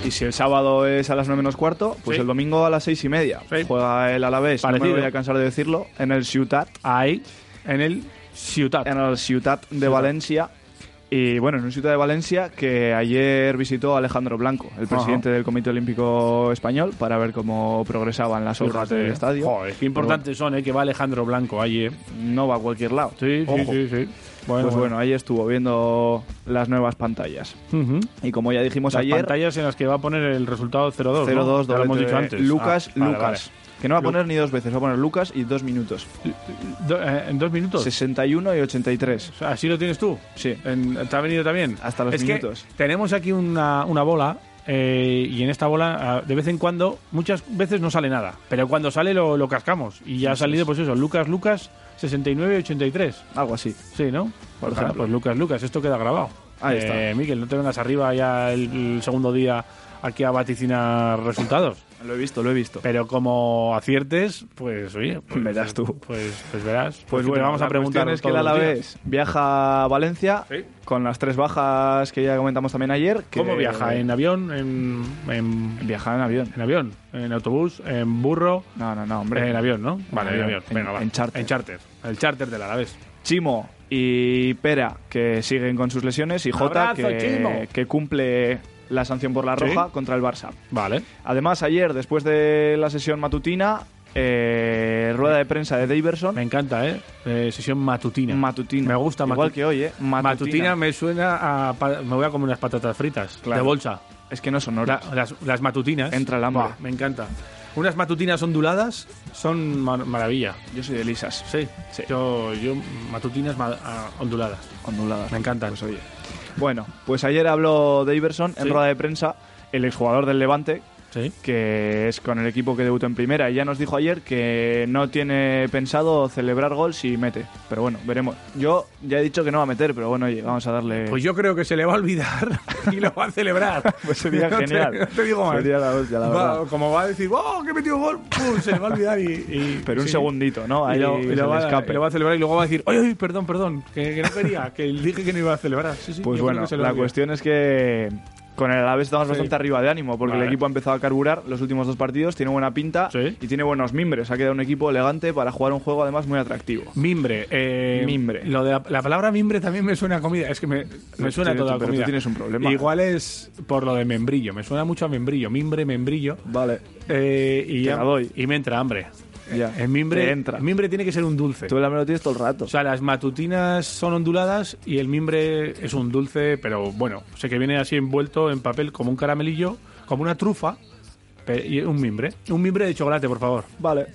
S3: Y si el sábado es a las 9 menos cuarto, pues
S2: Sí.
S3: el domingo a las 6 y media. Juega el Alavés, no me
S2: Parecido.
S3: voy a cansar de decirlo, en el Ciutat.
S2: Ahí, en el Ciutat.
S3: En el Ciutat de Valencia. Y bueno, en un Ciutat de Valencia que ayer visitó Alejandro Blanco, el
S2: Ajá.
S3: presidente del Comité Olímpico Español, para ver cómo progresaban las obras
S2: Fíjate,
S3: del estadio.
S2: Joder, qué importantes son, ¿eh? Que va Alejandro Blanco allí, ¿eh?
S3: No va a cualquier lado.
S2: Sí, sí, sí, sí.
S3: pues bueno, ahí estuvo viendo las nuevas pantallas.
S2: Ujú.
S3: Y como ya dijimos
S2: Las
S3: ayer,
S2: pantallas en las que va a poner el resultado 0-2.
S3: 0-2,
S2: ¿no? Hemos dicho antes.
S3: Lucas,
S2: Ah,
S3: Lucas.
S2: vale.
S3: Que no va a
S2: Lu-
S3: poner ni dos veces, va a poner Lucas y dos minutos.
S2: Do- eh, ¿En dos minutos?
S3: 61 y 83.
S2: ¿Así lo tienes tú?
S3: Sí.
S2: En- ¿Te ha venido también?
S3: Hasta los
S2: es
S3: minutos.
S2: Que tenemos aquí una, una bola eh, y en esta bola ah, de vez en cuando, muchas veces no sale nada, pero cuando sale lo, lo cascamos y ya ha salido
S3: es.
S2: pues eso, Lucas Lucas 69 y 83.
S3: Algo así.
S2: Sí, ¿no?
S3: Por
S2: Pues,
S3: ejemplo.
S2: pues Lucas Lucas, esto queda grabado.
S3: Ahí está.
S2: Eh, Miquel, no te vengas arriba ya el, el segundo día aquí a vaticinar resultados.
S3: Lo he visto, lo he visto.
S2: Pero como aciertes, pues oye, pues,
S3: Verás tú.
S2: Pues, pues verás.
S3: Pues bueno,
S2: vamos a preguntar
S3: es que el. Alavés viaja a Valencia
S2: Sí.
S3: con las tres bajas que ya comentamos también ayer. que-
S2: ¿Cómo viaja? ¿En avión? ¿En, en,
S3: Viaja en avión.
S2: en avión? ¿En autobús? ¿En burro?
S3: No, no, no, hombre.
S2: En avión, ¿no? Vale, en
S3: avión. En-
S2: Venga, va.
S3: en charter.
S2: En charter. El charter del Alavés.
S3: Chimo y Pera, que siguen con sus lesiones, y Jota, que cumple la sanción por la
S2: Sí.
S3: roja contra el Barça.
S2: Vale.
S3: Además, ayer, después de la sesión matutina, eh, rueda de prensa de Daverson.
S2: Me encanta, ¿eh? Eh, sesión matutina.
S3: Matutina.
S2: Me gusta
S3: Igual
S2: matu-
S3: que hoy, ¿eh?
S2: Matutina.
S3: Matutina.
S2: me suena a... Me voy a comer unas patatas fritas
S3: Claro.
S2: de bolsa.
S3: Es que no son horas.
S2: La- las, las matutinas.
S3: Entra el hambre.
S2: Me encanta. Unas matutinas onduladas son mar- maravilla.
S3: Yo soy de lisas.
S2: Sí, Yo, yo matutinas ma- ah, onduladas.
S3: Onduladas.
S2: Me encantan.
S3: Pues oye. Bueno, pues ayer habló Daverson en
S2: Sí.
S3: rueda de prensa, el exjugador del Levante,
S2: Sí.
S3: que es con el equipo que debutó en primera, y ya nos dijo ayer que no tiene pensado celebrar gol si mete. Pero bueno, veremos. Yo ya he dicho que no va a meter, pero bueno, oye, vamos a darle...
S2: Pues yo creo que se le va a olvidar y lo va a celebrar.
S3: Pues sería
S2: No te-
S3: genial.
S2: no te digo más.
S3: Sería la hostia, la
S2: Va- como va a decir, ¡oh, que he metido gol! Pum, se le va a olvidar y. y-
S3: Pero un
S2: sí.
S3: segundito, ¿no?
S2: Y
S3: Ahí
S2: lo, y va,
S3: escape.
S2: y lo va a celebrar y luego va a decir, ¡ay, ay, perdón, perdón! Que, que no quería, que dije que no iba a celebrar. Sí, sí,
S3: Pues bueno, la cuestión es que con el Alavés estamos
S2: Sí.
S3: bastante arriba de ánimo porque
S2: Vale.
S3: el equipo ha empezado a carburar los últimos dos partidos, tiene buena pinta
S2: Sí.
S3: y tiene buenos mimbres. Ha quedado un equipo elegante para jugar un juego además muy atractivo.
S2: Mimbre. eh,
S3: Mimbre.
S2: Lo de la, la palabra mimbre también me suena a comida. Es que me, me suena a
S3: Tienes-
S2: toda
S3: pero tú
S2: comida.
S3: tienes un problema.
S2: Igual es por lo de membrillo. Me suena mucho a membrillo. Mimbre, membrillo.
S3: Vale.
S2: Eh, y, ya-
S3: la doy.
S2: y me entra hambre.
S3: Ya.
S2: El mimbre,
S3: entra.
S2: el mimbre tiene que ser un dulce.
S3: Tú lo tienes todo el rato.
S2: O sea, las matutinas son onduladas y el mimbre es un dulce, pero bueno, sé que viene así envuelto en papel como un caramelillo, como una trufa, y un mimbre. Un mimbre de chocolate, por favor.
S3: Vale.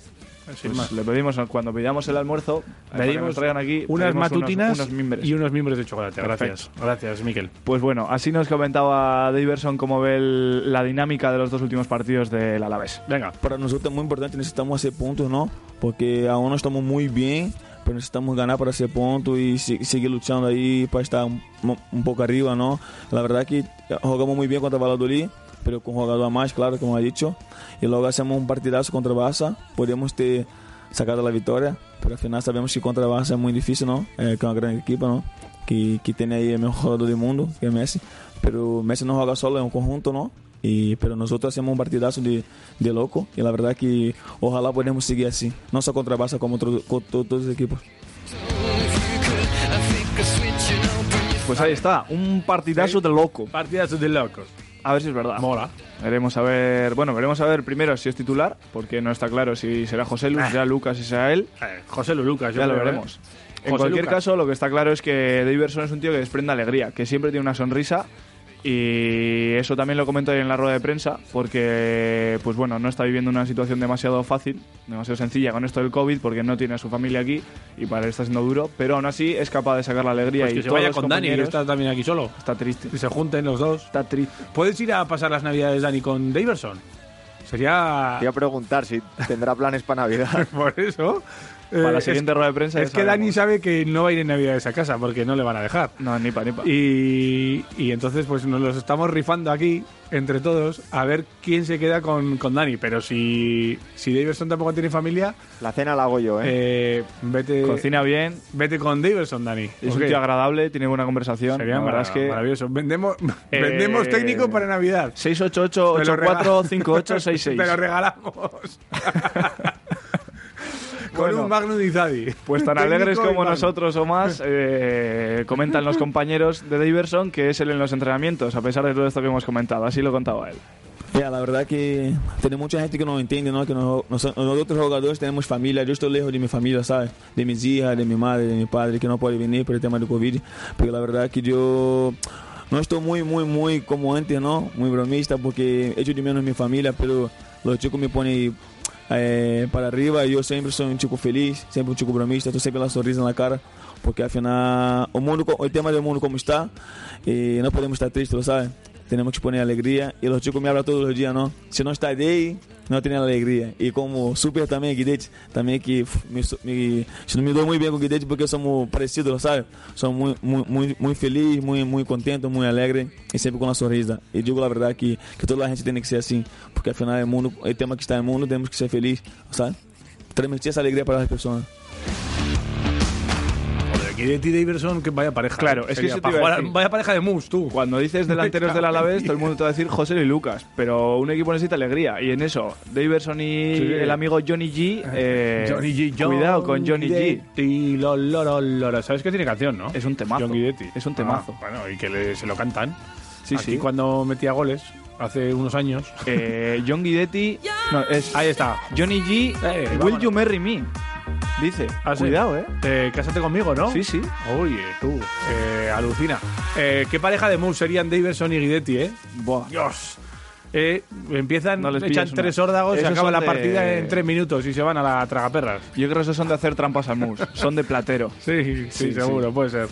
S2: Sin
S3: Pues
S2: más.
S3: le pedimos cuando pidamos el almuerzo,
S2: Pedimos
S3: traigan aquí
S2: unas matutinas
S3: unos, unos
S2: y unos mimbres de chocolate.
S3: Perfecto.
S2: Gracias. Gracias, Miquel.
S3: Pues bueno, así nos comentaba Daverson cómo ve el- la dinámica de los dos últimos partidos del Alavés.
S2: Venga.
S33: Para nosotros es muy importante, necesitamos hacer puntos, ¿no? Porque aún no estamos muy bien, pero necesitamos ganar para hacer puntos y se- seguir luchando ahí para estar un, un poco arriba, ¿no? La verdad que jugamos muy bien contra Valladolid, pero con jugador a más, claro, como ha dicho. Y luego hacemos un partidazo contra el Barça, podemos ter sacado la victoria, pero al final sabemos que contra el Barça es muy difícil, ¿no? Eh, que es una gran equipo, ¿no? Que, que tiene ahí el mejor jugador del mundo, que es Messi. Pero Messi no juega solo, es un conjunto, ¿no? Y, pero nosotros hacemos un partidazo de, de loco y la verdad que ojalá podamos seguir así, no solo contra el Barça, como otro- con to- todos los equipos.
S3: Pues ahí está, un partidazo de loco.
S2: Partidazo de locos.
S3: A ver si es verdad.
S2: Mola.
S3: Veremos a ver, bueno, veremos a ver primero si es titular, porque no está claro si será José Luis, si será Lucas, si será él.
S2: Eh, José Lu Lucas, yo
S3: Ya lo
S2: ¿eh?
S3: veremos. En
S2: José
S3: cualquier
S2: Lucas.
S3: caso, lo que está claro es que Daverson es un tío que desprende alegría, que siempre tiene una sonrisa Y eso también lo comento ahí en la rueda de prensa, porque, pues bueno, no está viviendo una situación demasiado fácil, demasiado sencilla con esto del COVID, porque no tiene a su familia aquí y para él está siendo duro, pero aún así es capaz de sacar la alegría.
S2: Pues
S3: y
S2: que se
S3: todos
S2: vaya con Dani, que está también aquí solo.
S3: Está triste.
S2: Y se junten los dos.
S3: Está triste.
S2: ¿Puedes ir a pasar las navidades, Dani, con Daverson? Sería...
S4: Te iba a preguntar si tendrá planes para Navidad.
S2: Por eso.
S3: Para la
S2: es-
S3: siguiente rueda de prensa
S2: Es que Dani sabe que no va a ir en Navidades a casa porque no le van a dejar.
S3: No, ni pa, ni pa.
S2: Y, y entonces, pues nos los estamos rifando aquí entre todos a ver quién se queda con, con Dani. Pero si, si Daverson tampoco tiene familia.
S4: La cena la hago yo, ¿eh?
S2: eh, vete,
S3: Cocina bien.
S2: Vete con Daverson, Dani.
S3: Es un tío agradable, tiene buena conversación.
S2: Sería marav-
S3: es que...
S2: maravilloso. Vendemos,
S3: Eh,
S2: vendemos técnico para Navidad.
S3: 688
S2: Te lo rega-
S3: 845866
S2: Te lo regalamos. Con
S3: Bueno.
S2: un Magnum Izadi.
S3: Pues tan alegres
S2: y
S3: como nosotros o más, eh, comentan los compañeros de Daverson que es él en los entrenamientos, a pesar de todo esto que hemos comentado. Así lo contaba él.
S10: Ya, la verdad que tem mucha gente que no entiende, ¿no? Que nos, nos- nosotros jugadores tenemos familia. Yo estoy lejos de mi familia, ¿sabes? De mis hijas, de mi madre, de mi padre, que no puede venir por el tema del COVID. Pero la verdad que yo no estoy muy, muy, muy como antes, ¿no? Muy bromista, porque echo de menos mi familia, pero los chicos me ponen eh, para arriba y yo siempre soy un chico feliz, siempre un chico bromista, estoy siempre la sonrisa en la cara. Porque al final, o mundo, co- el tema del mundo como está, y no podemos estar tristes, ¿sabes? Tenemos que poner alegría. Y los chicos me hablan todos los días, ¿no? Si no está ahí, no tiene alegría. Y como super también, Guidetti, también que me, me, yo me doy muy bien con Guidetti porque somos parecidos, ¿sabes? Somos muy, muy, muy, muy felices, muy, muy contentos, muy alegres y siempre con la sonrisa. Y digo la verdad que, que toda la gente tiene que ser así, porque al final el mundo, el tema que está el mundo, tenemos que ser felices, ¿sabes? Transmitir esa alegría para las personas.
S2: Guidetti y Daverson, que vaya pareja.
S3: Claro,
S2: ¿eh?
S3: es que eso te iba a decir.
S2: Vaya pareja de mus, tú.
S3: Cuando dices delanteros del Alavés, todo el mundo te va a decir José y Lucas, pero un equipo necesita alegría. Y en eso, Daverson y
S2: Sí.
S3: el amigo Johnny G, eh,
S2: Johnny G.
S3: cuidado con Johnny G.
S2: Guidetti, lo, lo, lo, lo. ¿Sabes que tiene canción, no?
S3: Es un temazo.
S2: John Guidetti.
S3: Es un temazo.
S2: Ah, bueno, y que le- se lo cantan.
S3: Sí,
S2: Aquí
S3: sí.
S2: cuando metía goles, hace unos años.
S3: Eh, John Guidetti, no, es
S2: Ahí está.
S3: Johnny G,
S2: Eh,
S3: Will
S2: vámonos.
S3: You Marry Me? Dice,
S2: Ah,
S3: cuidado, eh.
S2: Eh, cásate conmigo, ¿no?
S3: Sí, sí.
S2: Oye, tú, eh, alucina. Eh, ¿Qué pareja de mus serían Daverson y Guidetti, eh?
S3: Buah.
S2: Dios. Eh, empiezan,
S3: No les
S2: echan
S3: una.
S2: tres órdagos y
S3: Esos
S2: acaba la
S3: de-
S2: partida en tres minutos y se van a la tragaperras.
S3: Yo creo que esos son de hacer trampas al mus, son de platero.
S2: Sí, sí,
S3: Sí,
S2: seguro, puede ser.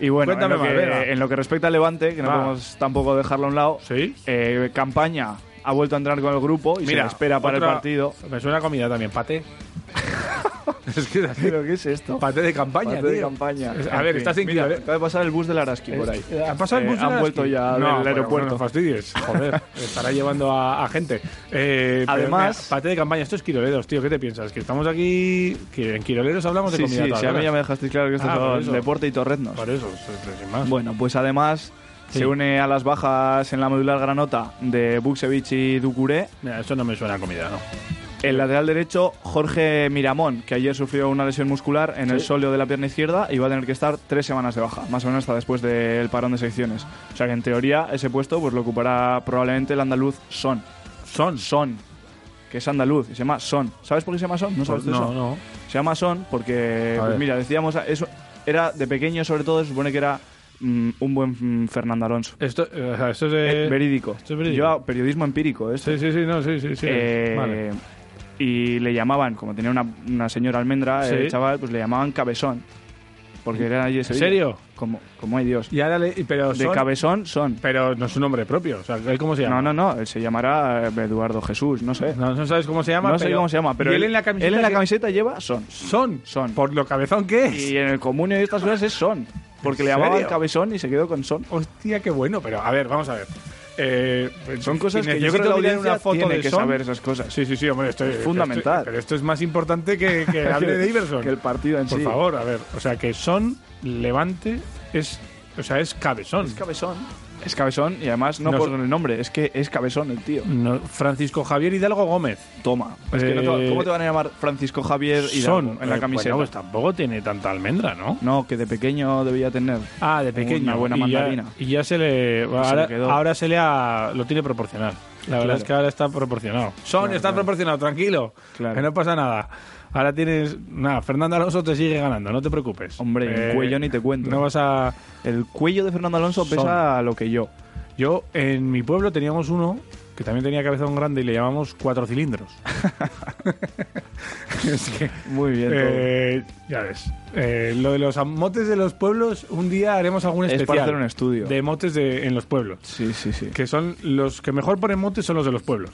S3: Y bueno, en
S2: Cuéntame
S3: lo,
S2: más,
S3: que, en lo que respecta al Levante, que no podemos tampoco dejarlo a un lado,
S2: ¿Sí?
S3: eh, campaña ha vuelto a entrar con el grupo y se le espera para
S2: otra-
S3: el partido.
S2: Me suena a comida también, pate. es que.
S3: ¿Pero qué es esto?
S2: Pate de campaña,
S3: Parte de
S2: tío.
S3: campaña.
S2: A ver, estás en
S3: Mira, acaba de pasar el bus del Araski por ahí.
S2: Eh, ¿Ha pasado el
S3: Eh,
S2: bus de
S3: Han
S2: Araski?
S3: vuelto ya del
S2: bueno,
S3: aeropuerto.
S2: No fastidies, joder. estará llevando a, a gente. Eh, pero
S3: Además-
S2: mira, pate de campaña. Esto es Quiroleros, tío. ¿Qué te piensas? Que estamos aquí... Que en Quiroleros hablamos de
S3: Sí,
S2: comida
S3: sí,
S2: todas
S3: sí, a mí
S2: horas.
S3: ya me dejaste claro que esto
S2: Ah, por
S3: son
S2: eso.
S3: deporte y torreznos.
S2: Por eso, pues, sin más.
S3: Bueno, pues además
S2: Sí.
S3: se une a las bajas en la modular granota de Buksevich y Ducuré
S2: Mira, eso no me suena a comida, ¿no?
S3: el lateral derecho Jorge Miramón, que ayer sufrió una lesión muscular en el sóleo de la pierna izquierda y va a tener que estar tres semanas de baja, más o menos hasta después del parón de secciones. O sea que en teoría ese puesto pues lo ocupará probablemente el andaluz Son.
S2: Son.
S3: Son. Que es andaluz, y se llama Son. ¿Sabes por qué se llama Son? ¿No sabes de
S2: no,
S3: eso?
S2: no.
S3: Se llama Son porque, pues mira, decíamos, eso era de pequeño sobre todo, se supone que era mm, un buen mm, Fernando Alonso.
S2: Esto, eh, o sea, esto es de...
S3: Eh, verídico.
S2: Esto es verídico.
S3: Yo, periodismo empírico, esto.
S2: Sí, sí, sí, no, sí, sí, sí.
S3: Eh,
S2: Vale.
S3: Y le llamaban, como tenía una, una señora almendra,
S2: Sí.
S3: el chaval, pues le llamaban Cabezón. Porque era allí de
S2: ¿En serio?
S3: Como, como hay Dios.
S2: Y ahora le... Pero
S3: De Cabezón son.
S2: Pero no es un nombre propio. O sea, ¿él ¿cómo se llama?
S3: No, no, no, él se llamará eh, Eduardo Jesús, no sé.
S2: No, no sabes cómo se llama.
S3: No sé
S2: pero-
S3: cómo se llama, pero
S2: y él, en la camiseta.
S3: él en la camiseta lleva son.
S2: Son.
S3: Son.
S2: Por lo cabezón que es.
S3: Y en el comunio y estas cosas es son. Porque
S2: ¿En
S3: le llamaban? Cabezón y se quedó con son.
S2: Hostia, qué bueno. Pero a ver, vamos a ver. Eh,
S3: Son cosas que yo creo que la audiencia
S2: una foto
S3: tiene
S2: de
S3: que
S2: Son-
S3: saber esas cosas.
S2: Sí, sí, sí, hombre, esto
S3: Es fundamental.
S2: pero esto es más importante que, que hable de Iverson.
S3: Que el partido en
S2: Por
S3: sí.
S2: favor, a ver. O sea, que Son, Levante, es. O sea, es cabezón.
S3: Es Cabezón. Es Cabezón y además no,
S2: No
S3: por el nombre, es que es Cabezón el tío.
S2: No, Francisco Javier Hidalgo Gómez.
S3: Toma. Es que no te-
S2: Eh,
S3: ¿Cómo te van a llamar Francisco Javier y
S2: Son
S3: en la
S2: eh,
S3: camiseta?
S2: bueno, pues tampoco tiene tanta almendra, ¿no?
S3: No, que de pequeño debía tener.
S2: Ah, de pequeño.
S3: Una buena
S2: y ya-
S3: mandarina.
S2: Y ya, se le.
S3: se
S2: ahora,
S3: le quedó.
S2: ahora se le ha. Lo tiene proporcional. La verdad
S3: Claro.
S2: es que ahora está proporcionado. Son,
S3: Claro,
S2: está
S3: claro.
S2: proporcionado, tranquilo.
S3: Claro.
S2: Que no pasa nada. Ahora tienes. Nada, Fernando Alonso te sigue ganando, no te preocupes.
S3: Hombre,
S2: Eh,
S3: el cuello ni te cuento.
S2: No vas a.
S3: El cuello de Fernando Alonso pesa lo que yo.
S2: Yo, en mi pueblo teníamos uno que también tenía cabezón grande y le llamamos cuatro cilindros. Es que,
S3: Muy bien.
S2: eh, ya ves. Eh, lo de los motes de los pueblos, un día haremos algún
S3: Es
S2: especial.
S3: para hacer un estudio.
S2: De motes de, en los pueblos.
S3: Sí, sí, sí.
S2: Que son los que mejor ponen motes son los de los pueblos.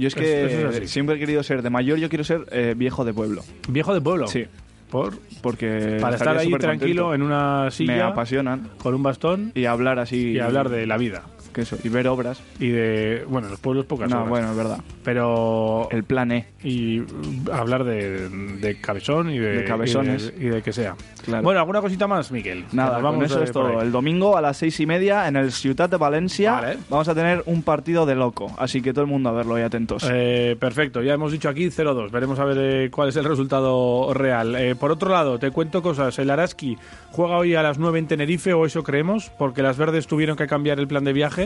S3: Yo es
S2: Es-
S3: que
S2: eso es así.
S3: siempre he querido ser de mayor, yo quiero ser eh, viejo de pueblo.
S2: ¿Viejo de pueblo?
S3: Sí.
S2: ¿Por?
S3: Porque
S2: Para estar ahí tranquilo
S3: contento.
S2: en una
S3: Me
S2: silla.
S3: apasionan.
S2: Con un bastón.
S3: Y hablar así.
S2: Y hablar de la vida.
S3: Que eso, y ver obras.
S2: Y de. Bueno, en los pueblos pocas
S3: No,
S2: obras.
S3: bueno, es verdad.
S2: Pero.
S3: El plan E.
S2: Y hablar de, de cabezón y de.
S3: De cabezones.
S2: Y de, y de que sea.
S3: Claro.
S2: Bueno, ¿alguna cosita más, Miquel?
S3: Nada,
S2: Nos
S3: con
S2: vamos,
S3: eso es todo. El domingo a las seis y media en el Ciutat de Valencia
S2: Vale.
S3: vamos a tener un partido de loco. Así que todo el mundo a verlo y atentos.
S2: Eh, perfecto, ya hemos dicho aquí 0-2. Veremos a ver eh, cuál es el resultado real. Eh, por otro lado, te cuento cosas. El Araski juega hoy a las 9 en Tenerife, o eso creemos, porque las verdes tuvieron que cambiar el plan de viaje.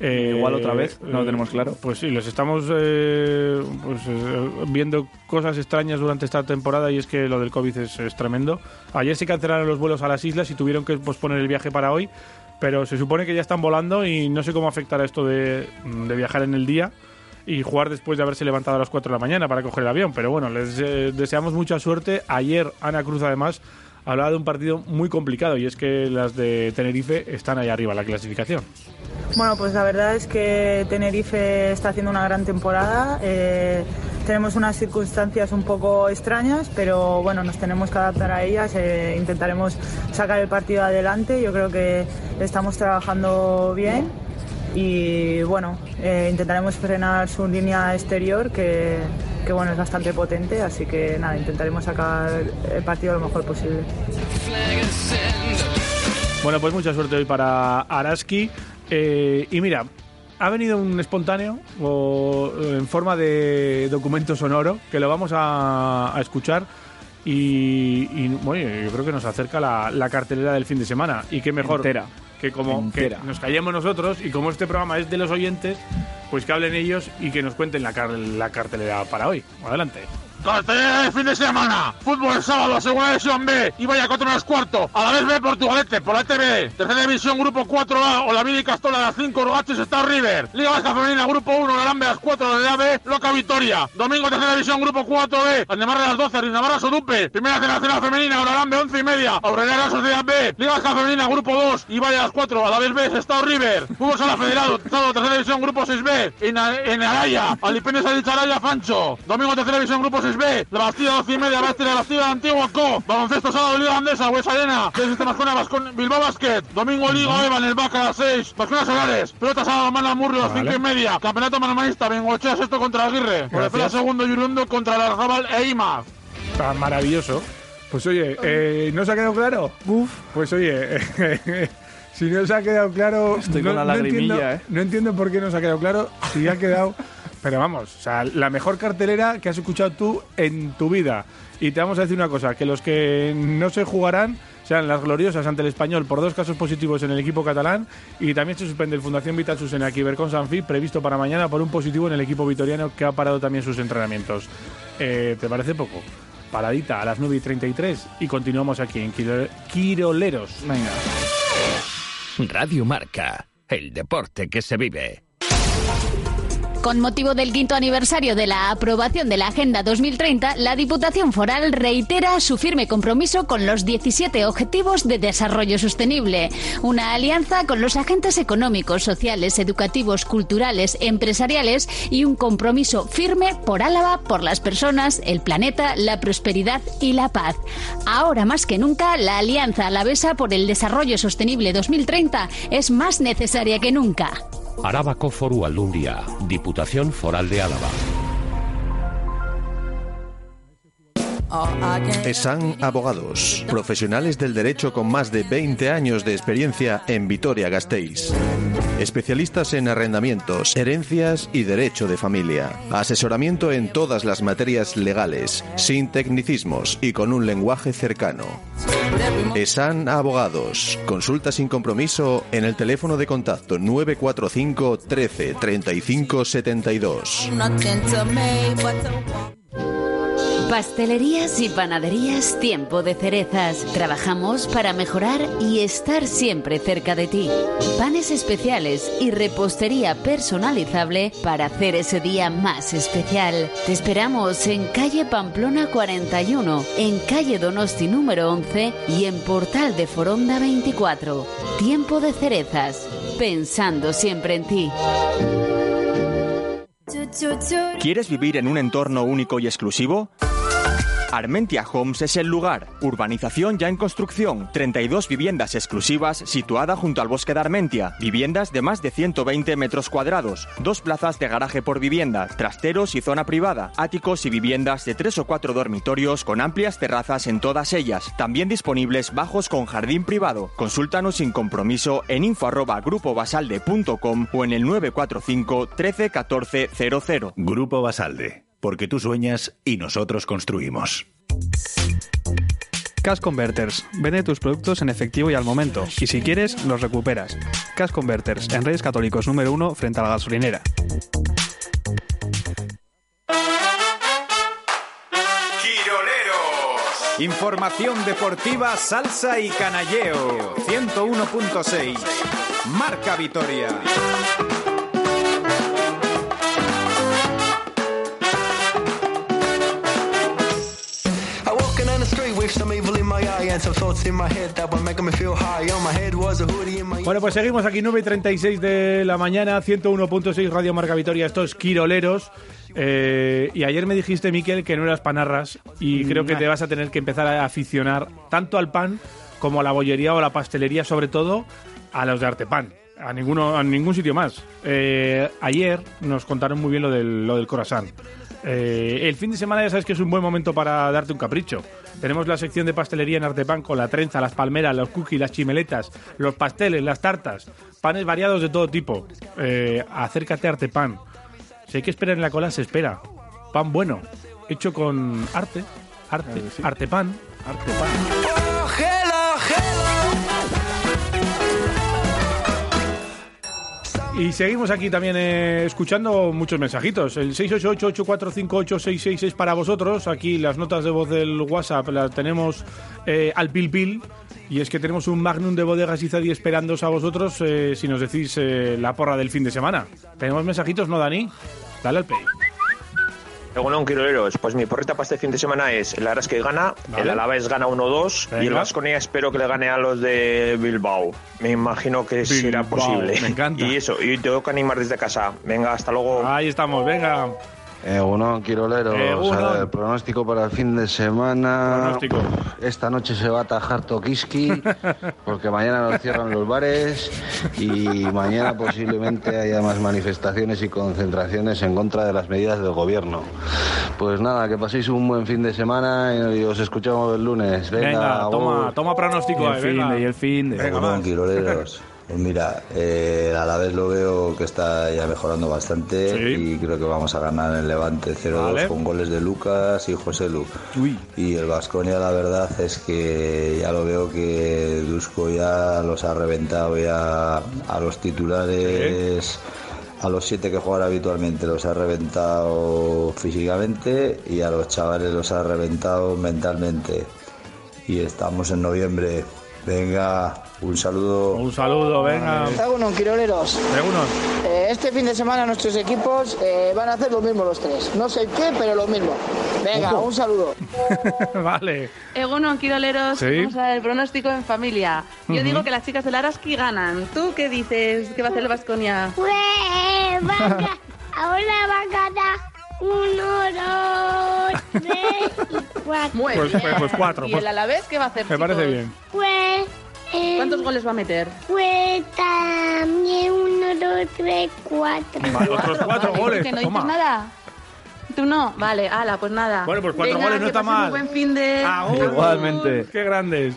S2: Eh,
S3: Igual otra vez, no lo tenemos claro.
S2: Pues sí, les estamos eh, pues, eh, viendo cosas extrañas durante esta temporada y es que lo del COVID es, es tremendo. Ayer se cancelaron los vuelos a las islas y tuvieron que posponer el viaje para hoy, pero se supone que ya están volando y no sé cómo afectará esto de, de viajar en el día y jugar después de haberse levantado a las 4 de la mañana para coger el avión. Pero bueno, les eh, deseamos mucha suerte. Ayer Ana Cruz además hablaba de un partido muy complicado y es que las de Tenerife están ahí arriba en la clasificación.
S34: Bueno, pues la verdad es que Tenerife está haciendo una gran temporada. eh, tenemos unas circunstancias un poco extrañas, pero bueno, nos tenemos que adaptar a ellas. eh, intentaremos sacar el partido adelante. Yo creo que estamos trabajando bien y bueno, eh, intentaremos frenar su línea exterior que, que bueno es bastante potente. Así que nada, intentaremos sacar el partido lo mejor posible.
S2: Bueno, pues mucha suerte hoy para Araski. Eh, y mira, ha venido un espontáneo o, eh, en forma de documento sonoro que lo vamos a, a escuchar. Y, y, bueno, yo creo que nos acerca la, la cartelera del fin de semana. Y qué mejor
S3: Entera.
S2: Que como que nos callemos nosotros y como este programa es de los oyentes, pues que hablen ellos y que nos cuenten la, car- la cartelera para hoy. Adelante.
S35: Cartelera de fin de semana. Fútbol sábado, segunda división B. Y vaya 4 menos cuarto. A la vez B, Portugalete, por la TV. Tercera división, grupo 4A. Olavide y Castola a las 5. Rogaches está River. Liga Vasca Femenina, grupo 1. Larambe a las 4. La B, Loca Victoria. Domingo, tercera división, grupo 4B. Andemarre a las 12. Rinamarra Sodupe. Primera Nacional Femenina. Oralambe 11 y media. Aureliana Sociedad B. Liga Vasca Femenina, grupo 2. Y vaya a las 4. A la vez B, Estado River. Fútbol Sala Federado. Estado, tercera división, grupo 6B. En, en Araya. Alipendes a dicha Araya, Fancho. Domingo, tercera división, grupo 6B. La Bastilla 12 y media. Bastilla, la Bastilla Antigua Co. Baloncesto sábado, Liga Andesa. Huesa Arena. De Sistemas con Vascon, Bilbao Basket. Domingo, Liga Eva en el Baca a las 6. Vasconas Solares. Pelota sábado, Mano Murrio a las
S2: Vale.
S35: 5 y media. Campeonato Manomanista. Bengochea sexto contra Aguirre. Por
S2: Gracias.
S35: segundo, Yurundo contra Larzábal e Imaz.
S2: Está maravilloso. Pues oye, eh, ¿no se ha quedado claro? Uf. Pues oye, si no se ha quedado claro...
S3: Estoy
S2: no,
S3: con la
S2: no
S3: lagrimilla,
S2: entiendo,
S3: ¿eh?
S2: No entiendo por qué no se ha quedado claro, si ha quedado... Pero vamos, o sea, la mejor cartelera que has escuchado tú en tu vida. Y te vamos a decir una cosa, que los que no se jugarán sean las gloriosas ante el español por dos casos positivos en el equipo catalán y también se suspende el Fundación Vital Susena Kibercon Sanfi previsto para mañana por un positivo en el equipo vitoriano que ha parado también sus entrenamientos. Eh, ¿Te parece poco? Paradita a las 9 y 33 y continuamos aquí en Quiro- Quiroleros.
S3: Venga.
S36: Radio Marca, el deporte que se vive.
S37: Con motivo del quinto aniversario de la aprobación de la Agenda 2030, la Diputación Foral reitera su firme compromiso con los 17 Objetivos de Desarrollo Sostenible, una alianza con los agentes económicos, sociales, educativos, culturales, empresariales y un compromiso firme por Álava, por las personas, el planeta, la prosperidad y la paz. Ahora más que nunca, la Alianza Alavesa por el Desarrollo Sostenible 2030 es más necesaria que nunca.
S36: Arabako Foru Aldundia, Diputación Foral de Álava.
S38: ESAN Abogados, profesionales del derecho con más de 20 años de experiencia en Vitoria-Gasteiz. Especialistas en arrendamientos, herencias y derecho de familia. Asesoramiento en todas las materias legales, sin tecnicismos y con un lenguaje cercano. ESAN Abogados. Consulta sin compromiso en el teléfono de contacto 945 13 35 72.
S12: Pastelerías y panaderías Tiempo de Cerezas. Trabajamos para mejorar y estar siempre cerca de ti. Panes especiales y repostería personalizable para hacer ese día más especial. Te esperamos en calle Pamplona 41, en calle Donosti número 11 y en Portal de Foronda 24. Tiempo de Cerezas. Pensando siempre en ti.
S39: ¿Quieres vivir en un entorno único y exclusivo? Armentia Homes es el lugar. Urbanización ya en construcción. 32 viviendas exclusivas situada junto al bosque de Armentia. Viviendas de más de 120 metros cuadrados. Dos plazas de garaje por vivienda. Trasteros y zona privada. Áticos y viviendas de tres o cuatro dormitorios con amplias terrazas en todas ellas. También disponibles bajos con jardín privado. Consúltanos sin compromiso en info arroba grupobasalde.com o en el 945 13 14 00.
S14: Grupo Basalde. Porque tú sueñas y nosotros construimos.
S40: Cash Converters. Vende tus productos en efectivo y al momento. Y si quieres, los recuperas. Cash Converters, en Reyes Católicos número uno frente a la gasolinera.
S41: Quiroleros. Información deportiva, salsa y canalleo. 101.6. Marca Vitoria.
S2: Bueno, pues seguimos aquí 9 y 36 de la mañana, 101.6 Radio Marca Vitoria, estos quiroleros. Eh, y ayer me dijiste, Miquel, que no eras panarras y creo que te vas a tener que empezar a aficionar tanto al pan como a la bollería o a la pastelería, sobre todo a los de Artepan. A, ninguno, a ningún sitio más. Eh, ayer nos contaron muy bien lo del, lo del. Eh, el fin de semana ya sabes que es un buen momento para darte un capricho. Tenemos la sección de pastelería en Artepan con la trenza, las palmeras, los cookies, las chimeletas, los pasteles, las tartas, panes variados de todo tipo. Eh, acércate a Artepan. Si hay que esperar en la cola, se espera. Pan bueno, hecho con arte, arte, Artepan, Artepan. Y seguimos aquí también eh, escuchando muchos mensajitos. El 688-845-866 es para vosotros. Aquí las notas de voz del WhatsApp las tenemos eh, al pil pil. Y es que tenemos un magnum de bodegas Izadi esperándoos a vosotros eh, si nos decís eh, la porra del fin de semana. ¿Tenemos mensajitos, no, Dani? Dale al play.
S42: Según Quiroleros, pues mi porrita para este fin de semana es el Aras que gana,
S2: Vale.
S42: el Alavés gana 1-2 y el. Vasconia espero que le gane a los de Bilbao. Me imagino que será posible.
S2: me encanta.
S42: Y eso, y tengo que animar desde casa. Venga, hasta luego.
S2: Ahí estamos, venga.
S38: Egunon, Quiroleros.
S2: Egunon.
S38: El pronóstico para el fin de semana.
S2: Pronóstico.
S38: Esta noche se va a atajar Tokiski, porque mañana nos cierran los bares y mañana posiblemente haya más manifestaciones y concentraciones en contra de las medidas del gobierno. Pues nada, que paséis un buen fin de semana y os escuchamos el lunes. Venga,
S2: Venga, toma, toma pronóstico. ahí, venga. Venga,
S43: Egunon,
S2: más.
S43: Quiroleros. Pues mira, eh, a la vez lo veo que está ya mejorando bastante y creo que vamos a ganar en Levante 0-2
S2: Vale.
S43: con goles de Lucas y José Lu. Y el Vasconia la verdad es que ya lo veo que Dusko ya los ha reventado ya a los titulares. A los siete que juegan habitualmente los ha reventado físicamente y a los chavales los ha reventado mentalmente. Y estamos en noviembre. Venga, un saludo.
S2: Un saludo, venga.
S3: Egunon, Quiroleros.
S2: Egunon.
S3: Eh, este fin de semana nuestros equipos eh, van a hacer lo mismo los tres. No sé qué, pero lo mismo. Venga,
S2: Ojo.
S3: un saludo.
S2: vale.
S44: Egunon, Quiroleros,
S2: Sí.
S44: vamos a ver el pronóstico en familia. Yo digo que las chicas del Araski ganan. ¿Tú qué dices? ¿Qué va a hacer el Vasconia?
S45: Pues va a- ahora va a ganar uno, dos, tres y cuatro.
S44: Muy
S2: Pues-
S44: bien.
S2: pues- pues cuatro,
S44: ¿Y
S2: pues-
S44: el Alavés qué va a hacer,
S2: Me parece bien.
S45: Pues, eh,
S44: ¿Cuántos goles va a meter?
S45: pues también uno, dos, tres, cuatro.
S2: Vale, otros cuatro
S44: Vale,
S2: goles.
S44: ¿Que no dices nada? ¿Tú no? Vale, ala, pues nada.
S2: Bueno, pues cuatro
S44: Venga,
S2: goles no
S44: que
S2: está
S44: un
S2: mal.
S44: buen fin de...
S2: Igualmente. Qué grandes.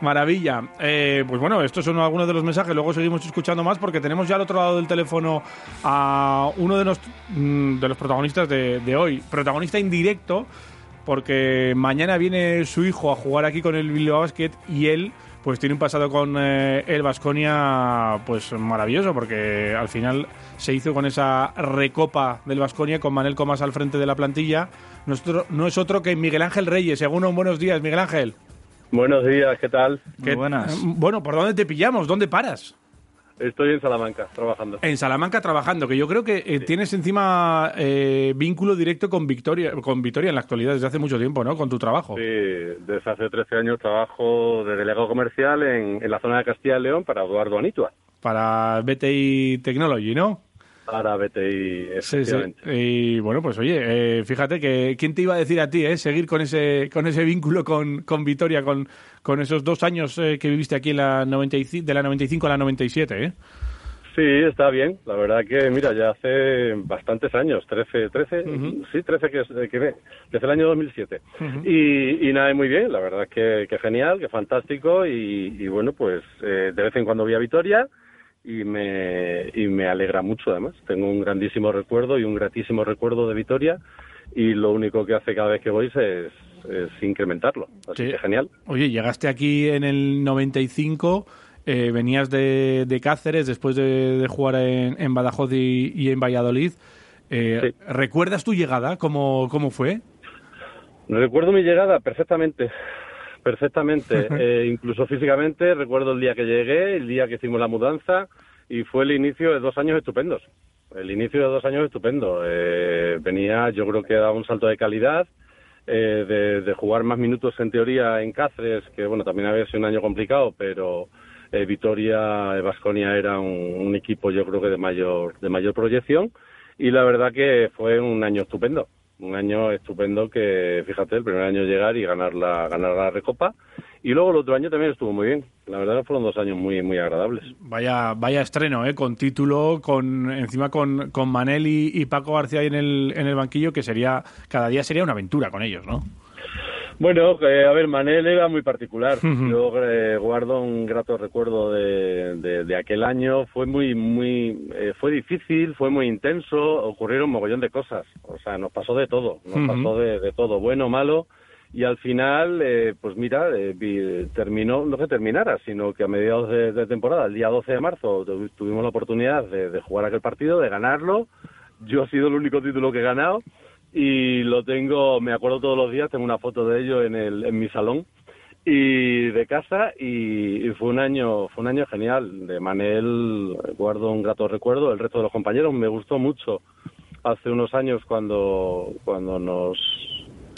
S2: Maravilla. Eh, pues bueno, estos son algunos de los mensajes. Luego seguimos escuchando más porque tenemos ya al otro lado del teléfono a uno de los, mm, de los protagonistas de, hoy. Protagonista indirecto porque mañana viene su hijo a jugar aquí con el Bilbao Basket y él pues tiene un pasado con eh, el Vasconia pues maravilloso, porque al final se hizo con esa recopa del Vasconia con Manel Comas al frente de la plantilla. Nuestro, no es otro que Miguel Ángel Reyes. Según un buenos días, Miguel Ángel.
S46: Buenos días, ¿qué tal?
S2: ¿Qué- Bueno, ¿por dónde te pillamos? ¿Dónde paras?
S46: Estoy en Salamanca, trabajando.
S2: En Salamanca trabajando, que yo creo que eh, tienes encima eh, vínculo directo con Victoria, con Victoria en la actualidad desde hace mucho tiempo, ¿no? Con tu trabajo.
S46: Sí, desde hace 13 años trabajo de delegado comercial en, en la zona de Castilla y León para Eduardo Anitua,
S2: Para BTI Technology, ¿no?
S46: Para BTI,
S2: Sí. Y bueno, pues oye, eh, fíjate que quién te iba a decir a ti, eh, seguir con ese con ese vínculo con, con Vitoria, con, con esos dos años eh, que viviste aquí en la 95, de la 95 a la 97, ¿eh?
S46: Sí, está bien. La verdad que, mira, ya hace bastantes años, 13, 13, sí, 13 que, es- que ve, desde el año 2007. Y, y nada, muy bien, la verdad que, que genial, que fantástico y, y bueno, pues eh, de vez en cuando voy a Vitoria y me, y me alegra mucho además. Tengo un grandísimo recuerdo y un gratísimo recuerdo de Vitoria y lo único que hace cada vez que voy es, es incrementarlo. Así
S2: Sí.
S46: que genial.
S2: Oye, llegaste aquí en el 95, eh, venías de, de Cáceres después de, de jugar en, en Badajoz y, y en Valladolid. Eh, ¿Recuerdas tu llegada? ¿Cómo, cómo fue?
S46: Recuerdo mi llegada perfectamente, perfectamente, Eh, incluso físicamente. Recuerdo el día que llegué, el día que hicimos la mudanza y fue el inicio de dos años estupendos. El inicio de dos años estupendo. Eh, venía, yo creo que daba un salto de calidad, eh, de, de jugar más minutos en teoría en Cáceres, que bueno, también había sido un año complicado, pero eh, Vitoria, Vasconia era un, un equipo yo creo que de mayor, de mayor proyección y la verdad que fue un año estupendo. Un año estupendo que, fíjate, el primer año llegar y ganar la, ganar la Recopa. Y luego el otro año también estuvo muy bien. La verdad fueron dos años muy, muy agradables.
S2: Vaya, vaya estreno, ¿eh? Con título, con encima con, con Manel y, y Paco García ahí en el, en el banquillo, que sería cada día sería una aventura con ellos, ¿no?
S46: Bueno, eh, a ver, Manel era muy particular. Yo eh, guardo un grato recuerdo de, de- de aquel año. Fue muy, muy, eh, fue difícil, fue muy intenso. Ocurrieron un mogollón de cosas. O sea, nos pasó de todo, nos pasó de, de todo, bueno, malo. Y al final, eh, pues mira, eh, terminó, no que terminara, sino que a mediados de, de temporada, el día 12 de marzo, tu- tuvimos la oportunidad de, de jugar aquel partido, de ganarlo. Yo he sido el único título que he ganado y lo tengo, me acuerdo todos los días, tengo una foto de ello en, el, en mi salón y de casa y, y fue un año fue un año genial. De Manel guardo un grato recuerdo el resto de los compañeros me gustó mucho hace unos años cuando cuando nos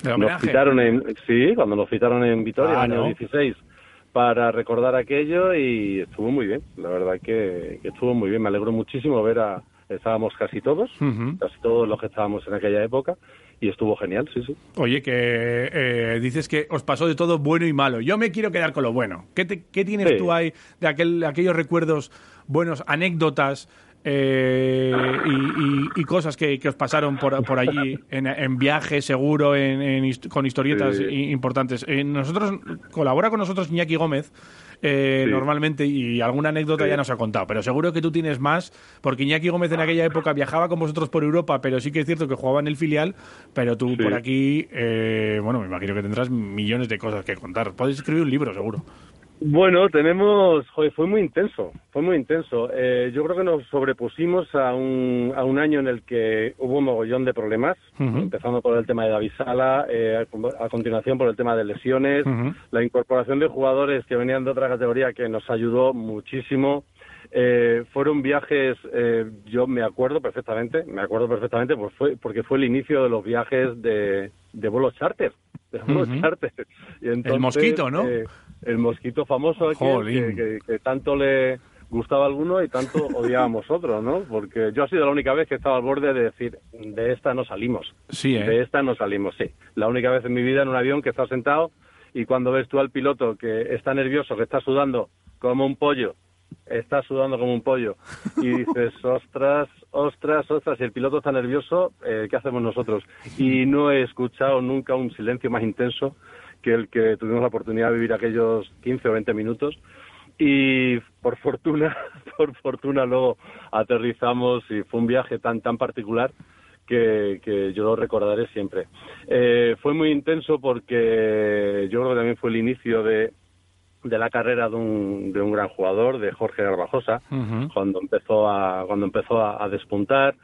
S2: ¿El
S46: nos citaron en sí cuando nos citaron en Vitoria en el año 16 para recordar aquello y estuvo muy bien. La verdad que, que estuvo muy bien. Me alegro muchísimo ver a estábamos casi todos casi todos los que estábamos en aquella época y estuvo genial sí sí
S2: Oye, que eh, dices que os pasó de todo bueno y malo. Yo me quiero quedar con lo bueno. ¿Qué, te- qué tienes
S46: Sí.
S2: tú ahí de aquel, aquellos recuerdos buenos, anécdotas eh, y, y- y cosas que, que os pasaron por, por allí en, en viaje seguro, en, con historietas
S46: Sí.
S2: importantes? Eh, nosotros Colabora con nosotros Iñaki Gómez. Eh,
S46: Sí.
S2: normalmente y alguna anécdota
S46: Sí.
S2: ya nos ha contado, pero seguro que tú tienes más, porque Iñaki Gómez en aquella época viajaba con vosotros por Europa, pero sí que es cierto que jugaba en el filial, pero tú
S46: Sí.
S2: por aquí, eh, bueno, me imagino que tendrás millones de cosas que contar. Puedes escribir un libro, seguro.
S46: Bueno, tenemos, joder, fue muy intenso, fue muy intenso. Eh, yo creo que nos sobrepusimos a un, a un año en el que hubo un mogollón de problemas, empezando por el tema de David Sala, eh, a, continuación por el tema de lesiones, la incorporación de jugadores que venían de otra categoría que nos ayudó muchísimo. Eh, fueron viajes, eh, yo me acuerdo perfectamente, me acuerdo perfectamente pues fue, porque fue el inicio de los viajes de, de vuelos charter. De vuelos charter. Y entonces,
S2: mosquito, ¿no?
S46: El mosquito famoso aquel que, que- que tanto le gustaba a alguno y tanto odiábamos otros, ¿no? Porque yo ha sido la única vez que estaba al borde de decir, de esta no salimos.
S2: Sí, ¿eh?
S46: De esta no salimos, sí. La única vez en mi vida en un avión que estás sentado y cuando ves tú al piloto que está nervioso, que está sudando como un pollo, está sudando como un pollo y dices, ostras, ostras, ostras, si el piloto está nervioso, eh, ¿qué hacemos nosotros? Y no he escuchado nunca un silencio más intenso que el que tuvimos la oportunidad de vivir aquellos 15 o 20 minutos y por fortuna, por fortuna luego aterrizamos y fue un viaje tan tan particular que, que yo lo recordaré siempre. Eh, fue muy intenso porque yo creo que también fue el inicio de, de la carrera de un, de un gran jugador, de Jorge Garbajosa, cuando empezó a, cuando empezó a, a despuntar.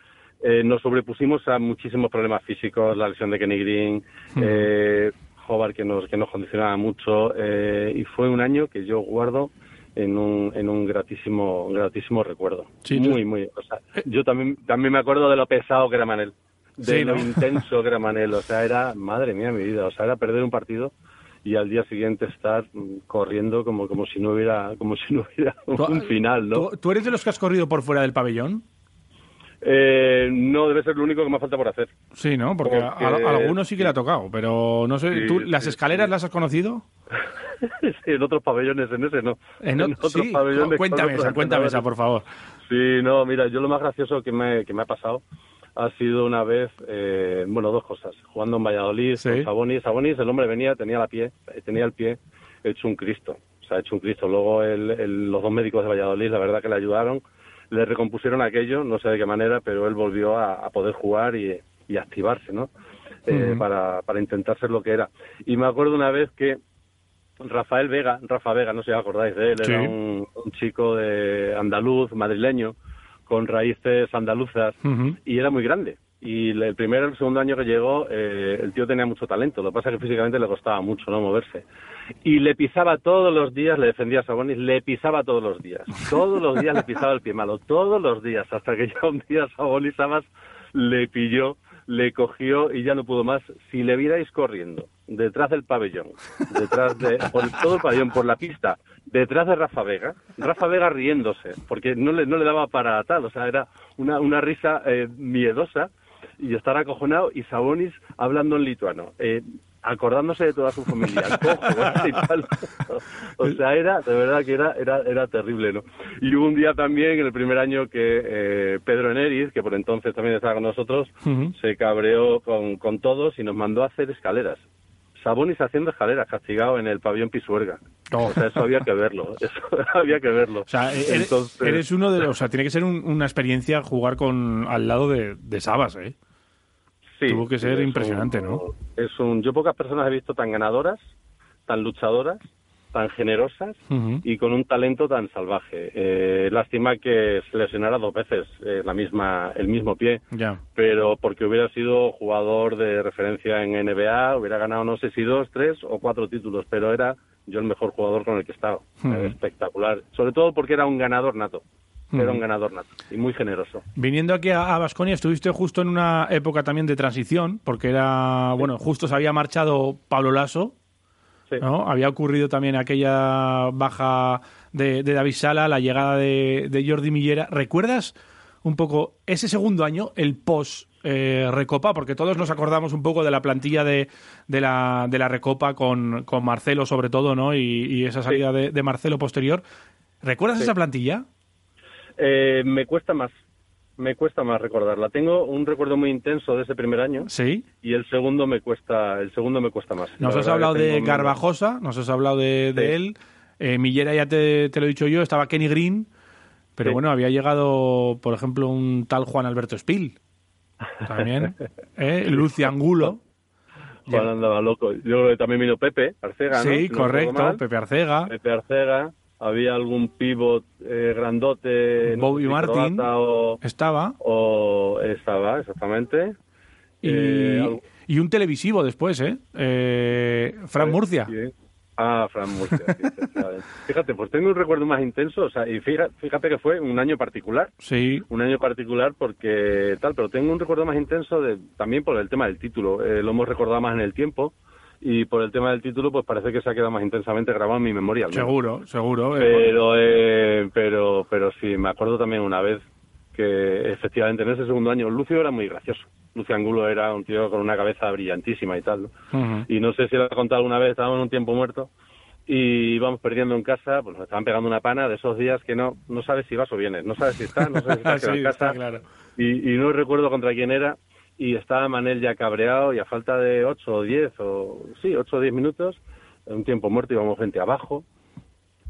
S46: Eh, nos sobrepusimos a muchísimos problemas físicos, la lesión de Kenny Green, eh, Hobart que nos, que nos condicionaba mucho, eh, y fue un año que yo guardo en un, en un gratísimo, gratísimo recuerdo.
S2: Sí,
S46: muy, muy. O sea, yo también, también me acuerdo de lo pesado que era Manel, de
S2: Sí,
S46: lo intenso que era Manel. O sea, era, madre mía, mi vida. O sea, era perder un partido y al día siguiente estar mm, corriendo como, como si no hubiera, como si no hubiera un final, ¿no?
S2: ¿Tú, tú eres de los que has corrido por fuera del pabellón?
S46: Eh, no debe ser lo único que me falta por hacer.
S2: Sí, ¿no? Porque,
S46: Porque-
S2: a, algunos sí que le ha tocado, pero no sé,
S46: Sí,
S2: ¿tú las
S46: sí,
S2: escaleras las has conocido?
S46: Sí, en otros pabellones, en ese no.
S2: En ot-
S46: otros pabellones
S2: cuéntame esa, cuéntame esa, por favor.
S46: Sí, no, mira, yo lo más gracioso que me, que me ha pasado ha sido una vez, eh, bueno, dos cosas. Jugando en Valladolid con Sabonis. Sabonis, el hombre venía, tenía la pie, tenía el pie hecho un Cristo. O sea, hecho un Cristo. Luego el- el- los dos médicos de Valladolid, la verdad que le ayudaron, le recompusieron aquello, no sé de qué manera, pero él volvió a, a poder jugar y, y activarse, ¿no? Eh, para, para intentar ser lo que era. Y me acuerdo una vez que Rafael Vega, Rafa Vega, no sé si os acordáis de él,
S2: Sí.
S46: era un, un chico de andaluz, madrileño, con raíces andaluzas y era muy grande. Y el primer el segundo año que llegó, eh, el tío tenía mucho talento. Lo que pasa es que físicamente le costaba mucho no moverse. Y le pisaba todos los días, le defendía a Sabonis, le pisaba todos los días. Todos los días le pisaba el pie malo, todos los días. Hasta que ya un día Sabonis le pilló, le cogió y ya no pudo más. Si le vierais corriendo detrás del pabellón, detrás de por todo el pabellón, por la pista, detrás de Rafa Vega, Rafa Vega riéndose, porque no le, no le daba para tal, o sea, era una, una risa eh, miedosa y estar acojonado y Sabonis hablando en lituano. Eh, acordándose de toda su familia, cojo, y tal. O sea, era, de verdad que era, era, era terrible, ¿no? Y hubo un día también, en el primer año, que eh, Pedro Eneriz, que por entonces también estaba con nosotros, se cabreó con, con todos y nos mandó a hacer escaleras. Sabonis haciendo escaleras, castigado en el pabellón Pisuerga. O sea, eso había que verlo, eso había que verlo.
S2: O sea, eres,
S46: Entonces-
S2: eres uno de los... O sea, tiene que ser un- una experiencia jugar con al lado de, de Sabas, ¿eh?
S46: Sí,
S2: Tuvo que ser
S46: es
S2: impresionante,
S46: un-
S2: ¿no?
S46: Es un, yo pocas personas he visto tan ganadoras, tan luchadoras, tan generosas y con un talento tan salvaje. Eh, lástima que se lesionara dos veces eh, la misma, el mismo pie,
S2: Ya.
S46: pero porque hubiera sido jugador de referencia en NBA, hubiera ganado no sé si dos, tres o cuatro títulos, pero era yo el mejor jugador con el que estaba.
S2: Ujú.
S46: Eh, espectacular. Sobre todo porque era un ganador nato. Era un ganador nato y muy generoso.
S2: Viniendo aquí a Vasconia, estuviste justo en una época también de transición, porque era, bueno, justo se había marchado Pablo Lasso, ¿no? Había ocurrido también aquella baja de, de David Sala, la llegada de, de Jordi Millera. ¿Recuerdas un poco ese segundo año, el post eh, Recopa? Porque todos nos acordamos un poco de la plantilla de, de, la, de la Recopa con, con Marcelo sobre todo, ¿no? Y, y esa salida de, de Marcelo posterior. ¿Recuerdas esa plantilla?
S46: Eh, me cuesta más, me cuesta más recordarla. Tengo un recuerdo muy intenso de ese primer año.
S2: Sí.
S46: Y el segundo me cuesta, el segundo me cuesta más.
S2: Nos has hablado de Garbajosa, nos has hablado de, de él. Eh, Millera ya te, te lo he dicho yo, estaba Kenny Green, pero
S46: Sí.
S2: bueno, había llegado, por ejemplo, un tal Juan Alberto Spill. También. ¿eh? Lucy Angulo.
S46: Juan andaba loco. Yo creo que también vino Pepe Arcega.
S2: Sí,
S46: no
S2: correcto. Pepe Arcega.
S46: Pepe Arcega. Había algún pivot eh, grandote. no
S2: Bobby
S46: sé si
S2: Martin
S46: O,
S2: estaba.
S46: o estaba, exactamente.
S2: Y,
S46: Eh,
S2: y un televisivo después, ¿eh? eh Fran Murcia.
S46: Sí. Ah, Fran Murcia. fíjate, pues tengo un recuerdo más intenso. O sea, y fíjate, fíjate que fue un año particular.
S2: Sí.
S46: Un año particular porque tal, pero tengo un recuerdo más intenso de, también por el tema del título. Eh, lo hemos recordado más en el tiempo y por el tema del título, pues parece que se ha quedado más intensamente grabado en mi memoria.
S2: Seguro, seguro. eh,
S46: Pero, eh, pero, pero sí, me acuerdo también una vez que efectivamente en ese segundo año Lucio era muy gracioso. Lucio Angulo era un tío con una cabeza brillantísima y tal. ¿no? Y no sé si lo he contado alguna vez, estábamos en un tiempo muerto y íbamos perdiendo en casa, pues nos estaban pegando una pana de esos días que no no sabes si vas o vienes, no sabes si estás, no sabes si estás
S2: Sí,
S46: en
S2: está claro.
S46: Y, y no recuerdo contra quién era y estaba Manel ya cabreado y a falta de 8 o 10 o sí, 8 o 10 minutos, en un tiempo muerto íbamos frente abajo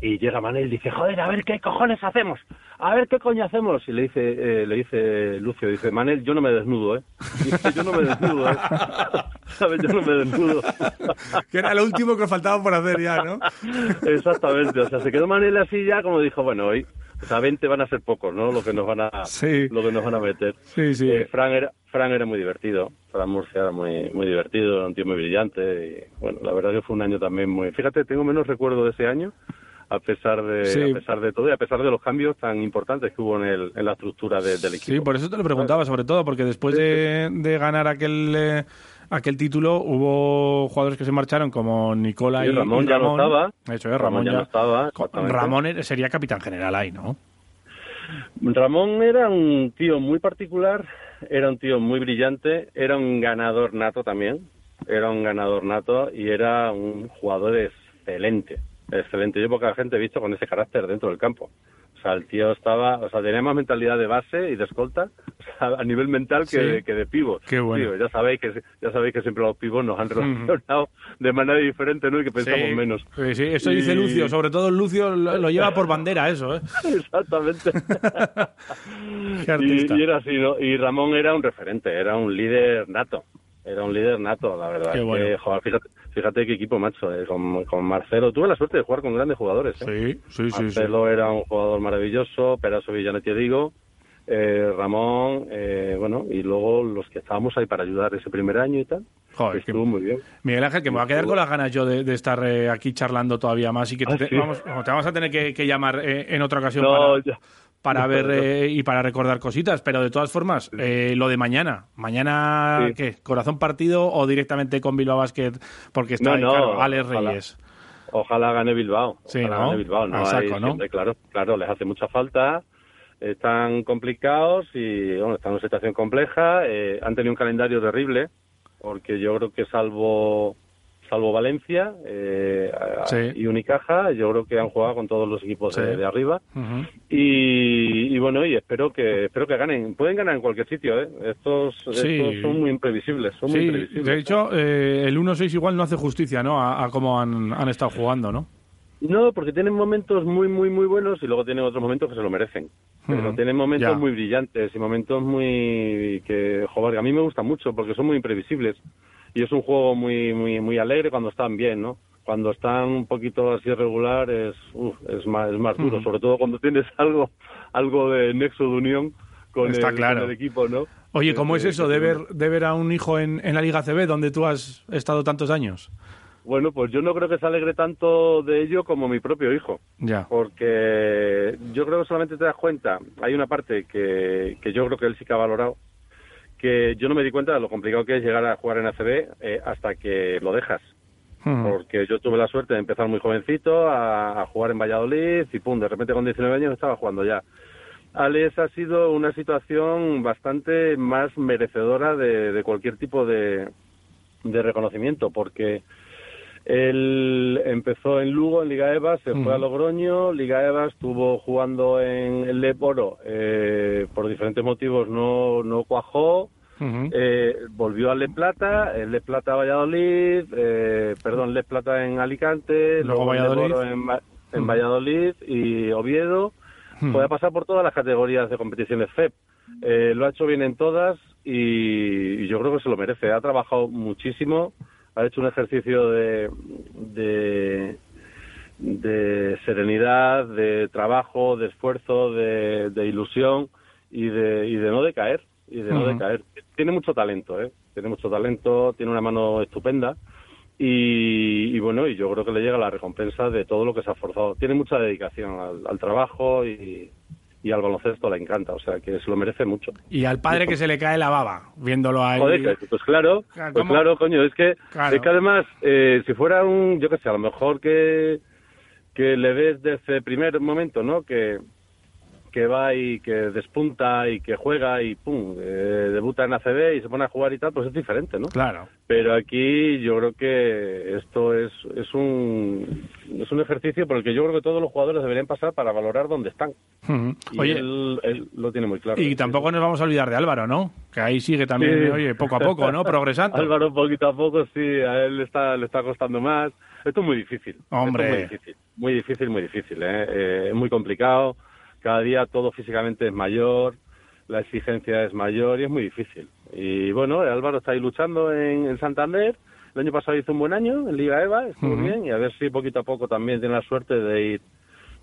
S46: Y llega Manel y dice, joder, a ver qué cojones hacemos, a ver qué coño hacemos. Y le dice, eh, le dice Lucio, dice, Manel, yo no me desnudo, ¿eh? Dice, yo no me desnudo, ¿eh? ¿Sabes? Yo no me desnudo.
S2: Que era lo último que faltaba por hacer ya, ¿no?
S46: Exactamente, o sea, se quedó Manel así ya como dijo, bueno, hoy, o sea, 20 van a ser pocos, ¿no? Lo que nos van a, lo que nos van a meter.
S2: Sí, sí.
S46: Eh, Fran era, Fran era muy divertido, Fran Murcia era muy, muy divertido, era un tío muy brillante y, bueno, la verdad que fue un año también muy... Fíjate, tengo menos recuerdo de ese año, a pesar de,
S2: Sí.
S46: a pesar de todo y a pesar de los cambios tan importantes que hubo en, el, en la estructura de- del equipo.
S2: Sí, por eso te lo preguntaba, sobre todo, porque después de, de ganar aquel eh, aquel título hubo jugadores que se marcharon como Nicola
S46: Sí,
S2: y
S46: Ramón ya no estaba.
S2: Eso es, Ramón,
S46: Ramón ya no estaba.
S2: Ramón sería capitán general ahí, ¿no?
S46: Ramón era un tío muy particular, era un tío muy brillante, era un ganador nato también, era un ganador nato y era un jugador excelente, excelente. Yo poca gente he visto con ese carácter dentro del campo. O sea, el tío estaba, o sea, tenía más mentalidad de base y de escolta, o sea, a nivel mental que,
S2: Sí.
S46: de, que de pivot.
S2: Qué bueno.
S46: Tío, ya sabéis que ya sabéis que siempre los pivos nos han relacionado de manera diferente, ¿no? Y que pensamos
S2: Sí.
S46: menos.
S2: Sí, sí, eso dice Lucio, sobre todo Lucio lo, lo lleva por bandera eso, ¿eh?
S46: Exactamente.
S2: Qué artista.
S46: Y, y era así, ¿no? Y Ramón era un referente, era un líder nato. Era un líder nato, la verdad.
S2: Qué bueno.
S46: que, joder, fíjate, fíjate qué equipo, macho. eh, Con, con Marcelo. Tuve la suerte de jugar con grandes jugadores. ¿eh?
S2: Sí, sí, sí.
S46: Marcelo era un jugador maravilloso, Peraso Villanetti digo, eh, Ramón, eh, bueno, y luego los que estábamos ahí para ayudar ese primer año y tal.
S2: Joder,
S46: que estuvo muy bien.
S2: Miguel Ángel, que me va a quedar con las ganas yo de, de estar eh, aquí charlando todavía más y que
S46: Ah,
S2: te,
S46: sí.
S2: vamos, te vamos a tener que, que llamar eh, en otra ocasión
S46: No,
S2: para,
S46: ya.
S2: Para ver eh, y para recordar cositas, pero de todas formas, eh, lo de mañana, mañana,
S46: Sí.
S2: ¿qué? ¿Corazón partido o directamente con Bilbao Basket? Porque está
S46: No,
S2: ahí,
S46: no,
S2: claro, Alex
S46: ojalá.
S2: Reyes.
S46: Ojalá gane Bilbao.
S2: Sí, ¿no?
S46: gane Bilbao. No
S2: A saco,
S46: hay claro, claro, les hace mucha falta. Están complicados y bueno, están en una situación compleja. eh, han tenido un calendario terrible porque yo creo que salvo salvo Valencia eh,
S2: Sí.
S46: y Unicaja, yo creo que han jugado con todos los equipos de,
S2: Sí.
S46: de arriba. Y, y bueno, y espero que espero que ganen. Pueden ganar en cualquier sitio, ¿eh? Estos,
S2: Sí.
S46: estos son muy imprevisibles. Son muy
S2: Sí,
S46: imprevisibles.
S2: de hecho, eh, el 1-6 igual no hace justicia ¿no? a, a cómo han, han estado jugando, ¿no?
S46: No, porque tienen momentos muy, muy, muy buenos y luego tienen otros momentos que se lo merecen. Pero tienen momentos muy brillantes y momentos muy que, joder, a mí me gusta mucho porque son muy imprevisibles y es un juego muy, muy, muy alegre cuando están bien, ¿no? Cuando están un poquito así irregular es, uf, es más, es más duro, sobre todo cuando tienes algo, algo de nexo de unión con,
S2: Está
S46: el,
S2: claro.
S46: con el equipo, ¿no?
S2: Oye, ¿cómo es eso de
S46: te-
S2: ver, de ver a un hijo en, en la Liga CB donde tú has estado tantos años?
S46: Bueno, pues yo no creo que se alegre tanto de ello como mi propio hijo.
S2: Ya.
S46: porque yo creo que solamente te das cuenta, hay una parte que, que yo creo que él sí que ha valorado, que yo no me di cuenta de lo complicado que es llegar a jugar en ACB eh, hasta que lo dejas. Porque yo tuve la suerte de empezar muy jovencito a, a jugar en Valladolid y pum, de repente con 19 años estaba jugando ya. Alex ha sido una situación bastante más merecedora de, de cualquier tipo de, de reconocimiento, porque él empezó en Lugo, en Liga EVA, se fue a Logroño, Liga EVA estuvo jugando en el Leporo, eh, por diferentes motivos no, no cuajó, eh, volvió al Le Plata, el Le Plata Valladolid, eh, perdón, Le Plata en Alicante,
S2: Luego Valladolid.
S46: En, en. Valladolid y Oviedo, puede pasar por todas las categorías de competiciones FEP. Eh, lo ha hecho bien en todas y, y yo creo que se lo merece. Ha trabajado muchísimo, ha hecho un ejercicio de, de, de serenidad, de trabajo, de esfuerzo, de, de ilusión y de, y de no decaer. Y de no decaer. Tiene mucho talento, ¿eh? Tiene mucho talento, tiene una mano estupenda. Y, y bueno, y yo creo que le llega la recompensa de todo lo que se ha esforzado. Tiene mucha dedicación al, al trabajo y, y al baloncesto le encanta, o sea que se lo merece mucho.
S2: Y al padre que se le cae la baba, viéndolo ahí.
S46: Joder, pues claro, pues claro, coño, es que,
S2: Claro.
S46: es que además, eh, si fuera un, yo qué sé, a lo mejor que, que le ves desde el primer momento, ¿no? Que, que va y que despunta y que juega y pum, eh, debuta en ACB y se pone a jugar y tal, pues es diferente, ¿no?
S2: Claro.
S46: Pero aquí yo creo que esto es, es un es un ejercicio por el que yo creo que todos los jugadores deberían pasar para valorar dónde están. Y
S2: Oye,
S46: él, él lo tiene muy claro.
S2: y tampoco nos vamos a olvidar de Álvaro, ¿no? Que ahí sigue también,
S46: Sí.
S2: oye, poco a poco, ¿no? Progresando.
S46: Álvaro poquito a poco, sí, a él le está, le está costando más. Esto es muy difícil. Es
S2: Hombre.
S46: muy difícil, muy difícil, muy difícil. ¿eh? Eh, es muy complicado. Cada día todo físicamente es mayor, la exigencia es mayor y es muy difícil. Y bueno, Álvaro está ahí luchando en, en Santander. El año pasado hizo un buen año en Liga EVA, estuvo
S2: Ujú.
S46: bien y a ver si poquito a poco también tiene la suerte de ir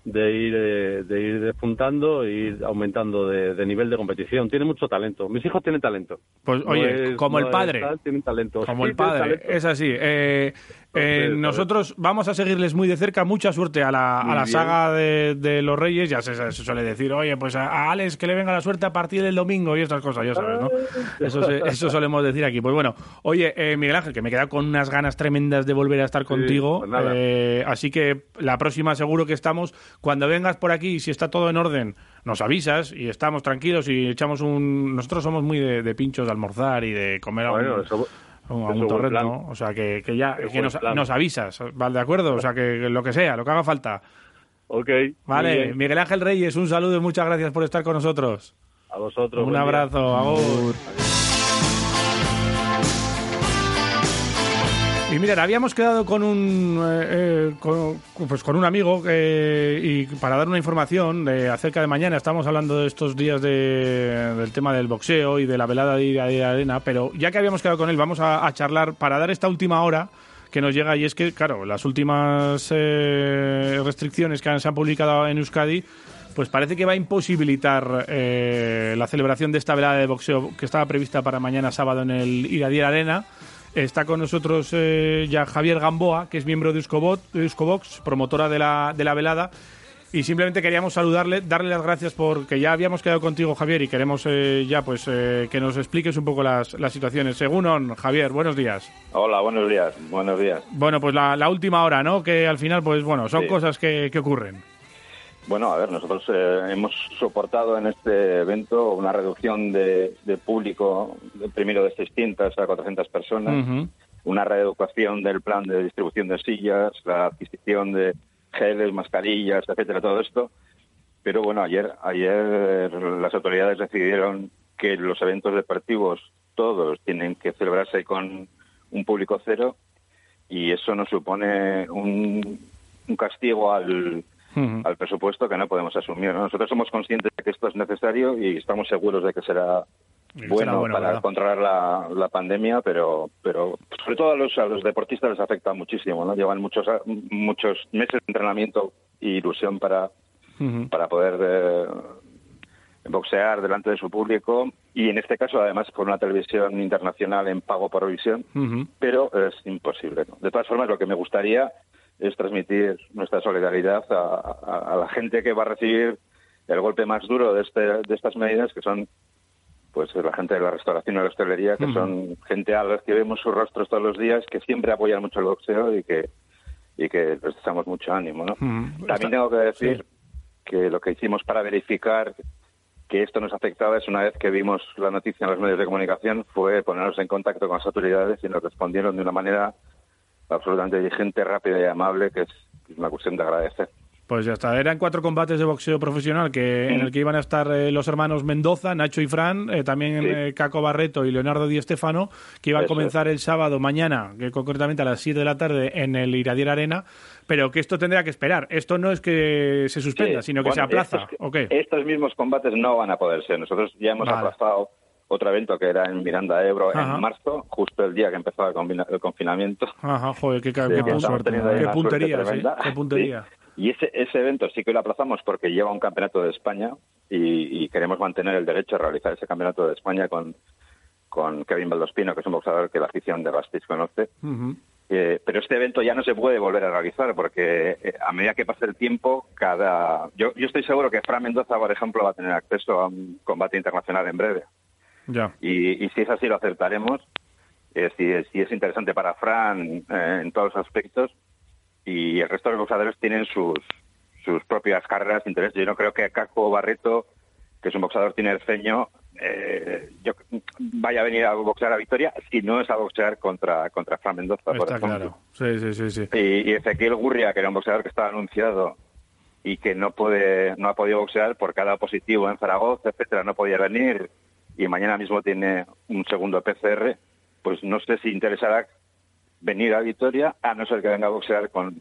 S46: de ir eh, de ir despuntando e ir aumentando de, de nivel de competición. Tiene mucho talento. Mis hijos tienen talento.
S2: Pues
S46: No
S2: oye,
S46: es-
S2: como el
S46: no
S2: padre.
S46: tienen talento.
S2: Como
S46: Sí,
S2: el padre, es así. Eh, eh, nosotros vamos a seguirles muy de cerca. Mucha suerte a la, a la saga de, de los Reyes. Ya se, se suele decir, oye, pues a, Alex que le venga la suerte a partir del domingo y estas cosas, ya sabes, ¿no? Eso, se- eso solemos decir aquí. Pues bueno, oye, eh, Miguel Ángel, que me he quedado con unas ganas tremendas de volver a estar contigo.
S46: pues.
S2: Eh, así que la próxima seguro que estamos. Cuando vengas por aquí, si está todo en orden, nos avisas y estamos tranquilos y echamos un... Nosotros somos muy de, de pinchos de almorzar y de comer
S46: Bueno,
S2: un- a un torret. ¿no? O sea, que, que ya que nos, avisas, ¿vale? ¿De acuerdo? O sea, que lo que sea, lo que haga falta.
S46: Ok.
S2: Vale. Miguel Ángel Reyes, un saludo y muchas gracias por estar con nosotros.
S46: A vosotros.
S2: un abrazo, agur. Y miren, habíamos quedado con un eh, eh, con, pues con un amigo eh, y para dar una información acerca de mañana. Estamos hablando de estos días de- del tema del boxeo y de la velada de ir a de arena, pero ya que habíamos quedado con él, vamos a, charlar para dar esta última hora que nos llega y es que, claro, las últimas eh, restricciones que se han publicado en Euskadi pues parece que va a imposibilitar eh, la celebración de esta velada de boxeo que estaba prevista para mañana sábado en el Iradier Arena. Está con nosotros eh, ya Javier Gamboa, que es miembro de Euskobot, Euskobox, promotora de la, de la velada. Y simplemente queríamos saludarle, darle las gracias porque ya habíamos quedado contigo, Javier, y queremos eh, ya pues eh, que nos expliques un poco las, las situaciones. Según on, Javier, buenos días.
S47: Hola, buenos días. Buenos días.
S2: Bueno, pues la, la última hora, ¿no? Que al final, pues bueno, son
S47: Sí.
S2: cosas que, que ocurren.
S47: Bueno, a ver, nosotros eh, hemos soportado en este evento una reducción de, de público, primero de 600 a 400 personas, una reeducación del plan de distribución de sillas, la adquisición de geles, mascarillas, etcétera, todo esto. Pero bueno, ayer, ayer las autoridades decidieron que los eventos deportivos todos tienen que celebrarse con un público cero y eso nos supone un, un castigo al, al presupuesto que no podemos asumir. ¿no? Nosotros somos conscientes de que esto es necesario y estamos seguros de que será bueno, para
S2: ¿verdad?
S47: controlar la, la pandemia, pero, pero sobre todo a los, a los deportistas les afecta muchísimo. ¿no? Llevan muchos, muchos meses de entrenamiento y ilusión para, para poder eh, boxear delante de su público y en este caso además por una televisión internacional en pago por visión pero es imposible. ¿no? De todas formas, lo que me gustaría es transmitir nuestra solidaridad a, a- a la gente que va a recibir el golpe más duro de, este, de estas medidas, que son pues la gente de la restauración y la hostelería, que son gente a las que vemos sus rostros todos los días, que siempre apoyan mucho el boxeo y que y que les mucho ánimo. ¿no? También tengo que decir que lo que hicimos para verificar que esto nos afectaba es una vez que vimos la noticia en los medios de comunicación fue ponernos en contacto con las autoridades y nos respondieron de una manera absolutamente diligente, rápida y amable, que es es una cuestión de agradecer.
S2: Pues ya está. Eran cuatro combates de boxeo profesional que en el que iban a estar eh, los hermanos Mendoza, Nacho y Fran, eh, también
S47: Sí.
S2: eh, Caco Barreto y Leonardo Di Stefano, que iban a
S47: Eso
S2: comenzar el sábado mañana, que concretamente a las 7 de la tarde en el Iradier Arena, pero que esto tendrá que esperar. Esto no es que se suspenda,
S47: Sí,
S2: sino que
S47: bueno,
S2: se aplaza.
S47: estos-
S2: ¿O qué?
S47: Estos mismos combates no van a poder ser. Nosotros ya hemos
S2: Vale.
S47: aplazado otro evento que era en Miranda Ebro
S2: Ajá.
S47: en marzo, justo el día que empezaba el, confina- el confinamiento.
S2: Ajá, joder, qué, qué qué
S47: suerte
S2: puntería, sí,
S47: tremenda.
S2: qué puntería.
S47: Sí. Y ese, ese evento sí que lo aplazamos porque lleva un campeonato de España y, y queremos mantener el derecho a realizar ese campeonato de España con, con Kevin Valdospino, que es un boxeador que la afición de Bastis conoce. Eh, pero este evento ya no se puede volver a realizar porque eh, a medida que pase el tiempo, cada. Yo, yo estoy seguro que Fran Mendoza, por ejemplo, va a tener acceso a un combate internacional en breve.
S2: Ya.
S47: Y, y si es así, lo aceptaremos. Eh, si, es- si es interesante para Fran eh, en todos los aspectos. Y el resto de los boxeadores tienen sus, sus propias carreras, intereses. Yo no creo que Caco Barreto, que es un boxeador tinerfeño, eh, yo, vaya a venir a boxear a Victoria si no es a boxear contra, contra Fran Mendoza, por
S2: Está
S47: ejemplo.
S2: claro. Sí, sí, sí, sí.
S47: Y, y Ezequiel Gurria, que era un boxeador que estaba anunciado y que no puede no ha podido boxear por cada positivo en Zaragoza, etcétera, no podía venir y mañana mismo tiene un segundo PCR, pues no sé si interesará venir a Vitoria, a no ser que venga a boxear con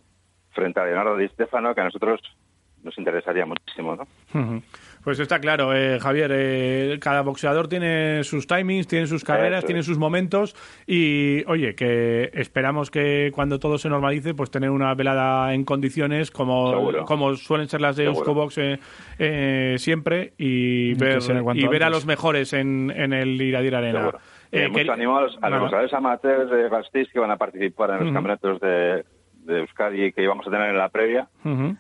S47: frente a Leonardo Di Stefano, que a nosotros nos interesaría muchísimo, ¿no?
S2: Pues está claro, eh, Javier, eh, cada boxeador tiene sus timings, tiene sus carreras,
S47: Eso
S2: tiene sus momentos y, oye, que esperamos que cuando todo se normalice, pues tener una velada en condiciones como,
S47: Seguro.
S2: como suelen ser las de. Euskobox eh, eh, siempre y ver, y ver a los mejores en, en el Iradir Arena.
S47: Seguro.
S2: Eh,
S47: Eh, mucho ánimo a los, a los boxeadores amateurs de Gasteiz que van a participar en los campeonatos de, de Euskadi que íbamos a tener en la previa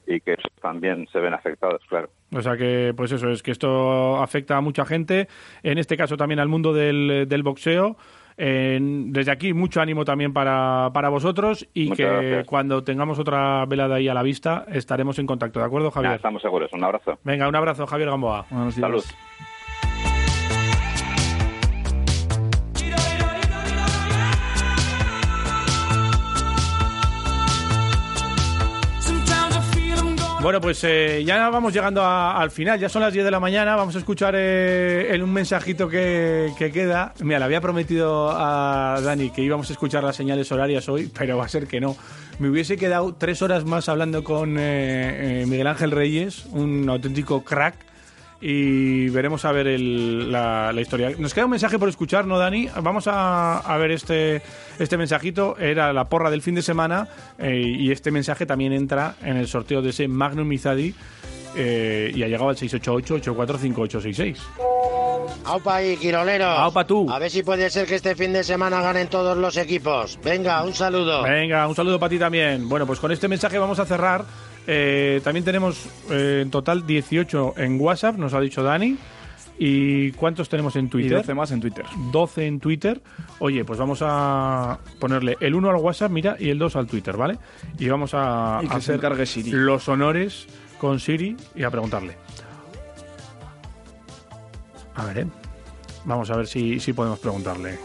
S47: y que también se ven afectados, claro.
S2: O sea que, pues eso, es que esto afecta a mucha gente, en este caso también al mundo del, del boxeo. En- desde aquí, mucho ánimo también para, para vosotros y
S47: Muchas
S2: que
S47: gracias.
S2: cuando tengamos otra velada ahí a la vista estaremos en contacto, ¿de acuerdo, Javier?
S47: Estamos seguros. Un abrazo.
S2: Venga, un abrazo, Javier Gamboa.
S47: Salud.
S2: Bueno, pues eh, ya vamos llegando al final, ya son las 10 de la mañana, vamos a escuchar eh, en un mensajito que, que queda. Mira, le había prometido a Dani que íbamos a escuchar las señales horarias hoy, pero va a ser que no. Me hubiese quedado tres horas más hablando con eh, eh, Miguel Ángel Reyes, un auténtico crack, y veremos a ver el- la, la historia. Nos queda un mensaje por escuchar, ¿no, Dani? Vamos a, a ver este, este mensajito. Era la porra del fin de semana eh, y este mensaje también entra en el sorteo de ese Magnum Mizadi eh, y ha llegado al 688-845866.
S48: Aupa ahí, Quirolero.
S2: Aupa tú.
S48: A ver si puede ser que este fin de semana ganen todos los equipos. Venga, un saludo.
S2: Venga, un saludo para ti también. Bueno, pues con este mensaje vamos a cerrar. Eh, también tenemos eh, en total 18 en WhatsApp, nos ha dicho Dani. ¿Y cuántos tenemos en Twitter?
S3: 12 más en Twitter.
S2: 12 en Twitter. Oye, pues vamos a ponerle el 1 al WhatsApp, mira, y el 2 al Twitter, ¿vale? Y vamos a,
S3: Y
S2: a hacer
S3: Siri.
S2: los honores con Siri y a preguntarle. A ver, ¿eh? Vamos a ver si, si podemos preguntarle.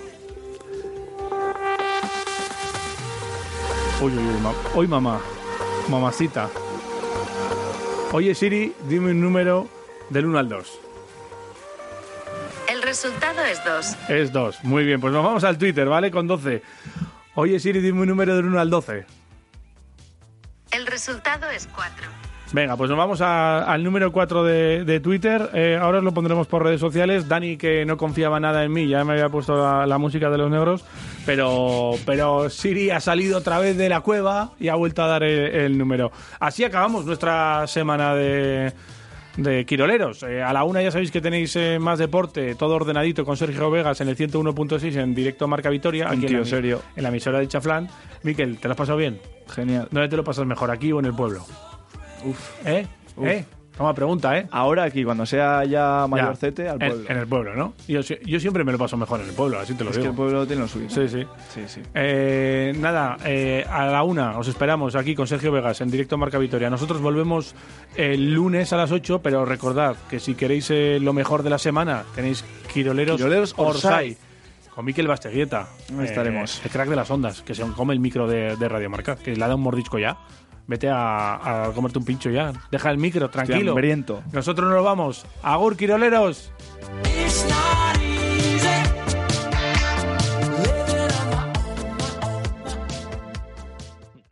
S2: Uy, uy, uy, ma- Hoy mamá, mamacita. Oye Siri, dime un número del 1 al 2.
S49: El resultado es 2.
S2: Es 2. Muy bien, pues nos vamos al Twitter, ¿vale? Con 12. Oye Siri, dime un número del 1 al 12.
S49: El resultado es 4.
S2: Venga, pues nos vamos a- al número 4 de, de Twitter. Eh, ahora os lo pondremos por redes sociales. Dani, que no confiaba nada en mí, ya me había puesto la, la música de los negros. Pero, pero Siri ha salido otra vez de la cueva y ha vuelto a dar el, el número. Así acabamos nuestra semana de, de Quiroleros. Eh, a la una ya sabéis que tenéis eh, más deporte, todo ordenadito con Sergio Vegas en el 101.6 en directo Marca Vitoria. Aquí en la,
S3: serio.
S2: En la emisora de Chaflán. Miquel, ¿te lo has pasado bien?
S3: Genial.
S2: ¿Dónde te lo pasas mejor, aquí o en el pueblo?
S3: Uf.
S2: ¿Eh?
S3: Uf.
S2: ¿Eh? Toma pregunta, ¿eh?
S3: Ahora aquí, cuando sea ya mayorcete, al
S2: En-
S3: pueblo.
S2: En, el pueblo, ¿no? Yo, yo siempre me lo paso mejor en el pueblo, así te lo
S3: es
S2: digo.
S3: que el pueblo tiene lo suyo.
S2: Sí, sí.
S3: Sí, sí.
S2: Eh, nada, eh, a la una os esperamos aquí con Sergio Vegas en directo Marca Vitoria. Nosotros volvemos el lunes a las 8, pero recordad que si queréis eh, lo mejor de la semana, tenéis Quiroleros,
S3: Quiroleros
S2: Orsay.
S3: Orsay.
S2: Con Miquel Basteguieta.
S3: Ahí estaremos.
S2: El crack de las ondas, que se come el micro de, de Radio Marca, que le ha dado un mordisco ya. Vete a, a comerte un pincho ya. Deja el micro, tranquilo. Nosotros nos vamos. Agur, Quiroleros.
S22: It's not